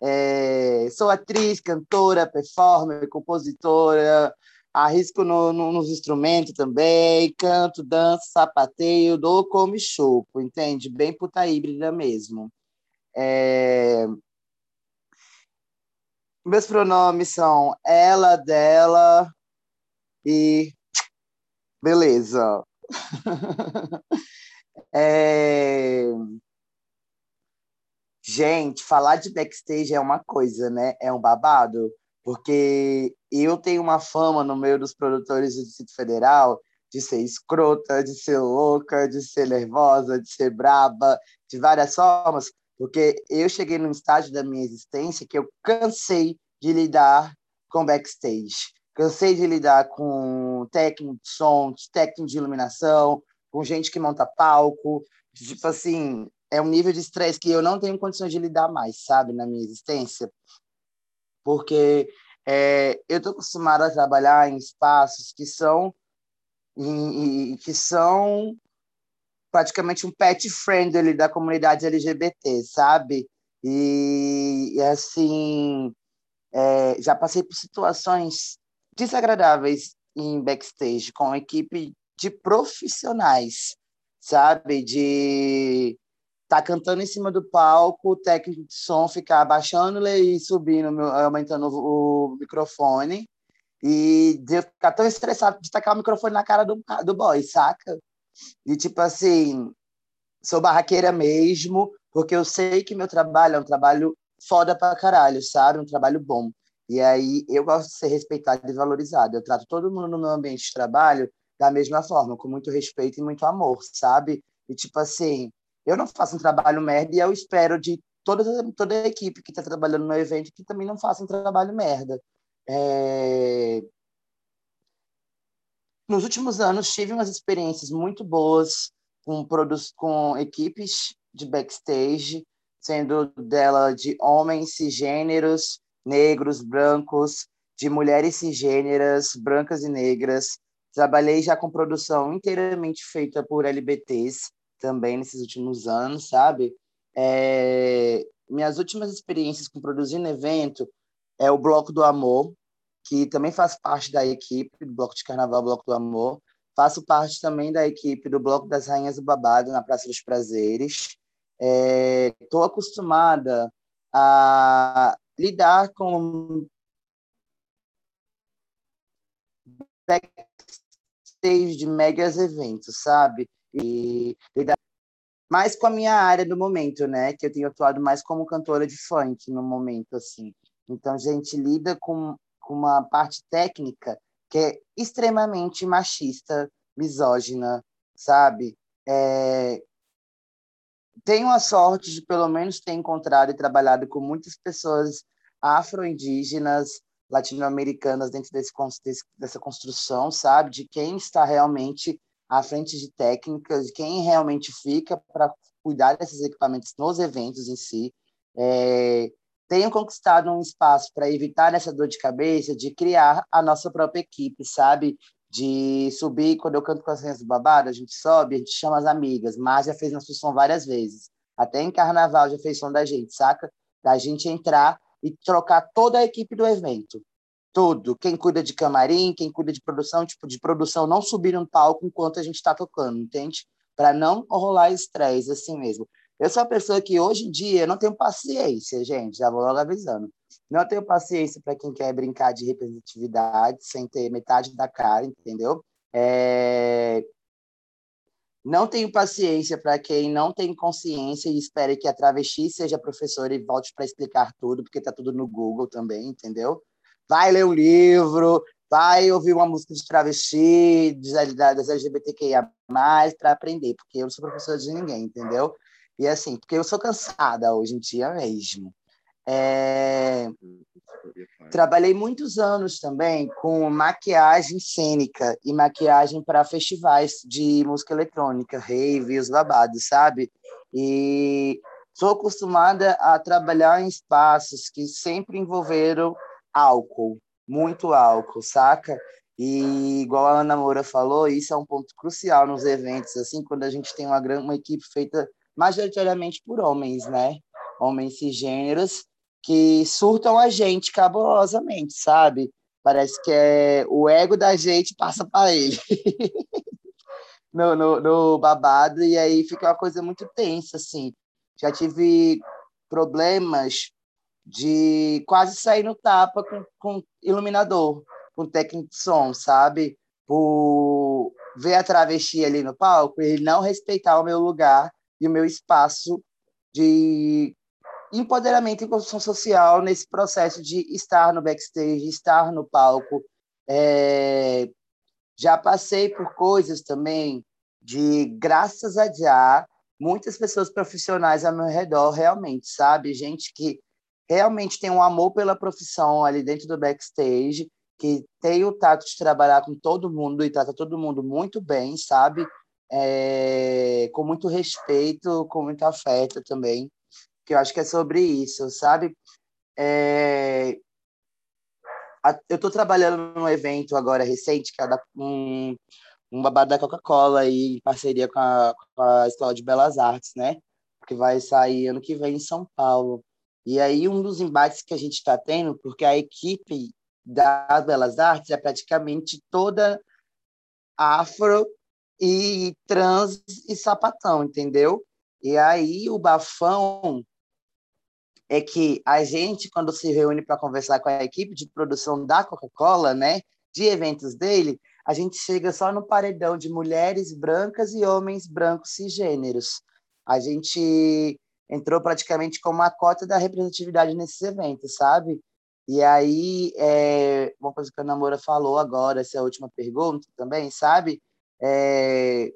é, sou atriz, cantora, performer, compositora, arrisco no, no, nos instrumentos também, canto, danço, sapateio, dou como choco, entende? Bem puta híbrida mesmo. É... Meus pronomes são ela, dela e beleza. é... Gente, falar de backstage é uma coisa, né? É um babado porque eu tenho uma fama no meio dos produtores do Distrito Federal de ser escrota, de ser louca, de ser nervosa, de ser braba, de várias formas, porque eu cheguei num estágio da minha existência que eu cansei de lidar com backstage. Cansei de lidar com técnico de som, técnico de iluminação, com gente que monta palco. Tipo assim, é um nível de estresse que eu não tenho condições de lidar mais, sabe, na minha existência porque é, eu estou acostumada a trabalhar em espaços que são em, que são praticamente um pet friendly da comunidade LGBT, sabe? E, assim, é, já passei por situações desagradáveis em backstage com equipe de profissionais, sabe? De tá cantando em cima do palco, o técnico de som ficar abaixando e subindo, aumentando o, microfone, e de eu ficar tão estressado de tacar o microfone na cara do, do boy, saca? E tipo assim, sou barraqueira mesmo, porque eu sei que meu trabalho é um trabalho foda pra caralho, sabe? Um trabalho bom. E aí eu gosto de ser respeitado e valorizado. Eu trato todo mundo no meu ambiente de trabalho da mesma forma, com muito respeito e muito amor, sabe? E tipo assim, eu não faço um trabalho merda e eu espero de toda, toda a equipe que está trabalhando no evento que também não faça um trabalho merda. É... Nos últimos anos, tive umas experiências muito boas com, com equipes de backstage, sendo dela de homens cisgêneros, negros, brancos, de mulheres cisgêneras, brancas e negras. Trabalhei já com produção inteiramente feita por LBTs também nesses últimos anos, sabe? É... Minhas últimas experiências com produzindo evento é o Bloco do Amor, que também faz parte da equipe do Bloco de Carnaval Bloco do Amor. Faço parte também da equipe do Bloco das Rainhas do Babado na Praça dos Prazeres. Estou é... acostumada a lidar com backstage de megas eventos, sabe? E lidar mais com a minha área do momento, né? Que eu tenho atuado mais como cantora de funk no momento, assim. Então, a gente lida com, com uma parte técnica que é extremamente machista, misógina, sabe? É... Tenho a sorte de, pelo menos, ter encontrado e trabalhado com muitas pessoas afro-indígenas, latino-americanas dentro desse, desse, dessa construção, sabe? De quem está realmente à frente de técnicas, quem realmente fica para cuidar desses equipamentos nos eventos em si. É, tenho conquistado um espaço para evitar essa dor de cabeça, de criar a nossa própria equipe, sabe? De subir, quando eu canto com as crianças do babado, a gente sobe, a gente chama as amigas. Mas já fez nosso som várias vezes. Até em carnaval já fez som da gente, saca? Da gente entrar e trocar toda a equipe do evento. Tudo. Quem cuida de camarim, quem cuida de produção, tipo, de produção não subir no palco enquanto a gente está tocando, entende? Para não rolar estresse assim mesmo. Eu sou uma pessoa que hoje em dia não tenho paciência, gente, já vou logo avisando. Não tenho paciência para quem quer brincar de representatividade sem ter metade da cara, entendeu? É... Não tenho paciência para quem não tem consciência e espera que a travesti seja professora e volte para explicar tudo, porque está tudo no Google também, entendeu? Vai ler um livro, vai ouvir uma música de travesti, das LGBTQIA+, para aprender, porque eu não sou professora de ninguém, entendeu? E assim, porque eu sou cansada hoje em dia mesmo. É... Trabalhei muitos anos também com maquiagem cênica e maquiagem para festivais de música eletrônica, rave, os babados, sabe? E sou acostumada a trabalhar em espaços que sempre envolveram álcool, muito álcool, saca? E igual a Ana Moura falou, isso é um ponto crucial nos eventos, assim, quando a gente tem uma, uma equipe feita majoritariamente por homens, né? Homens cisgêneros que surtam a gente cabulosamente, sabe? Parece que é o ego da gente passa para ele no, no, no, babado, e aí fica uma coisa muito tensa, assim. Já tive problemas de quase sair no tapa com, com iluminador, com técnico de som, sabe? Por ver a travesti ali no palco e não respeitar o meu lugar e o meu espaço de empoderamento e construção social nesse processo de estar no backstage, estar no palco. É... Já passei por coisas também de, graças a já, muitas pessoas profissionais ao meu redor, realmente, sabe? Gente que realmente tem um amor pela profissão ali dentro do backstage, que tem o tato de trabalhar com todo mundo e trata todo mundo muito bem, sabe? É... com muito respeito, com muito afeto também que eu acho que é sobre isso, sabe? É... Eu estou trabalhando num evento agora recente, que é da, um, um babado da Coca-Cola, em parceria com a, com a Escola de Belas Artes, né? Que vai sair ano que vem em São Paulo. E aí, um dos embates que a gente está tendo, porque a equipe das Belas Artes é praticamente toda afro e trans e sapatão, entendeu? E aí o bafão é que a gente, quando se reúne para conversar com a equipe de produção da Coca-Cola, né, de eventos dele, a gente chega só no paredão de mulheres brancas e homens brancos cisgêneros. A gente entrou praticamente como a cota da representatividade nesses eventos, sabe? E aí, é, uma coisa que a Namora falou agora, essa é a última pergunta também, sabe? É,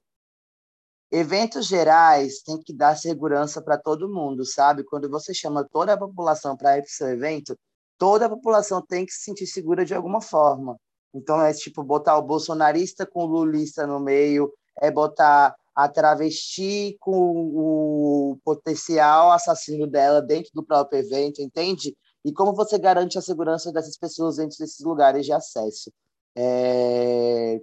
eventos gerais têm que dar segurança para todo mundo, sabe? Quando você chama toda a população para ir para o seu evento, toda a população tem que se sentir segura de alguma forma. Então, é tipo botar o bolsonarista com o lulista no meio, é botar a travesti com o potencial assassino dela dentro do próprio evento, entende? E como você garante a segurança dessas pessoas dentro desses lugares de acesso? É...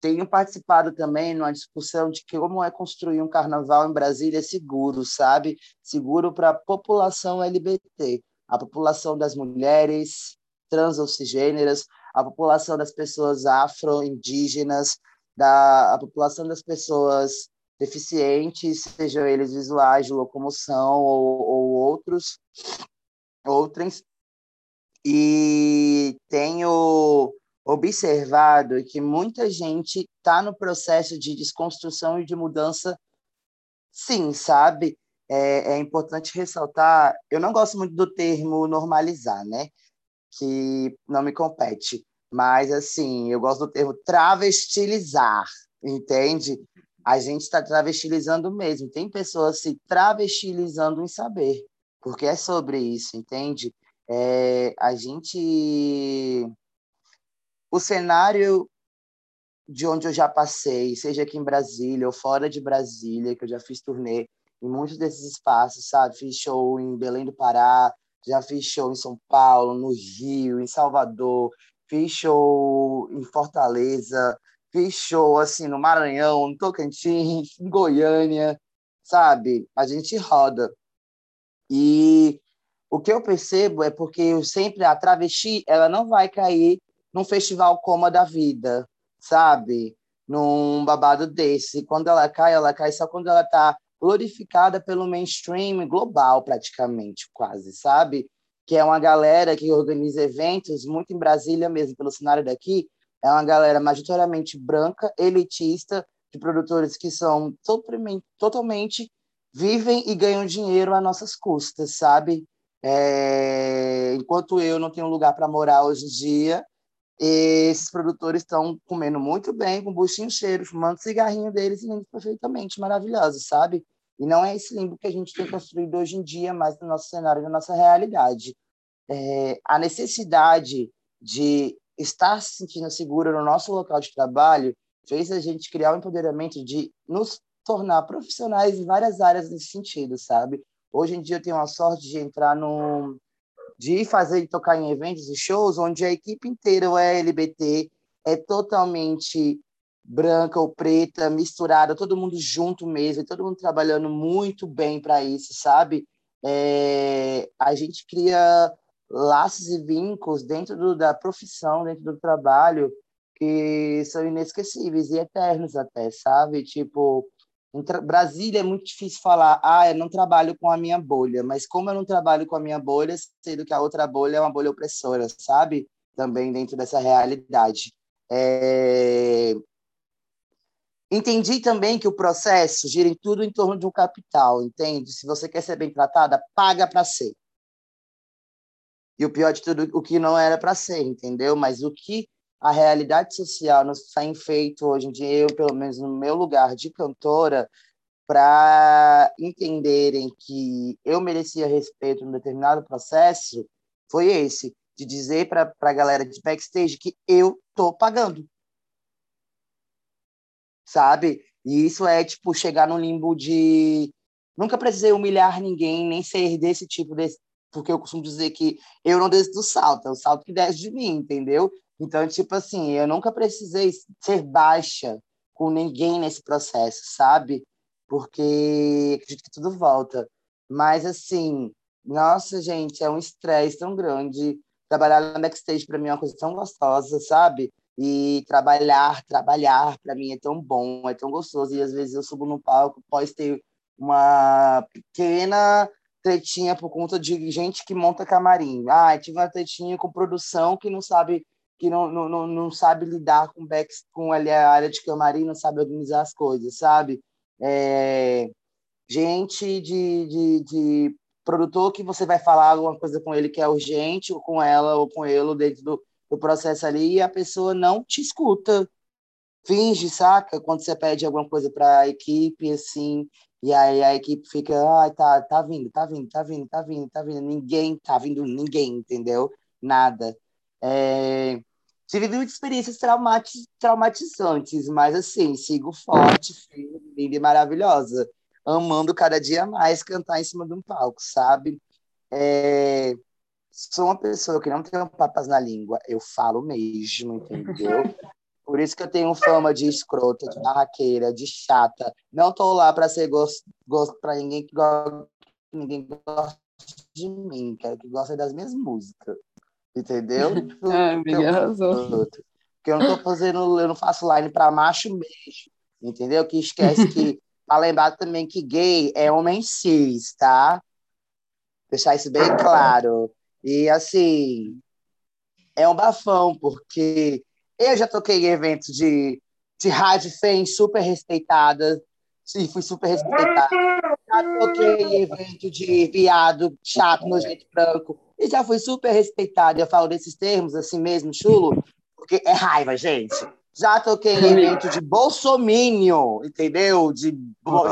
Tenho participado também numa discussão de como é construir um carnaval em Brasília seguro, sabe? Seguro para a população LGBT, a população das mulheres trans ou cisgêneras, a população das pessoas afro-indígenas, da a população das pessoas deficientes, sejam eles visuais, de locomoção ou, ou outros, outros. E tenho observado que muita gente está no processo de desconstrução e de mudança, sim, sabe? É, é importante ressaltar, eu não gosto muito do termo normalizar, né? Que não me compete. Mas, assim, eu gosto do termo travestilizar, entende? A gente está travestilizando mesmo. Tem pessoas se travestilizando em saber, porque é sobre isso, entende? É, a gente. O cenário de onde eu já passei, seja aqui em Brasília ou fora de Brasília, que eu já fiz turnê em muitos desses espaços, sabe? Fiz show em Belém do Pará, já fiz show em São Paulo, no Rio, em Salvador, fiz show em Fortaleza, fiz show assim no Maranhão, no Tocantins, em Goiânia, sabe? A gente roda. E o que eu percebo é porque eu sempre a travesti, ela não vai cair num festival como a da vida, sabe? Num babado desse. Quando ela cai, ela cai só quando ela tá glorificada pelo mainstream global, praticamente, quase, sabe? que é uma galera que organiza eventos, muito em Brasília mesmo, pelo cenário daqui, é uma galera majoritariamente branca, elitista, de produtores que são totalmente, vivem e ganham dinheiro às nossas custas, sabe? É... enquanto eu não tenho lugar para morar hoje em dia, esses produtores estão comendo muito bem, com buchinho cheiro, fumando cigarrinho deles e indo perfeitamente maravilhosos, sabe? E não é esse limbo que a gente tem construído hoje em dia, mas no nosso cenário, na nossa realidade. É, a necessidade de estar se sentindo segura no nosso local de trabalho fez a gente criar o empoderamento de nos tornar profissionais em várias áreas nesse sentido, sabe? Hoje em dia eu tenho a sorte de entrar no de fazer e tocar em eventos e shows onde a equipe inteira é LGBT, é totalmente branca ou preta, misturada, todo mundo junto mesmo, todo mundo trabalhando muito bem para isso, sabe? É, a gente cria laços e vínculos dentro do, da profissão, dentro do trabalho, que são inesquecíveis e eternos até, sabe? Tipo, Brasília é muito difícil falar, ah, eu não trabalho com a minha bolha, mas como eu não trabalho com a minha bolha, sendo que a outra bolha é uma bolha opressora, sabe? Também dentro dessa realidade. É... Entendi também que o processo gira em tudo em torno de um capital, entende? Se você quer ser bem tratada, paga para ser. E o pior de tudo, o que não era para ser, entendeu? Mas o que a realidade social nos tem feito hoje em dia, eu, pelo menos no meu lugar de cantora, para entenderem que eu merecia respeito num determinado processo, foi esse, de dizer para a galera de backstage que eu tô pagando sabe? E isso é, tipo, chegar no limbo de. Nunca precisei humilhar ninguém, nem ser desse tipo, desse... porque eu costumo dizer que eu não desço do salto, é o salto que desce de mim, entendeu? Então, tipo assim, eu nunca precisei ser baixa com ninguém nesse processo, sabe? Porque acredito que tudo volta. Mas, assim, nossa, gente, é um estresse tão grande. Trabalhar na backstage para mim é uma coisa tão gostosa, sabe? E trabalhar, trabalhar, para mim é tão bom, é tão gostoso. E às vezes eu subo no palco, pode ter uma pequena tretinha por conta de gente que monta camarim. Ah, tive uma tretinha com produção que não sabe que não, não, não sabe lidar com back, com ali, a área de camarim, não sabe organizar as coisas, sabe? É... gente de, de, de produtor que você vai falar alguma coisa com ele que é urgente, ou com ela, ou com ele, dentro do, do processo ali, e a pessoa não te escuta. Finge, saca? Quando você pede alguma coisa para a equipe, assim, e aí a equipe fica, ah, tá, tá vindo, tá vindo, tá vindo, tá vindo, tá vindo. Ninguém tá vindo, ninguém, entendeu? Nada. É... Tive muitas experiências traumatizantes, mas assim, sigo forte, linda e maravilhosa amando cada dia mais cantar em cima de um palco, sabe? É... Sou uma pessoa que não tem papas na língua, eu falo mesmo, entendeu? Por isso que eu tenho fama de escrota, de barraqueira, de chata. Não tô lá para ser gosto, gosto para ninguém que gosta, ninguém gosta de mim, quero que goste das minhas músicas. Entendeu? Ah, amiga, arrasou. Porque eu não tô fazendo, eu não faço line para macho mesmo. Entendeu? Que esquece que Pra lembrar também que gay é homem cis, tá? Deixar isso bem claro. E, assim, é um bafão, porque eu já toquei em eventos de, de rádio fem super respeitadas, e fui super respeitada. Já toquei em evento de viado chato, nojento branco, e já fui super respeitada. Eu falo desses termos assim mesmo, chulo, porque é raiva, gente. Já toquei em evento de bolsomínio, entendeu? De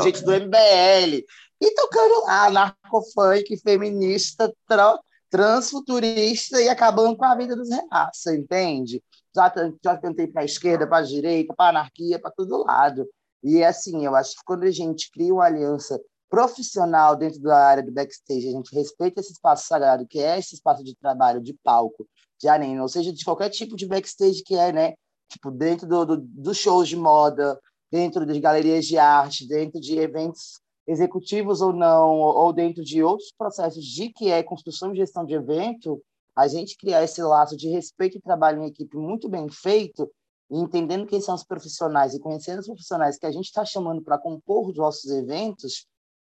gente do MBL. E tocando lá, narcofunk, feminista, tra transfuturista e acabando com a vida dos reaça, entende? Já, já tentei para a esquerda, para a direita, para a anarquia, para todo lado. E assim, eu acho que quando a gente cria uma aliança profissional dentro da área do backstage, a gente respeita esse espaço sagrado, que é esse espaço de trabalho, de palco, de arena, ou seja, de qualquer tipo de backstage que é, né? tipo, dentro do, do, dos shows de moda, dentro das galerias de arte, dentro de eventos executivos ou não, ou dentro de outros processos de que é construção e gestão de evento, a gente criar esse laço de respeito e trabalho em equipe muito bem feito, entendendo quem são os profissionais e conhecendo os profissionais que a gente está chamando para compor os nossos eventos,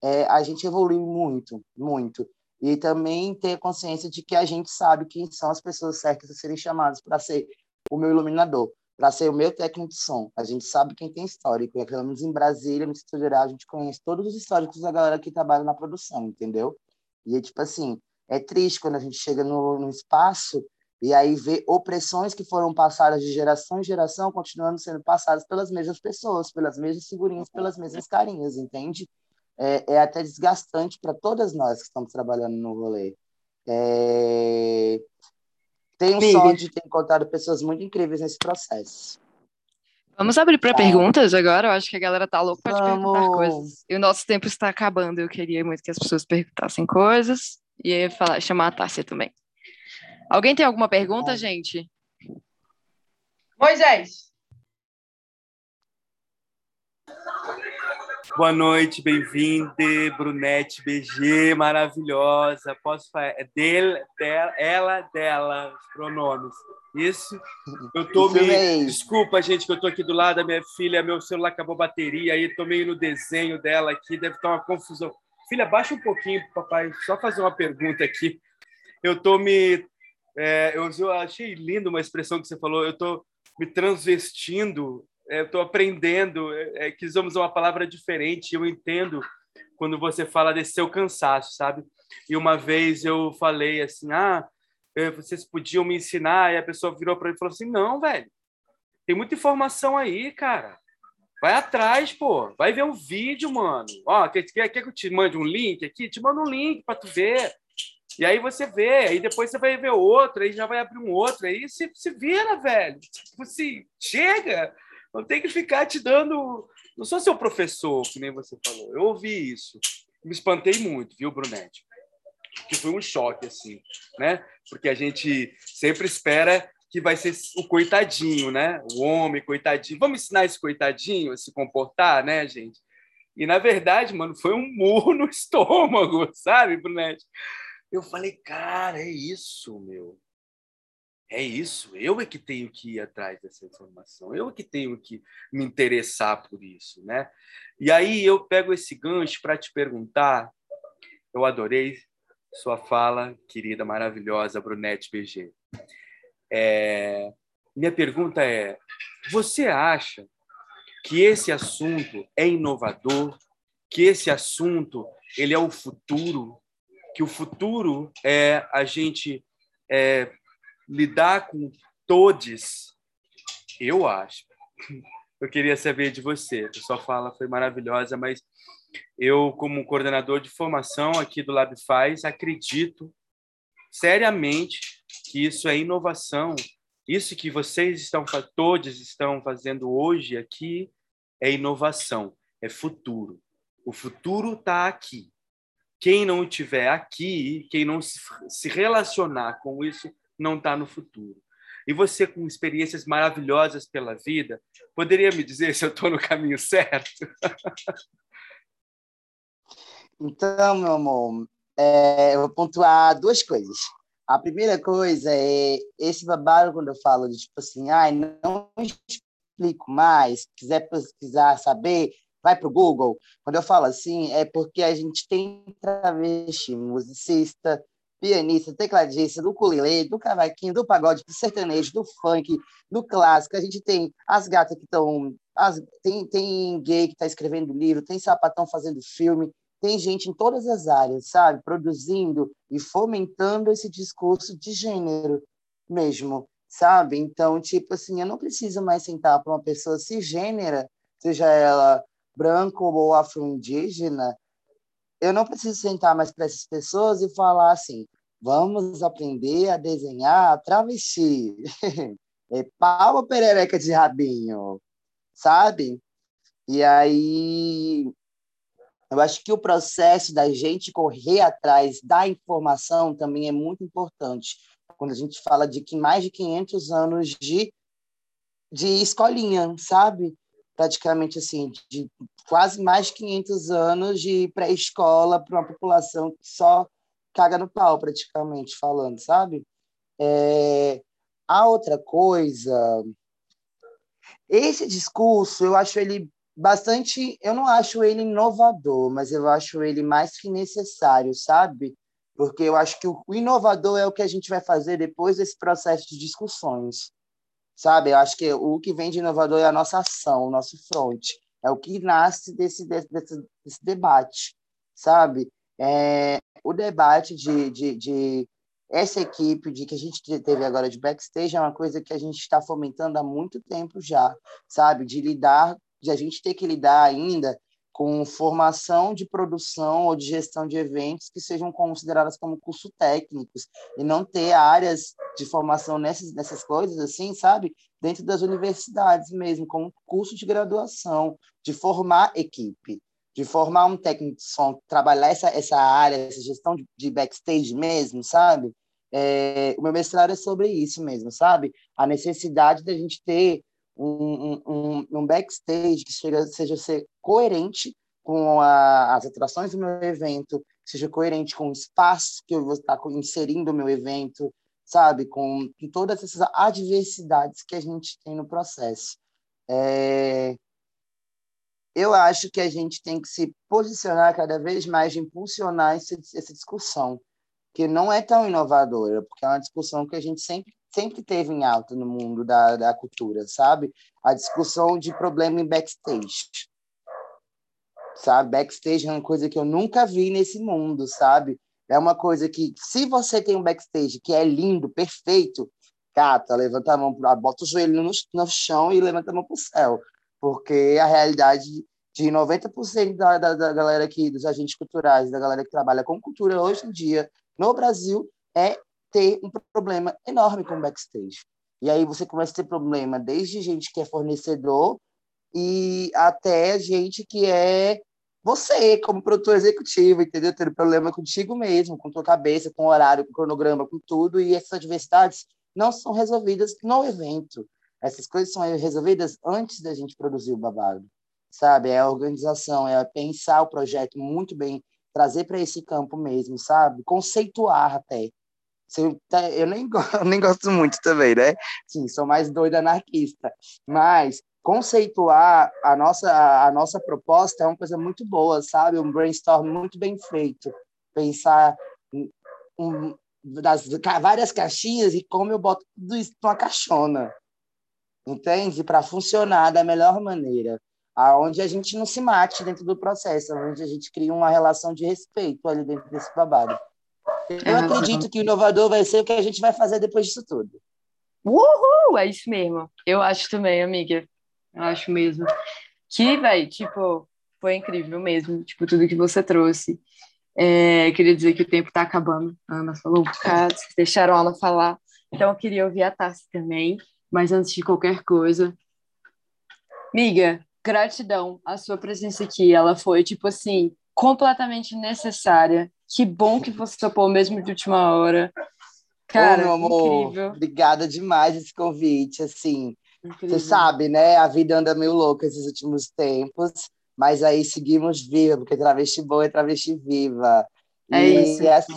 é, a gente evolui muito, muito. E também ter consciência de que a gente sabe quem são as pessoas certas a serem chamadas para ser o meu iluminador para ser o meu técnico de som. A gente sabe quem tem histórico, e pelo menos em Brasília, no Distrito a gente conhece todos os históricos da galera que trabalha na produção, entendeu? E tipo assim, é triste quando a gente chega no, no espaço e aí vê opressões que foram passadas de geração em geração continuando sendo passadas pelas mesmas pessoas, pelas mesmas figurinhas, pelas mesmas carinhas, entende? É, é até desgastante para todas nós que estamos trabalhando no rolê. É... Tenho Amiga. sorte de ter encontrado pessoas muito incríveis nesse processo. Vamos abrir para perguntas agora? Eu acho que a galera tá louca para perguntar coisas. E o nosso tempo está acabando. Eu queria muito que as pessoas perguntassem coisas e ia falar, chamar a Tássia também. Alguém tem alguma pergunta, gente? Moisés. Boa noite, bem-vinda, Brunete BG, maravilhosa. Posso falar? É dele, dela, ela, dela, os pronomes. Isso? Eu tô Isso meio. Desculpa, gente, que eu tô aqui do lado da minha filha, meu celular acabou a bateria, aí tô meio no desenho dela aqui, deve estar uma confusão. Filha, baixa um pouquinho, papai, só fazer uma pergunta aqui. Eu tô me. É, eu, eu achei lindo uma expressão que você falou, eu tô me transvestindo é, estou aprendendo, é, é, que usamos uma palavra diferente. Eu entendo quando você fala desse seu cansaço, sabe? E uma vez eu falei assim, ah, é, vocês podiam me ensinar, e a pessoa virou para mim e falou assim, não, velho, tem muita informação aí, cara. Vai atrás, pô. Vai ver um vídeo, mano. Ó, quer, quer, que eu te mande um link aqui? Te mando um link para tu ver. E aí você vê, aí depois você vai ver outro, aí já vai abrir um outro, aí se, se vira, velho. Tipo assim, chega. Não tem que ficar te dando. Não sou seu professor, que nem você falou. Eu ouvi isso. Me espantei muito, viu, Brunete? Que foi um choque, assim, né? Porque a gente sempre espera que vai ser o coitadinho, né? O homem, coitadinho. Vamos ensinar esse coitadinho a se comportar, né, gente? E, na verdade, mano, foi um murro no estômago, sabe, Brunete? Eu falei, cara, é isso, meu. É isso, eu é que tenho que ir atrás dessa informação, eu é que tenho que me interessar por isso, né? E aí eu pego esse gancho para te perguntar, eu adorei sua fala, querida, maravilhosa, Brunete BG. É, minha pergunta é: você acha que esse assunto é inovador, que esse assunto ele é o futuro, que o futuro é a gente é, lidar com todos, eu acho. Eu queria saber de você. A sua fala foi maravilhosa, mas eu, como coordenador de formação aqui do Lab Faz, acredito seriamente que isso é inovação. Isso que vocês estão, todos estão fazendo hoje aqui é inovação, é futuro. O futuro está aqui. Quem não estiver aqui, quem não se relacionar com isso, não está no futuro. E você, com experiências maravilhosas pela vida, poderia me dizer se eu estou no caminho certo? então, meu amor, é, eu vou pontuar duas coisas. A primeira coisa é esse babado quando eu falo de tipo assim, ai, não explico mais, quiser pesquisar, saber, vai para o Google. Quando eu falo assim, é porque a gente tem travesti, musicista, pianista, tecladista, do ukulele, do cavaquinho, do pagode, do sertanejo, do funk, do clássico. A gente tem as gatas que estão... Tem, tem gay que está escrevendo livro, tem sapatão fazendo filme, tem gente em todas as áreas, sabe? Produzindo e fomentando esse discurso de gênero mesmo, sabe? Então, tipo assim, eu não preciso mais sentar para uma pessoa cisgênera, seja ela branco ou afro-indígena, eu não preciso sentar mais para essas pessoas e falar assim: vamos aprender a desenhar travesti. é pau ou perereca de rabinho, sabe? E aí, eu acho que o processo da gente correr atrás da informação também é muito importante. Quando a gente fala de que mais de 500 anos de, de escolinha, sabe? praticamente assim, de quase mais de 500 anos de pré-escola para uma população que só caga no pau, praticamente falando, sabe? É... A outra coisa, esse discurso, eu acho ele bastante, eu não acho ele inovador, mas eu acho ele mais que necessário, sabe? Porque eu acho que o inovador é o que a gente vai fazer depois desse processo de discussões sabe? Eu acho que o que vem de inovador é a nossa ação, o nosso front, é o que nasce desse, desse, desse debate, sabe? É, o debate de, de, de essa equipe de que a gente teve agora de backstage é uma coisa que a gente está fomentando há muito tempo já, sabe? De lidar, de a gente ter que lidar ainda com formação de produção ou de gestão de eventos que sejam consideradas como curso técnicos e não ter áreas de formação nessas, nessas coisas assim, sabe? Dentro das universidades mesmo, como curso de graduação, de formar equipe, de formar um técnico de som, trabalhar essa, essa área, essa gestão de, de backstage mesmo, sabe? É, o meu mestrado é sobre isso mesmo, sabe? A necessidade da gente ter um, um, um backstage que seja, seja ser coerente com a, as atrações do meu evento, seja coerente com o espaço que eu vou estar inserindo o meu evento, sabe? Com, com todas essas adversidades que a gente tem no processo. É... Eu acho que a gente tem que se posicionar cada vez mais de impulsionar esse, essa discussão, que não é tão inovadora, porque é uma discussão que a gente sempre sempre teve em alta no mundo da, da cultura, sabe? A discussão de problema em backstage. Sabe? Backstage é uma coisa que eu nunca vi nesse mundo, sabe? É uma coisa que, se você tem um backstage que é lindo, perfeito, cata, levanta a mão, bota o joelho no, no chão e levanta a mão para o céu. Porque a realidade de 90% da, da, da galera aqui, dos agentes culturais, da galera que trabalha com cultura hoje em dia no Brasil, é ter um problema enorme com o backstage. E aí você começa a ter problema desde gente que é fornecedor e até gente que é você, como produtor executivo, entendeu? Tendo problema contigo mesmo, com tua cabeça, com horário, com cronograma, com tudo, e essas adversidades não são resolvidas no evento. Essas coisas são resolvidas antes da gente produzir o babado, sabe? É a organização, é pensar o projeto muito bem, trazer para esse campo mesmo, sabe? Conceituar até. Tá, eu nem, eu nem gosto muito também, né? Sim, sou mais doido anarquista. Mas conceituar a nossa, a nossa proposta é uma coisa muito boa, sabe? Um brainstorm muito bem feito. Pensar um, das várias caixinhas e como eu boto tudo isso numa caixona. Entende? Para funcionar da melhor maneira. aonde a gente não se mate dentro do processo, onde a gente cria uma relação de respeito ali dentro desse babado. Eu acredito que o inovador vai ser o que a gente vai fazer depois disso tudo. Uhul! É isso mesmo. Eu acho também, amiga. Eu acho mesmo. Que, velho, tipo, foi incrível mesmo, tipo, tudo que você trouxe. É, queria dizer que o tempo está acabando. A Ana falou um bocado, vocês deixaram a Ana falar. Então, eu queria ouvir a Tassi também. Mas antes de qualquer coisa, miga, gratidão a sua presença aqui. Ela foi, tipo assim, completamente necessária. Que bom que você topou mesmo de última hora. Cara, Ô, meu amor, incrível. obrigada demais esse convite, assim. Você sabe, né? A vida anda meio louca esses últimos tempos, mas aí seguimos viva, porque travesti boa é travesti viva. É e isso. é assim,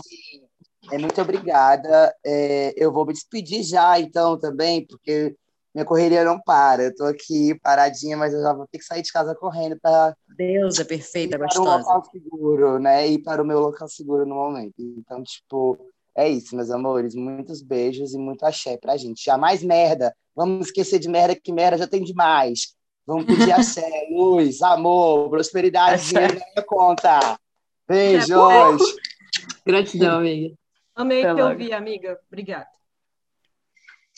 é muito obrigada. É, eu vou me despedir já, então, também, porque minha correria não para. Eu tô aqui paradinha, mas eu já vou ter que sair de casa correndo para Deus é perfeita, ir para um gostosa. local seguro, né? Ir para o meu local seguro no momento. Então, tipo, é isso, meus amores. Muitos beijos e muito axé pra gente. Jamais merda. Vamos esquecer de merda, que merda já tem demais. Vamos pedir axé, luz, amor, prosperidade, dinheiro na minha conta. Beijos! Gratidão, amiga. Amei Até te logo. ouvir, amiga. Obrigada.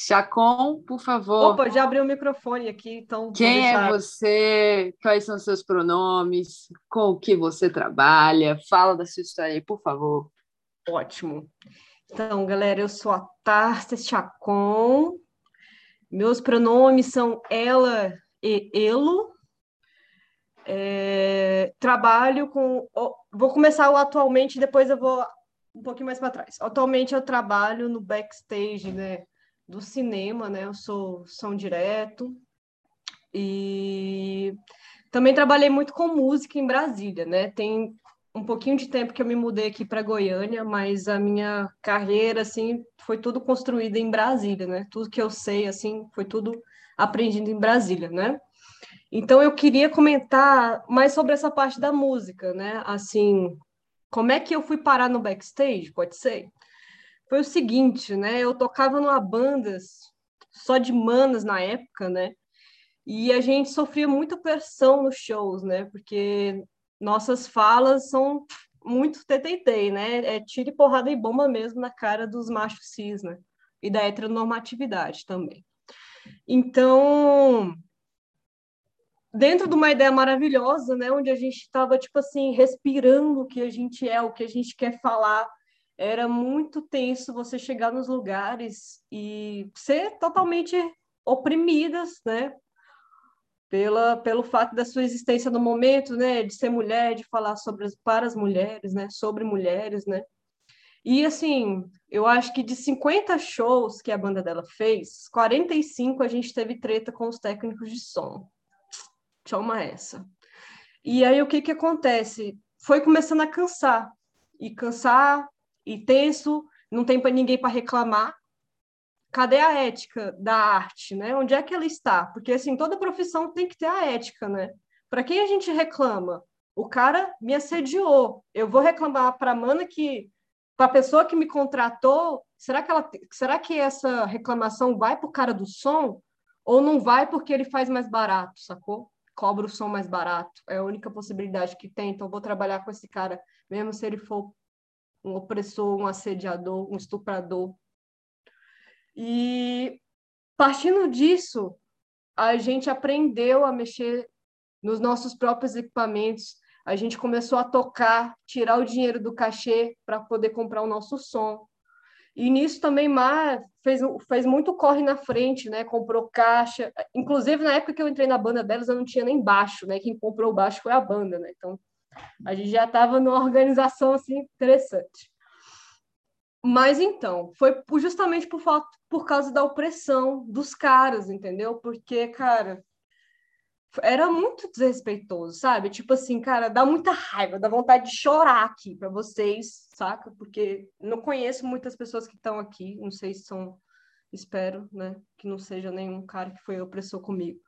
Chacon, por favor. Opa, já abri o microfone aqui, então. Quem é você? Quais são seus pronomes? Com o que você trabalha? Fala da sua história aí, por favor. Ótimo. Então, galera, eu sou a Tarsa Chacon. Meus pronomes são ela e elo. É, trabalho com. Vou começar o atualmente, depois eu vou um pouquinho mais para trás. Atualmente eu trabalho no backstage, né, do cinema, né? Eu sou som direto e também trabalhei muito com música em Brasília, né? Tem um pouquinho de tempo que eu me mudei aqui para Goiânia, mas a minha carreira assim foi tudo construído em Brasília, né? Tudo que eu sei assim foi tudo aprendido em Brasília, né? Então eu queria comentar mais sobre essa parte da música, né? Assim, como é que eu fui parar no backstage? Pode ser? Foi o seguinte, né? Eu tocava numa banda só de manas na época, né? E a gente sofria muita pressão nos shows, né? Porque nossas falas são muito TTT, né? É tiro porrada e bomba mesmo na cara dos machos cis, né? E da heteronormatividade também. Então, dentro de uma ideia maravilhosa, né, onde a gente estava tipo assim respirando o que a gente é, o que a gente quer falar, era muito tenso você chegar nos lugares e ser totalmente oprimidas, né, pela pelo fato da sua existência no momento, né, de ser mulher, de falar sobre as, para as mulheres, né, sobre mulheres, né. E assim, eu acho que de 50 shows que a banda dela fez, 45 a gente teve treta com os técnicos de som. Toma essa. E aí o que que acontece? Foi começando a cansar. E cansar, e tenso, não tem para ninguém para reclamar. Cadê a ética da arte, né? Onde é que ela está? Porque assim, toda profissão tem que ter a ética, né? Para quem a gente reclama? O cara me assediou. Eu vou reclamar para a mana que para a pessoa que me contratou, será que ela será que essa reclamação vai para o cara do som ou não vai porque ele faz mais barato, sacou? Cobra o som mais barato. É a única possibilidade que tem. Então, vou trabalhar com esse cara, mesmo se ele for um opressor, um assediador, um estuprador. E partindo disso, a gente aprendeu a mexer nos nossos próprios equipamentos. A gente começou a tocar, tirar o dinheiro do cachê para poder comprar o nosso som. E nisso também Mar fez, fez muito corre na frente, né? Comprou caixa. Inclusive, na época que eu entrei na banda delas, eu não tinha nem baixo, né? Quem comprou o baixo foi a banda, né? Então, a gente já estava numa organização assim interessante. Mas então, foi justamente por, falta, por causa da opressão dos caras, entendeu? Porque, cara, era muito desrespeitoso, sabe? Tipo assim, cara, dá muita raiva, dá vontade de chorar aqui para vocês, saca? Porque não conheço muitas pessoas que estão aqui, não sei se são, espero, né, que não seja nenhum cara que foi opressor comigo.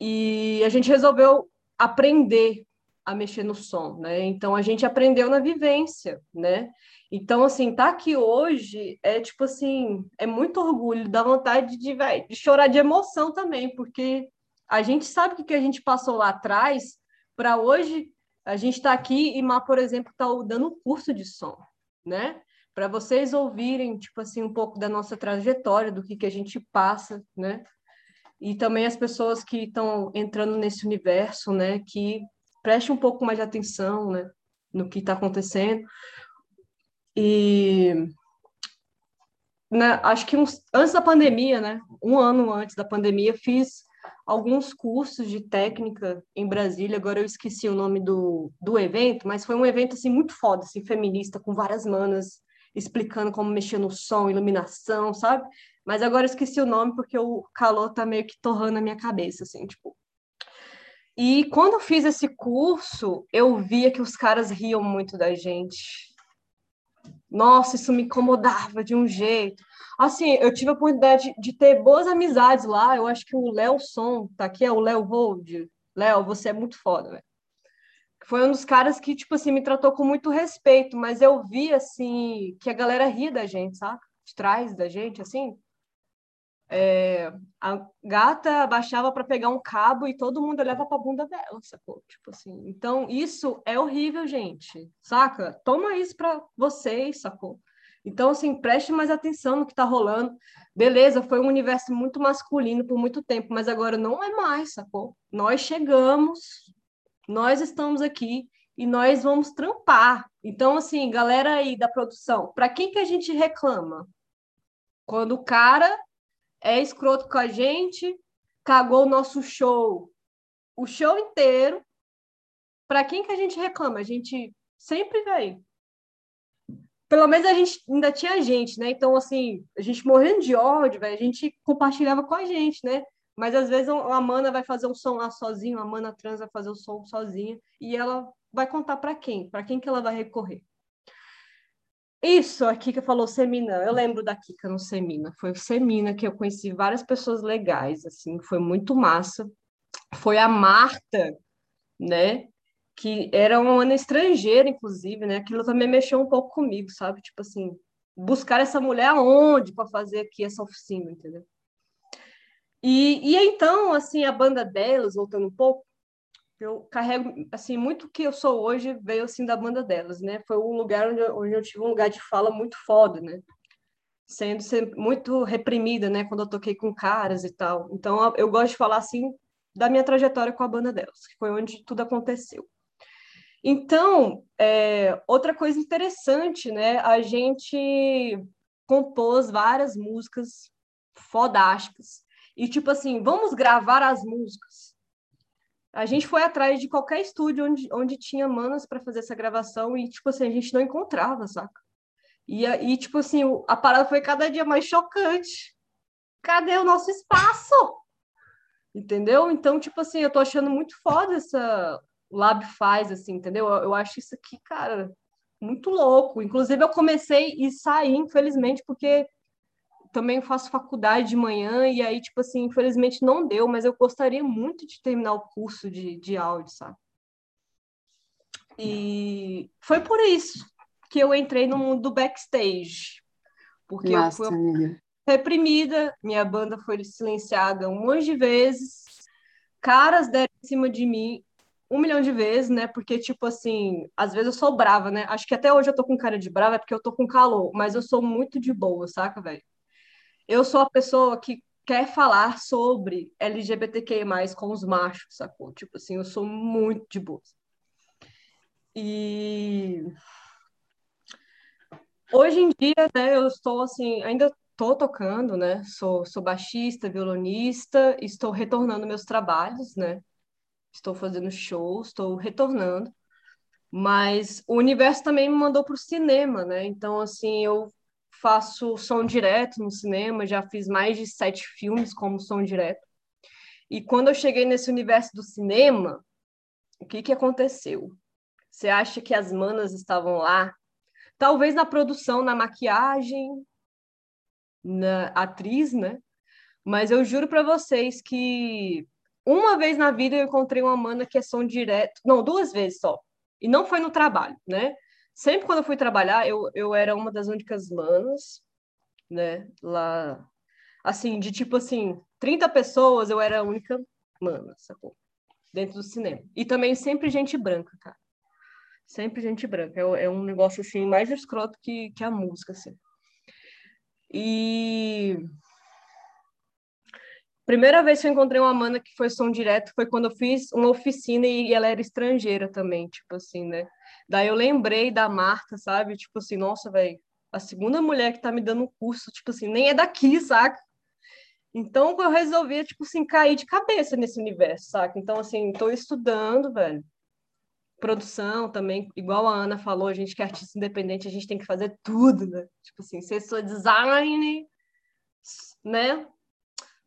E a gente resolveu aprender a mexer no som, né? Então a gente aprendeu na vivência, né? Então assim, tá aqui hoje é tipo assim, é muito orgulho, dá vontade de, de chorar de emoção também, porque A gente sabe o que a gente passou lá atrás para hoje a gente está aqui e Má, por exemplo, está dando um curso de som, né? Para vocês ouvirem, tipo assim, um pouco da nossa trajetória, do que, que a gente passa, né? E também as pessoas que estão entrando nesse universo, né? Que prestem um pouco mais de atenção, né? No que está acontecendo. E né, acho que uns, antes da pandemia, né? Um ano antes da pandemia, fiz alguns cursos de técnica em Brasília, agora eu esqueci o nome do, do evento, mas foi um evento assim muito foda, assim, feminista, com várias manas explicando como mexer no som, iluminação, sabe? Mas agora eu esqueci o nome porque o calor tá meio que torrando a minha cabeça, assim, tipo. E quando eu fiz esse curso, eu via que os caras riam muito da gente. Nossa, isso me incomodava de um jeito. Assim, eu tive a oportunidade de ter boas amizades lá. Eu acho que o Léo Som tá aqui, é o Léo Vold. Léo, você é muito foda, velho. Foi um dos caras que, tipo assim, me tratou com muito respeito, mas eu vi, assim, que a galera ria da gente, sabe? De trás da gente, assim. É, a gata abaixava para pegar um cabo e todo mundo olhava para a bunda dela, sacou? Tipo assim. Então, isso é horrível, gente, saca? Toma isso para vocês, sacou? Então, assim, preste mais atenção no que está rolando. Beleza, foi um universo muito masculino por muito tempo, mas agora não é mais, sacou? Nós chegamos, nós estamos aqui e nós vamos trampar. Então, assim, galera aí da produção, para quem que a gente reclama? Quando o cara é escroto com a gente, cagou o nosso show, o show inteiro. Para quem que a gente reclama? A gente sempre vem pelo menos a gente ainda tinha gente, né? Então, assim, a gente morrendo de ódio, velho, a gente compartilhava com a gente, né? Mas às vezes a Mana vai fazer um som lá sozinho, a Mana trans vai fazer o som sozinha, e ela vai contar para quem? Para quem que ela vai recorrer? Isso, a Kika falou Semina. Eu lembro da Kika no Semina. Foi o Semina que eu conheci várias pessoas legais, assim, foi muito massa. Foi a Marta, né? que era uma Ana estrangeira, inclusive, né? Aquilo também mexeu um pouco comigo, sabe? Tipo assim, buscar essa mulher aonde para fazer aqui essa oficina, entendeu? E, e então, assim, a banda delas, voltando um pouco, eu carrego, assim, muito que eu sou hoje veio, assim, da banda delas, né? Foi um lugar onde eu, onde eu tive um lugar de fala muito foda, né? Sendo muito reprimida, né? Quando eu toquei com caras e tal. Então, eu gosto de falar, assim, da minha trajetória com a banda delas, que foi onde tudo aconteceu. Então, é, outra coisa interessante, né? A gente compôs várias músicas fodásticas. E, tipo assim, vamos gravar as músicas. A gente foi atrás de qualquer estúdio onde, onde tinha manas para fazer essa gravação e, tipo assim, a gente não encontrava, saca? E, e, tipo assim, a parada foi cada dia mais chocante. Cadê o nosso espaço? Entendeu? Então, tipo assim, eu tô achando muito foda essa, o Lab faz, assim, entendeu? Eu, eu acho isso aqui, cara, muito louco. Inclusive, eu comecei e saí, infelizmente, porque também faço faculdade de manhã, e aí, tipo assim, infelizmente não deu, mas eu gostaria muito de terminar o curso de, de áudio, sabe? E foi por isso que eu entrei no mundo do backstage. Porque Nossa, eu fui reprimida, minha banda foi silenciada um monte de vezes, caras deram em cima de mim, um milhão de vezes, né? Porque, tipo assim, às vezes eu sou brava, né? Acho que até hoje eu tô com cara de brava, é porque eu tô com calor, mas eu sou muito de boa, saca, velho? Eu sou a pessoa que quer falar sobre LGBTQI+, com os machos, sacou? Tipo assim, eu sou muito de boa. E hoje em dia, né, eu estou assim, ainda estou tocando, né? Sou, sou baixista, violonista, estou retornando meus trabalhos, né? estou fazendo shows, estou retornando. Mas o universo também me mandou para o cinema, né? Então, assim, eu faço som direto no cinema, já fiz mais de sete filmes como som direto. E quando eu cheguei nesse universo do cinema, o que, que aconteceu? Você acha que as manas estavam lá? Talvez na produção, na maquiagem, na atriz, né? Mas eu juro para vocês que uma vez na vida eu encontrei uma mana que é som direto. Não, duas vezes só. E não foi no trabalho, né? Sempre quando eu fui trabalhar, eu, eu era uma das únicas manas, né? Lá. Assim, de tipo assim, 30 pessoas, eu era a única mana, sacou? Dentro do cinema. E também sempre gente branca, cara. Sempre gente branca. É, é um negócio, assim, mais escroto que, que a música, assim. E... Primeira vez que eu encontrei uma mana que foi som direto foi quando eu fiz uma oficina e ela era estrangeira também, tipo assim, né? Daí eu lembrei da Marta, sabe? Tipo assim, nossa, velho, a segunda mulher que tá me dando um curso, tipo assim, nem é daqui, saca? Então eu resolvi, tipo assim, cair de cabeça nesse universo, saca? Então, assim, tô estudando, velho. Produção também, igual a Ana falou, a gente que é artista independente, a gente tem que fazer tudo, né? Tipo assim, ser sua design, né?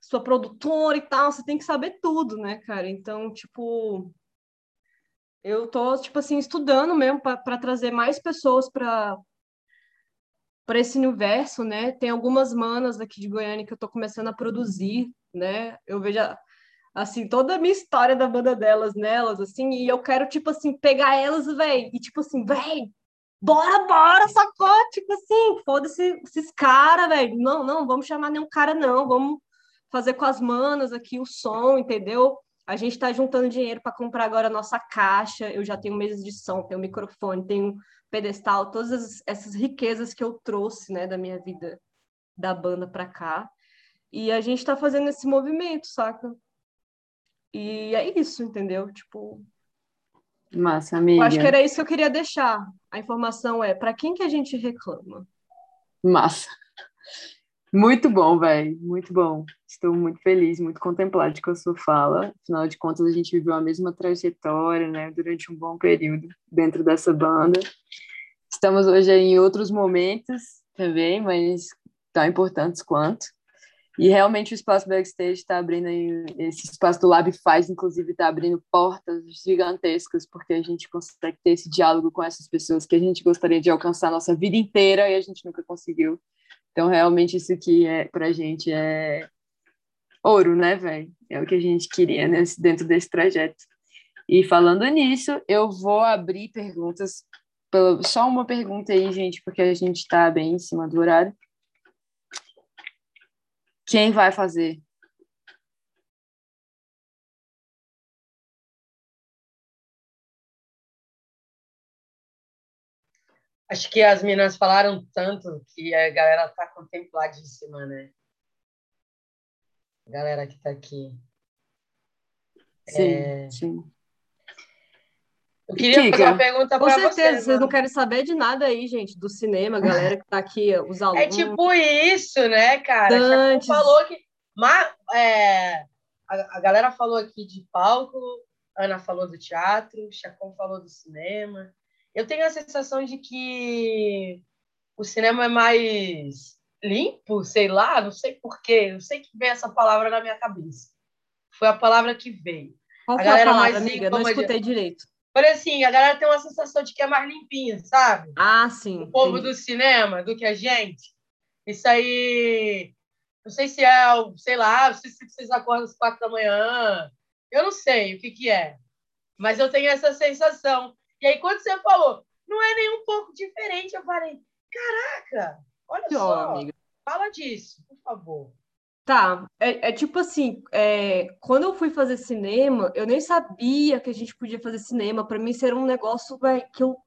Sua produtora e tal, você tem que saber tudo, né, cara? Então, tipo, eu tô, tipo assim, estudando mesmo para trazer mais pessoas para para esse universo, né? Tem algumas manas aqui de Goiânia que eu tô começando a produzir, né? Eu vejo assim toda a minha história da banda delas nelas assim, e eu quero tipo assim pegar elas, velho, e tipo assim, velho, bora, bora, sacou? Tipo assim, foda-se esses caras, velho. Não, não, vamos chamar nenhum cara não, vamos fazer com as manas aqui o som, entendeu? A gente está juntando dinheiro para comprar agora a nossa caixa. Eu já tenho mesas de som, tenho microfone, tenho pedestal, todas essas riquezas que eu trouxe, né, da minha vida da banda para cá. E a gente está fazendo esse movimento, saca? E é isso, entendeu? Tipo. Massa, amiga. acho que era isso que eu queria deixar. A informação é para quem que a gente reclama. Massa. Muito bom, velho. Muito bom. Estou muito feliz, muito contemplado com a sua fala. Afinal de contas, a gente viveu a mesma trajetória, né, durante um bom período dentro dessa banda. Estamos hoje em outros momentos também, mas tão importantes quanto. E realmente o espaço backstage está abrindo esse espaço do Lab faz, inclusive, está abrindo portas gigantescas, porque a gente consegue ter esse diálogo com essas pessoas que a gente gostaria de alcançar a nossa vida inteira e a gente nunca conseguiu. Então, realmente, isso aqui é, pra gente é ouro, né, velho? É o que a gente queria nesse, dentro desse trajeto. E falando nisso, eu vou abrir perguntas. Só uma pergunta aí, gente, porque a gente está bem em cima do horário. Quem vai fazer? Acho que as meninas falaram tanto que a galera tá contempladíssima, né? A galera que tá aqui. Sim, é... sim. Eu queria Kika, fazer uma pergunta para você. Com certeza, vocês não querem saber de nada aí, gente, do cinema, a galera que tá aqui, os alunos. É tipo isso, né, cara? Dantes. falou que. Mas, é, a, a galera falou aqui de palco, Ana falou do teatro, Chacon falou do cinema. Eu tenho a sensação de que o cinema é mais limpo, sei lá, não sei porquê, não sei que vem essa palavra na minha cabeça. Foi a palavra que veio. Qual a a palavra, amiga? Não escutei direito. Falei assim, a galera tem uma sensação de que é mais limpinha, sabe? Ah, sim. O povo entendi. do cinema, do que a gente. Isso aí, não sei se é, sei lá, não sei se vocês acordam às quatro da manhã. Eu não sei o que que é. Mas eu tenho essa sensação. E aí, quando você falou, não é nem um pouco diferente, eu falei, caraca, olha só, amiga. fala disso, por favor. Tá, é, é tipo assim, é, quando eu fui fazer cinema, eu nem sabia que a gente podia fazer cinema. Para mim, era um negócio véio, que eu,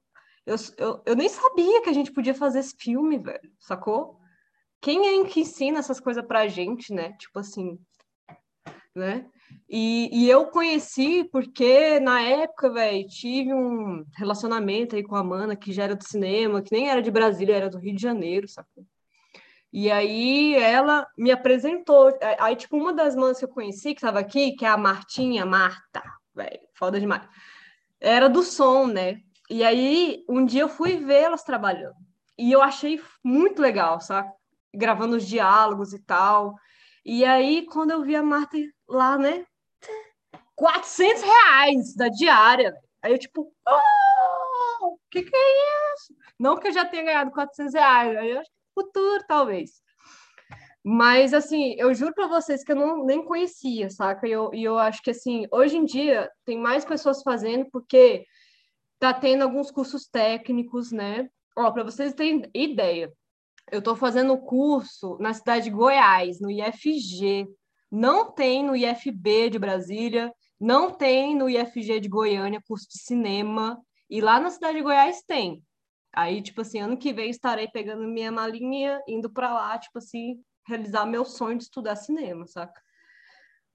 eu, eu, eu nem sabia que a gente podia fazer esse filme, velho, sacou? Quem é que ensina essas coisas pra gente, né? Tipo assim, né? E, e eu conheci porque na época, velho, tive um relacionamento aí com a Mana, que já era do cinema, que nem era de Brasília, era do Rio de Janeiro, sacou? E aí ela me apresentou. Aí, tipo, uma das manas que eu conheci, que estava aqui, que é a Martinha, Marta, velho, foda demais. Era do som, né? E aí, um dia eu fui ver elas trabalhando. E eu achei muito legal, sabe? Gravando os diálogos e tal. E aí, quando eu vi a Marta lá, né? 400 reais da diária. Aí eu, tipo, oh, o que, que é isso? Não que eu já tenha ganhado 400 reais, aí eu que futuro, talvez. Mas, assim, eu juro para vocês que eu não, nem conhecia, saca? E eu, e eu acho que, assim, hoje em dia tem mais pessoas fazendo porque tá tendo alguns cursos técnicos, né? Ó, para vocês terem ideia, eu estou fazendo curso na cidade de Goiás, no IFG, Não tem no IFB de Brasília, não tem no IFG de Goiânia curso de cinema, e lá na cidade de Goiás tem. Aí, tipo assim, ano que vem estarei pegando minha malinha, indo para lá, tipo assim, realizar meu sonho de estudar cinema, saca?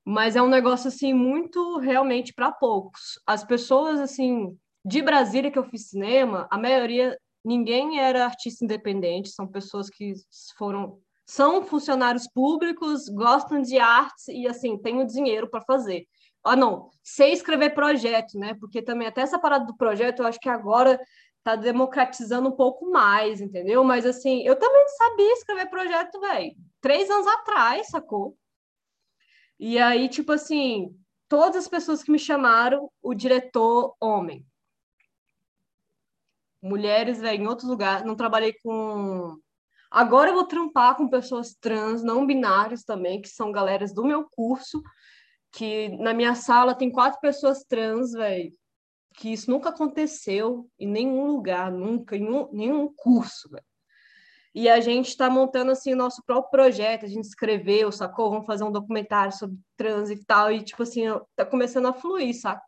Mas é um negócio assim muito realmente para poucos. As pessoas assim de Brasília que eu fiz cinema, a maioria ninguém era artista independente, são pessoas que foram são funcionários públicos, gostam de artes e assim, têm o dinheiro para fazer. Ah, não, sei escrever projeto, né? Porque também até essa parada do projeto, eu acho que agora tá democratizando um pouco mais, entendeu? Mas assim, eu também sabia escrever projeto, velho, três anos atrás, sacou? E aí, tipo assim, todas as pessoas que me chamaram, o diretor homem. Mulheres, velho, em outros lugares, não trabalhei com. Agora eu vou trampar com pessoas trans, não binárias também, que são galeras do meu curso, que na minha sala tem quatro pessoas trans, velho, que isso nunca aconteceu em nenhum lugar, nunca, em um, nenhum curso, velho. E a gente está montando assim o nosso próprio projeto, a gente escreveu, sacou? Vamos fazer um documentário sobre trans e tal, e tipo assim, tá começando a fluir, saca?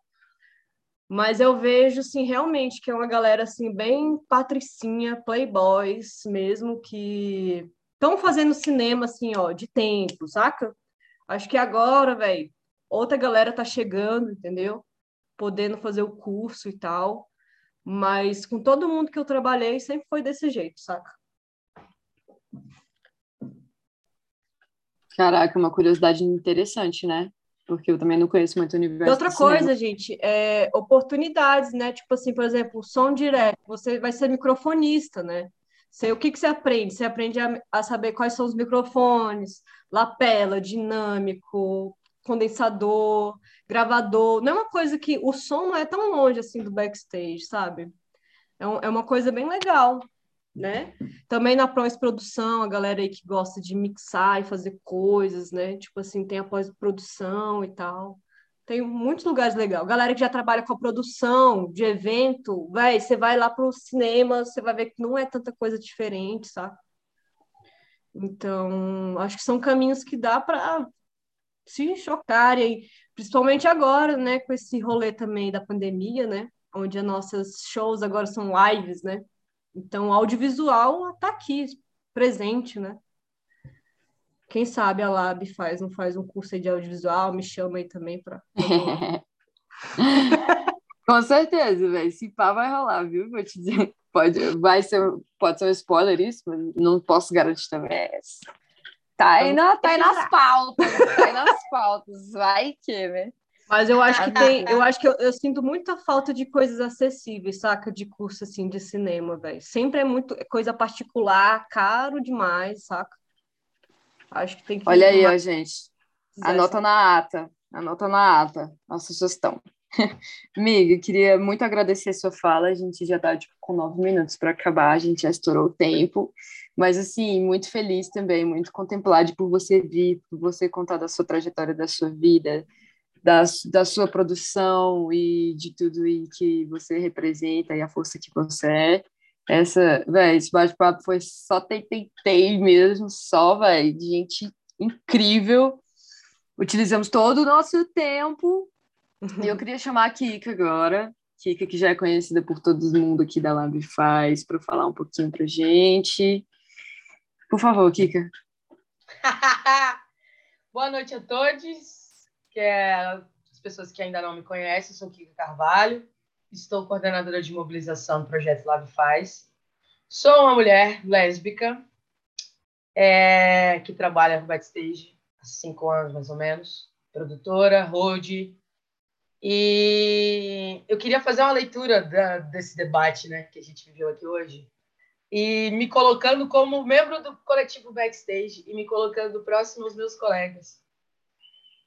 Mas eu vejo assim realmente que é uma galera assim bem patricinha, playboys mesmo que estão fazendo cinema assim, ó, de tempo, saca? Acho que agora, velho, outra galera tá chegando, entendeu? Podendo fazer o curso e tal. Mas com todo mundo que eu trabalhei sempre foi desse jeito, saca? Caraca, uma curiosidade interessante, né? Porque eu também não conheço muito o universo. E outra coisa, gente, é oportunidades, né? Tipo assim, por exemplo, som direto, você vai ser microfonista, né? Você, o que, que você aprende? Você aprende a, a saber quais são os microfones, lapela, dinâmico, condensador, gravador. Não é uma coisa que o som não é tão longe assim do backstage, sabe? É, um, é uma coisa bem legal né? Também na pós-produção, a galera aí que gosta de mixar e fazer coisas, né? Tipo assim, tem a pós-produção e tal. Tem muitos lugares legais. Galera que já trabalha com a produção de evento, vai, você vai lá para o cinema, você vai ver que não é tanta coisa diferente, sabe? Então, acho que são caminhos que dá para se chocarem, principalmente agora, né, com esse rolê também da pandemia, né, onde as nossas shows agora são lives, né? Então, o audiovisual está aqui, presente, né? Quem sabe a Lab faz, não faz um curso de audiovisual, me chama aí também para. Com certeza, velho. Se pá, vai rolar, viu? Vou te dizer. Pode, vai ser, pode ser um spoiler isso, mas não posso garantir também. Tá aí, na, tá aí nas pautas, tá aí nas pautas. Vai que, né? Mas eu acho que tem, eu acho que eu, eu, sinto muita falta de coisas acessíveis, saca? De curso assim de cinema, velho. Sempre é muito é coisa particular, caro demais, saca? Acho que tem que Olha aí, ó, gente. Anota na ata. Anota na ata nossa sugestão. Amiga, queria muito agradecer a sua fala. A gente já tá tipo, com nove minutos para acabar, a gente já estourou o tempo. Mas, assim, muito feliz também, muito contemplado por você vir, por você contar da sua trajetória, da sua vida, da, da sua produção e de tudo e que você representa e a força que você é. Essa, velho, esse bate-papo foi só tentei mesmo, só, velho, de gente incrível. Utilizamos todo o nosso tempo. Uhum. E eu queria chamar a Kika agora. Kika, que já é conhecida por todo mundo aqui da Lab Faz, para falar um pouquinho pra gente. Por favor, Kika. Boa noite a todos que é as pessoas que ainda não me conhecem, sou Kika Carvalho, estou coordenadora de mobilização do projeto Lab Faz. Sou uma mulher lésbica é, que trabalha no backstage há cinco anos mais ou menos, produtora, road. E eu queria fazer uma leitura da, desse debate né, que a gente viveu aqui hoje e me colocando como membro do coletivo backstage e me colocando próximo aos meus colegas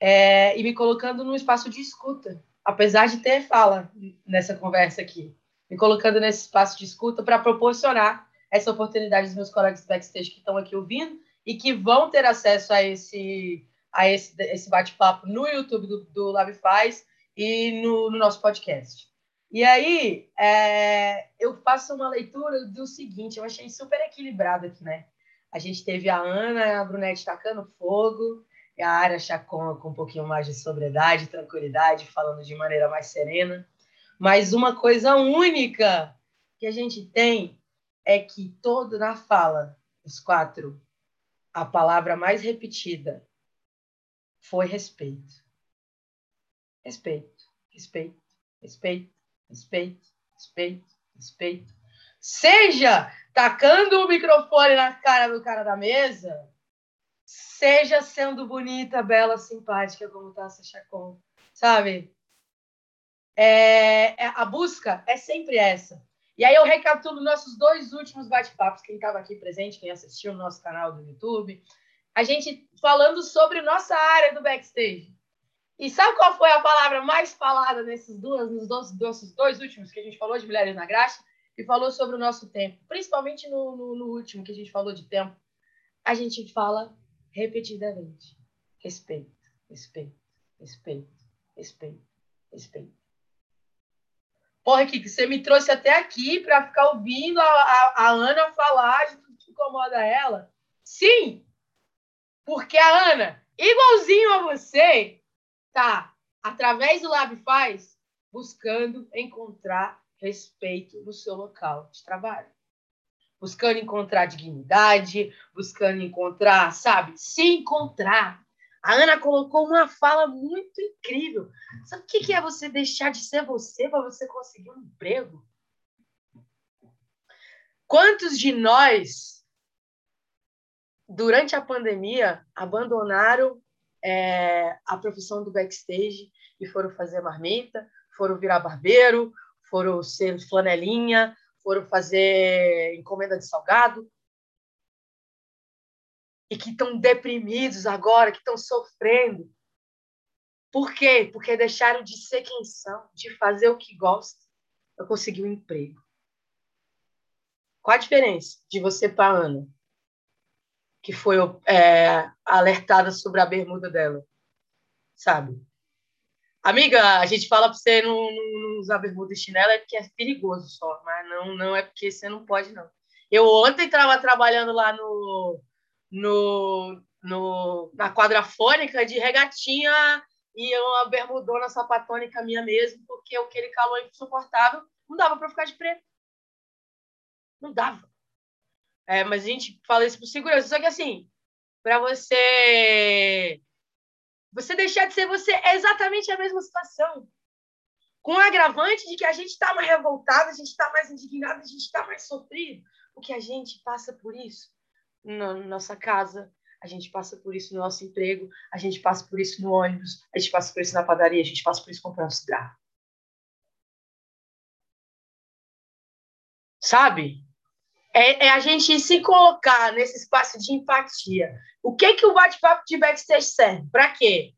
é, e me colocando num espaço de escuta, apesar de ter fala nessa conversa aqui, me colocando nesse espaço de escuta para proporcionar essa oportunidade aos meus colegas backstage que estão aqui ouvindo e que vão ter acesso a esse a esse, esse bate-papo no YouTube do, do Labifaz e no, no, nosso podcast. E aí, é, eu faço uma leitura do seguinte, eu achei super equilibrado aqui, né? A gente teve a Ana, a Brunete tacando fogo, é a área Chacon com um pouquinho mais de sobriedade, tranquilidade, falando de maneira mais serena. Mas uma coisa única que a gente tem é que todo na fala, os quatro, a palavra mais repetida foi respeito. Respeito, respeito, respeito, respeito, respeito, respeito. Seja tacando o microfone na cara do cara da mesa, seja sendo bonita, bela, simpática, como Tassa Chacon, sabe? É, é, a busca é sempre essa. E aí eu recapitulo nossos dois últimos bate-papos, quem estava aqui presente, quem assistiu no nosso canal do YouTube, a gente falando sobre nossa área do backstage. E sabe qual foi a palavra mais falada nesses duas, nos dois, dois, dois últimos que a gente falou de Mulheres na Graxa? E falou sobre o nosso tempo, principalmente no, no, no último que a gente falou de tempo. A gente fala repetidamente: respeito, respeito, respeito, respeito, respeito. Porra, Kiki, você me trouxe até aqui para ficar ouvindo a, a, a, Ana falar de tudo que incomoda ela? Sim! Porque a Ana, igualzinho a você, tá, através do Lab Faz, buscando encontrar respeito no seu local de trabalho. Buscando encontrar dignidade, buscando encontrar, sabe, se encontrar. A Ana colocou uma fala muito incrível. Sabe o que é você deixar de ser você para você conseguir um emprego? Quantos de nós, durante a pandemia, abandonaram é, a profissão do backstage e foram fazer marmita, foram virar barbeiro, foram ser flanelinha, foram fazer encomenda de salgado, e que estão deprimidos agora, que estão sofrendo. Por quê? Porque deixaram de ser quem são, de fazer o que gostam, para conseguir um emprego. Qual a diferença de você para Ana, que foi é, alertada sobre a bermuda dela? Sabe? Amiga, a gente fala para você não, não, usar bermuda e chinelo é porque é perigoso só, mas não, não é porque você não pode, não. Eu ontem estava trabalhando lá no, no, no, na quadra fônica de regatinha e uma bermudona sapatônica minha mesmo, porque aquele calor insuportável não dava para ficar de preto. Não dava. É, mas a gente fala isso por segurança. Só que assim, para você você deixar de ser você é exatamente a mesma situação. Com o agravante de que a gente está mais revoltado, a gente está mais indignado, a gente está mais sofrido, porque a gente passa por isso na nossa casa, a gente passa por isso no nosso emprego, a gente passa por isso no ônibus, a gente passa por isso na padaria, a gente passa por isso comprando cigarro. Sabe? É, é, a gente se colocar nesse espaço de empatia. O que que o bate-papo de backstage serve? Para quê?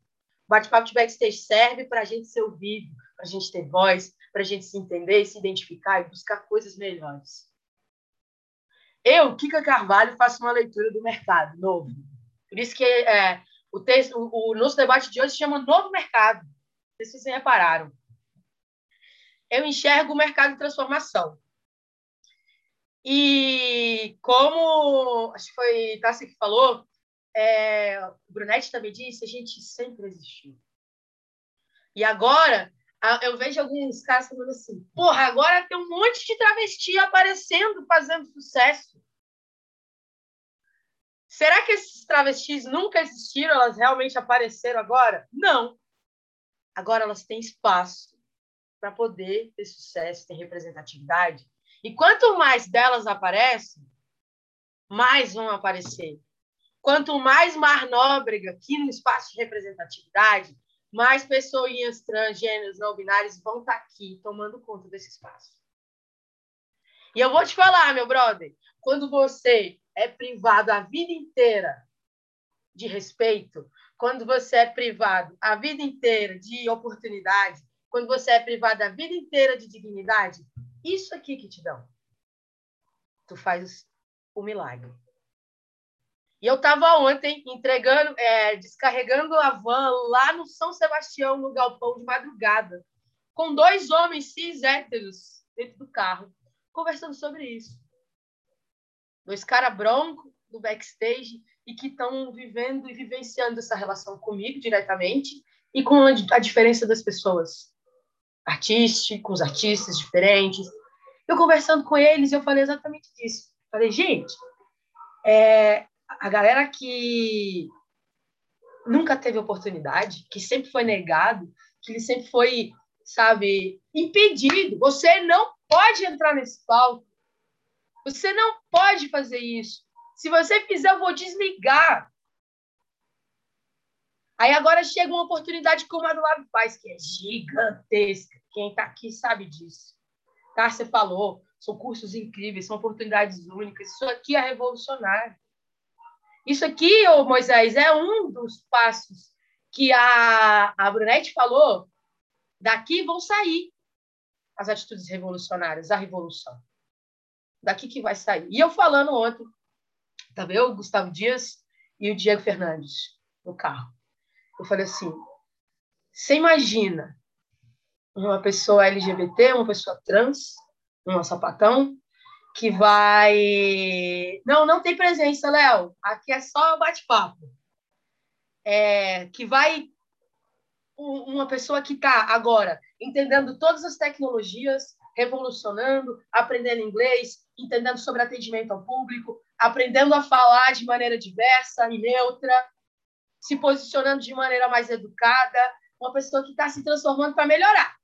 O bate-papo de backstage serve para a gente ser ouvido, para a gente ter voz, para a gente se entender, se identificar e buscar coisas melhores. Eu, Kika Carvalho, faço uma leitura do mercado novo. Por isso que é, o, texto, o, o, nosso debate de hoje se chama Novo Mercado. Não sei se vocês repararam. Eu enxergo o mercado de transformação. E como acho que foi Tassi que falou, é, o Brunetti também disse, a gente sempre existiu. E agora eu vejo alguns caras falando assim, porra, agora tem um monte de travesti aparecendo, fazendo sucesso. Será que esses travestis nunca existiram? Elas realmente apareceram agora? Não. Agora elas têm espaço para poder ter sucesso, ter representatividade. E quanto mais delas aparecem, mais vão aparecer. Quanto mais Mar Nóbrega aqui no espaço de representatividade, mais pessoas transgêneros, não binários vão estar tá aqui tomando conta desse espaço. E eu vou te falar, meu brother, quando você é privado a vida inteira de respeito, quando você é privado a vida inteira de oportunidade, quando você é privado a vida inteira de dignidade, isso aqui que te dão. Tu faz o milagre. E eu estava ontem entregando, é, descarregando a van lá no São Sebastião, no galpão de madrugada, com dois homens cis héteros dentro do carro, conversando sobre isso. Dois caras broncos do backstage e que estão vivendo e vivenciando essa relação comigo diretamente e com a, diferença das pessoas, artistas, com os artistas diferentes. Eu conversando com eles, eu falei exatamente disso. Falei, gente, é, a galera que nunca teve oportunidade, que sempre foi negado, que ele sempre foi, sabe, impedido. Você não pode entrar nesse palco. Você não pode fazer isso. Se você fizer, eu vou desligar. Aí agora chega uma oportunidade como a do Lab faz, que é gigantesca. Quem está aqui sabe disso. Cássia falou, são cursos incríveis, são oportunidades únicas. Isso aqui é revolucionário. Isso aqui, ô Moisés, é um dos passos que a, a Brunete falou. Daqui vão sair as atitudes revolucionárias, a revolução. Daqui que vai sair. E eu falando ontem, tá vendo? O Gustavo Dias e o Diego Fernandes no carro. Eu falei assim: você imagina uma pessoa LGBT, uma pessoa trans, um sapatão, que vai. Não, não tem presença, Léo. Aqui é só bate-papo. É, que vai. Uma pessoa que está agora entendendo todas as tecnologias, revolucionando, aprendendo inglês, entendendo sobre atendimento ao público, aprendendo a falar de maneira diversa e neutra, se posicionando de maneira mais educada, uma pessoa que está se transformando para melhorar.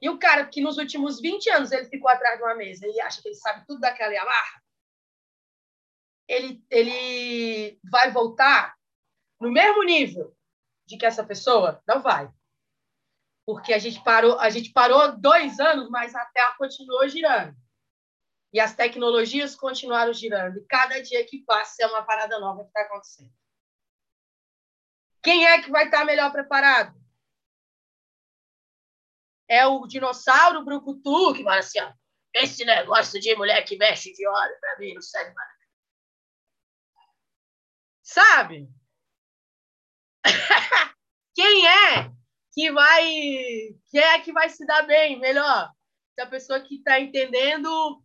E o cara que nos últimos 20 anos ele ficou atrás de uma mesa e acha que ele sabe tudo daquela Yamaha, ele, ele vai voltar no mesmo nível de que essa pessoa? Não vai. Porque a gente parou, a gente parou dois anos, mas a Terra continuou girando. E as tecnologias continuaram girando. E cada dia que passa é uma parada nova que está acontecendo. Quem é que vai estar melhor preparado? é o dinossauro brucutu que fala assim, ó, esse negócio de mulher que mexe de óleo para mim não serve nada. Sabe? Quem é que vai quem é que vai se dar bem melhor? Se a pessoa que está entendendo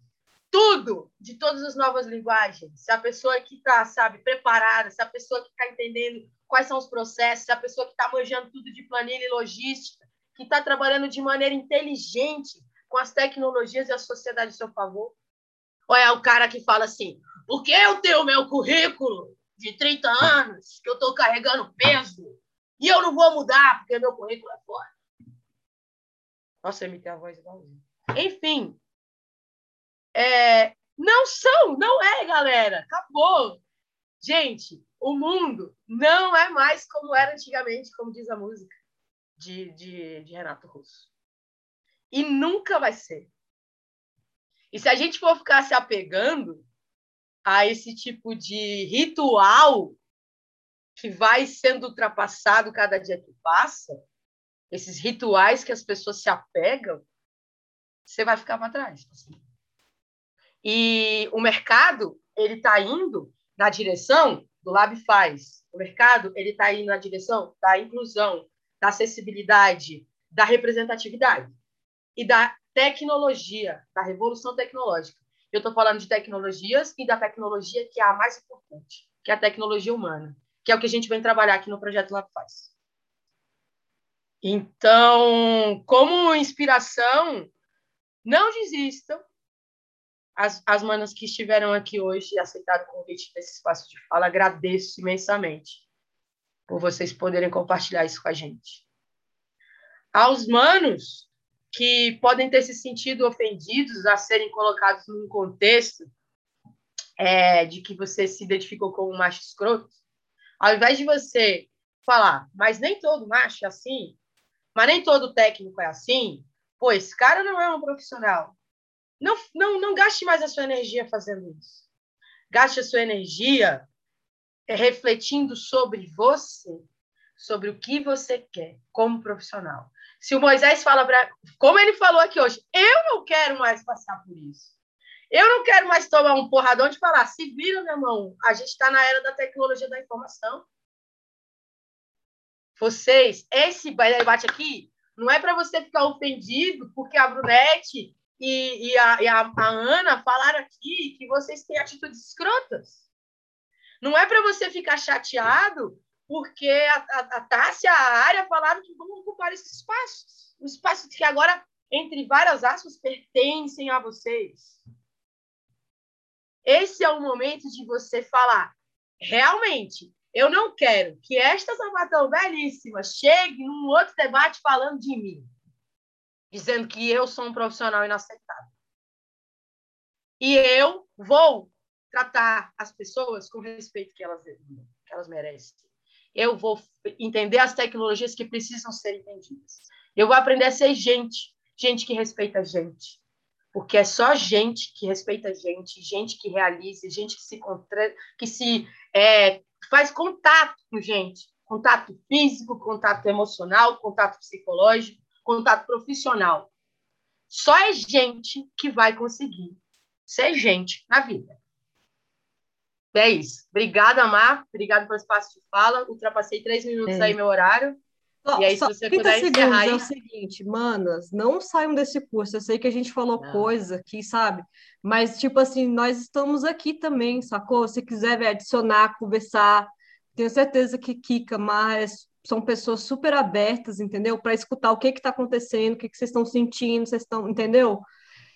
tudo de todas as novas linguagens, se a pessoa que está, sabe, preparada, se a pessoa que está entendendo quais são os processos, a pessoa que está manjando tudo de planilha e logística, que está trabalhando de maneira inteligente com as tecnologias e a sociedade a seu favor? Ou é o cara que fala assim, porque eu tenho meu currículo de 30 anos, que eu estou carregando peso, e eu não vou mudar porque meu currículo é fora. Nossa, eu imitei a voz igualzinho. Enfim, é, não são, não é, galera. Acabou. Gente, o mundo não é mais como era antigamente, como diz a música de, de, de Renato Russo. E nunca vai ser. E se a gente for ficar se apegando a esse tipo de ritual que vai sendo ultrapassado cada dia que passa, esses rituais que as pessoas se apegam, você vai ficar para trás. E o mercado ele está indo na direção do Lab Faz. O mercado ele está indo na direção da inclusão, da acessibilidade, da representatividade e da tecnologia, da revolução tecnológica. Eu estou falando de tecnologias e da tecnologia que é a mais importante, que é a tecnologia humana, que é o que a gente vem trabalhar aqui no projeto Lab Faz. Então, como inspiração, não desistam. As, as manas que estiveram aqui hoje e aceitaram o convite desse espaço de fala, agradeço imensamente por vocês poderem compartilhar isso com a gente. Aos manos que podem ter se sentido ofendidos a serem colocados num contexto é, de que você se identificou como macho escroto, ao invés de você falar, mas nem todo macho é assim, mas nem todo técnico é assim, esse cara não é um profissional. Não, não, não gaste mais a sua energia fazendo isso. Gaste a sua energia é refletindo sobre você, sobre o que você quer como profissional. Se o Moisés fala para. Como ele falou aqui hoje, eu não quero mais passar por isso. Eu não quero mais tomar um porradão de falar, se vira, meu irmão, a gente está na era da tecnologia da informação. Vocês, esse debate aqui, não é para você ficar ofendido porque a Brunete e, e, a, e a, a Ana falaram aqui que vocês têm atitudes escrotas. Não é para você ficar chateado porque a, a, a Tássia, a área falaram que vão ocupar esses espaços. Os espaços que agora, entre várias aspas, pertencem a vocês. Esse é o momento de você falar, realmente, eu não quero que esta sapatão belíssima chegue num outro debate falando de mim, dizendo que eu sou um profissional inaceitável. E eu vou tratar as pessoas com o respeito que elas, que elas merecem. Eu vou entender as tecnologias que precisam ser entendidas. Eu vou aprender a ser gente, gente que respeita gente. Porque é só gente que respeita gente, gente que realiza, gente que se, contra... que se é, faz contato com gente. Contato físico, contato emocional, contato psicológico, contato profissional. Só é gente que vai conseguir ser gente na vida. É isso. Obrigada, Mar. Obrigada pelo espaço de fala. Ultrapassei três minutos é. aí meu horário. E aí, se você 30 puder segundos aí... é o seguinte, manas, não saiam desse curso. Eu sei que a gente falou não. coisa aqui, sabe? Mas, tipo assim, nós estamos aqui também, sacou? Se quiser véio, adicionar, conversar, tenho certeza que Kika, Mar, são pessoas super abertas, entendeu? Para escutar o que está acontecendo, o que, que vocês estão sentindo, vocês estão, entendeu?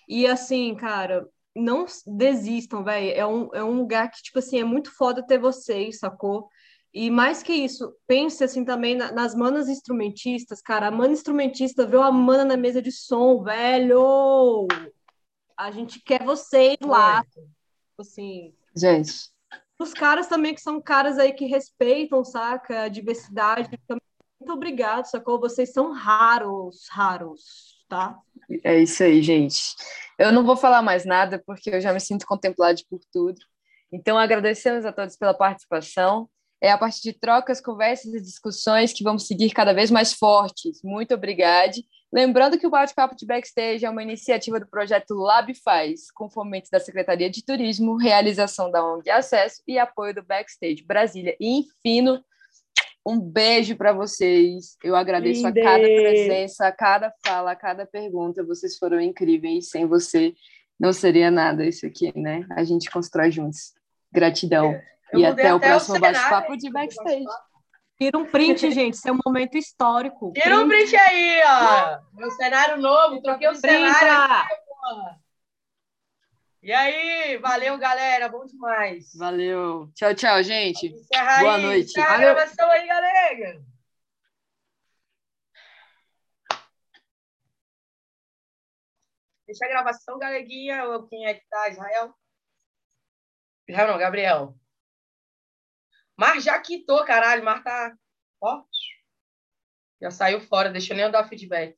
E assim, cara, não desistam, velho. É um, é um lugar que, tipo assim, é muito foda ter vocês, sacou? E mais que isso, pense assim também na, nas manas instrumentistas, cara. A mana instrumentista viu a mana na mesa de som, velho. A gente quer vocês lá. Tipo assim. Gente. Os caras também que são caras aí que respeitam, saca? A diversidade. Muito obrigado, sacou? Vocês são raros, raros, tá? É isso aí, gente. Eu não vou falar mais nada porque eu já me sinto contemplado por tudo. Então, agradecemos a todos pela participação. É a partir de trocas, conversas e discussões que vamos seguir cada vez mais fortes. Muito obrigada. Lembrando que o Bate-Papo de Backstage é uma iniciativa do projeto Lab Faz, com fomento da Secretaria de Turismo, realização da ONG Acesso e apoio do Backstage Brasília e Infino. Um beijo para vocês. Eu agradeço Linde. a cada presença, a cada fala, a cada pergunta. Vocês foram incríveis. Sem você não seria nada isso aqui, né? A gente constrói juntos. Gratidão. Eu e até o próximo bate-papo de backstage. Tira um print, gente. Isso é um momento histórico. Tira um print aí, ó. Meu cenário novo. Troquei o cenário. Aqui, e aí, valeu, galera. Bom demais. Valeu. Tchau, tchau, gente. Boa aí, noite. Encerra a gravação aí, galera. Deixa a gravação, galeguinha. Quem é que tá? Israel? Israel não, Gabriel. Mar já quitou, caralho. Mar tá. Ó. Já saiu fora, deixa eu nem dar feedback.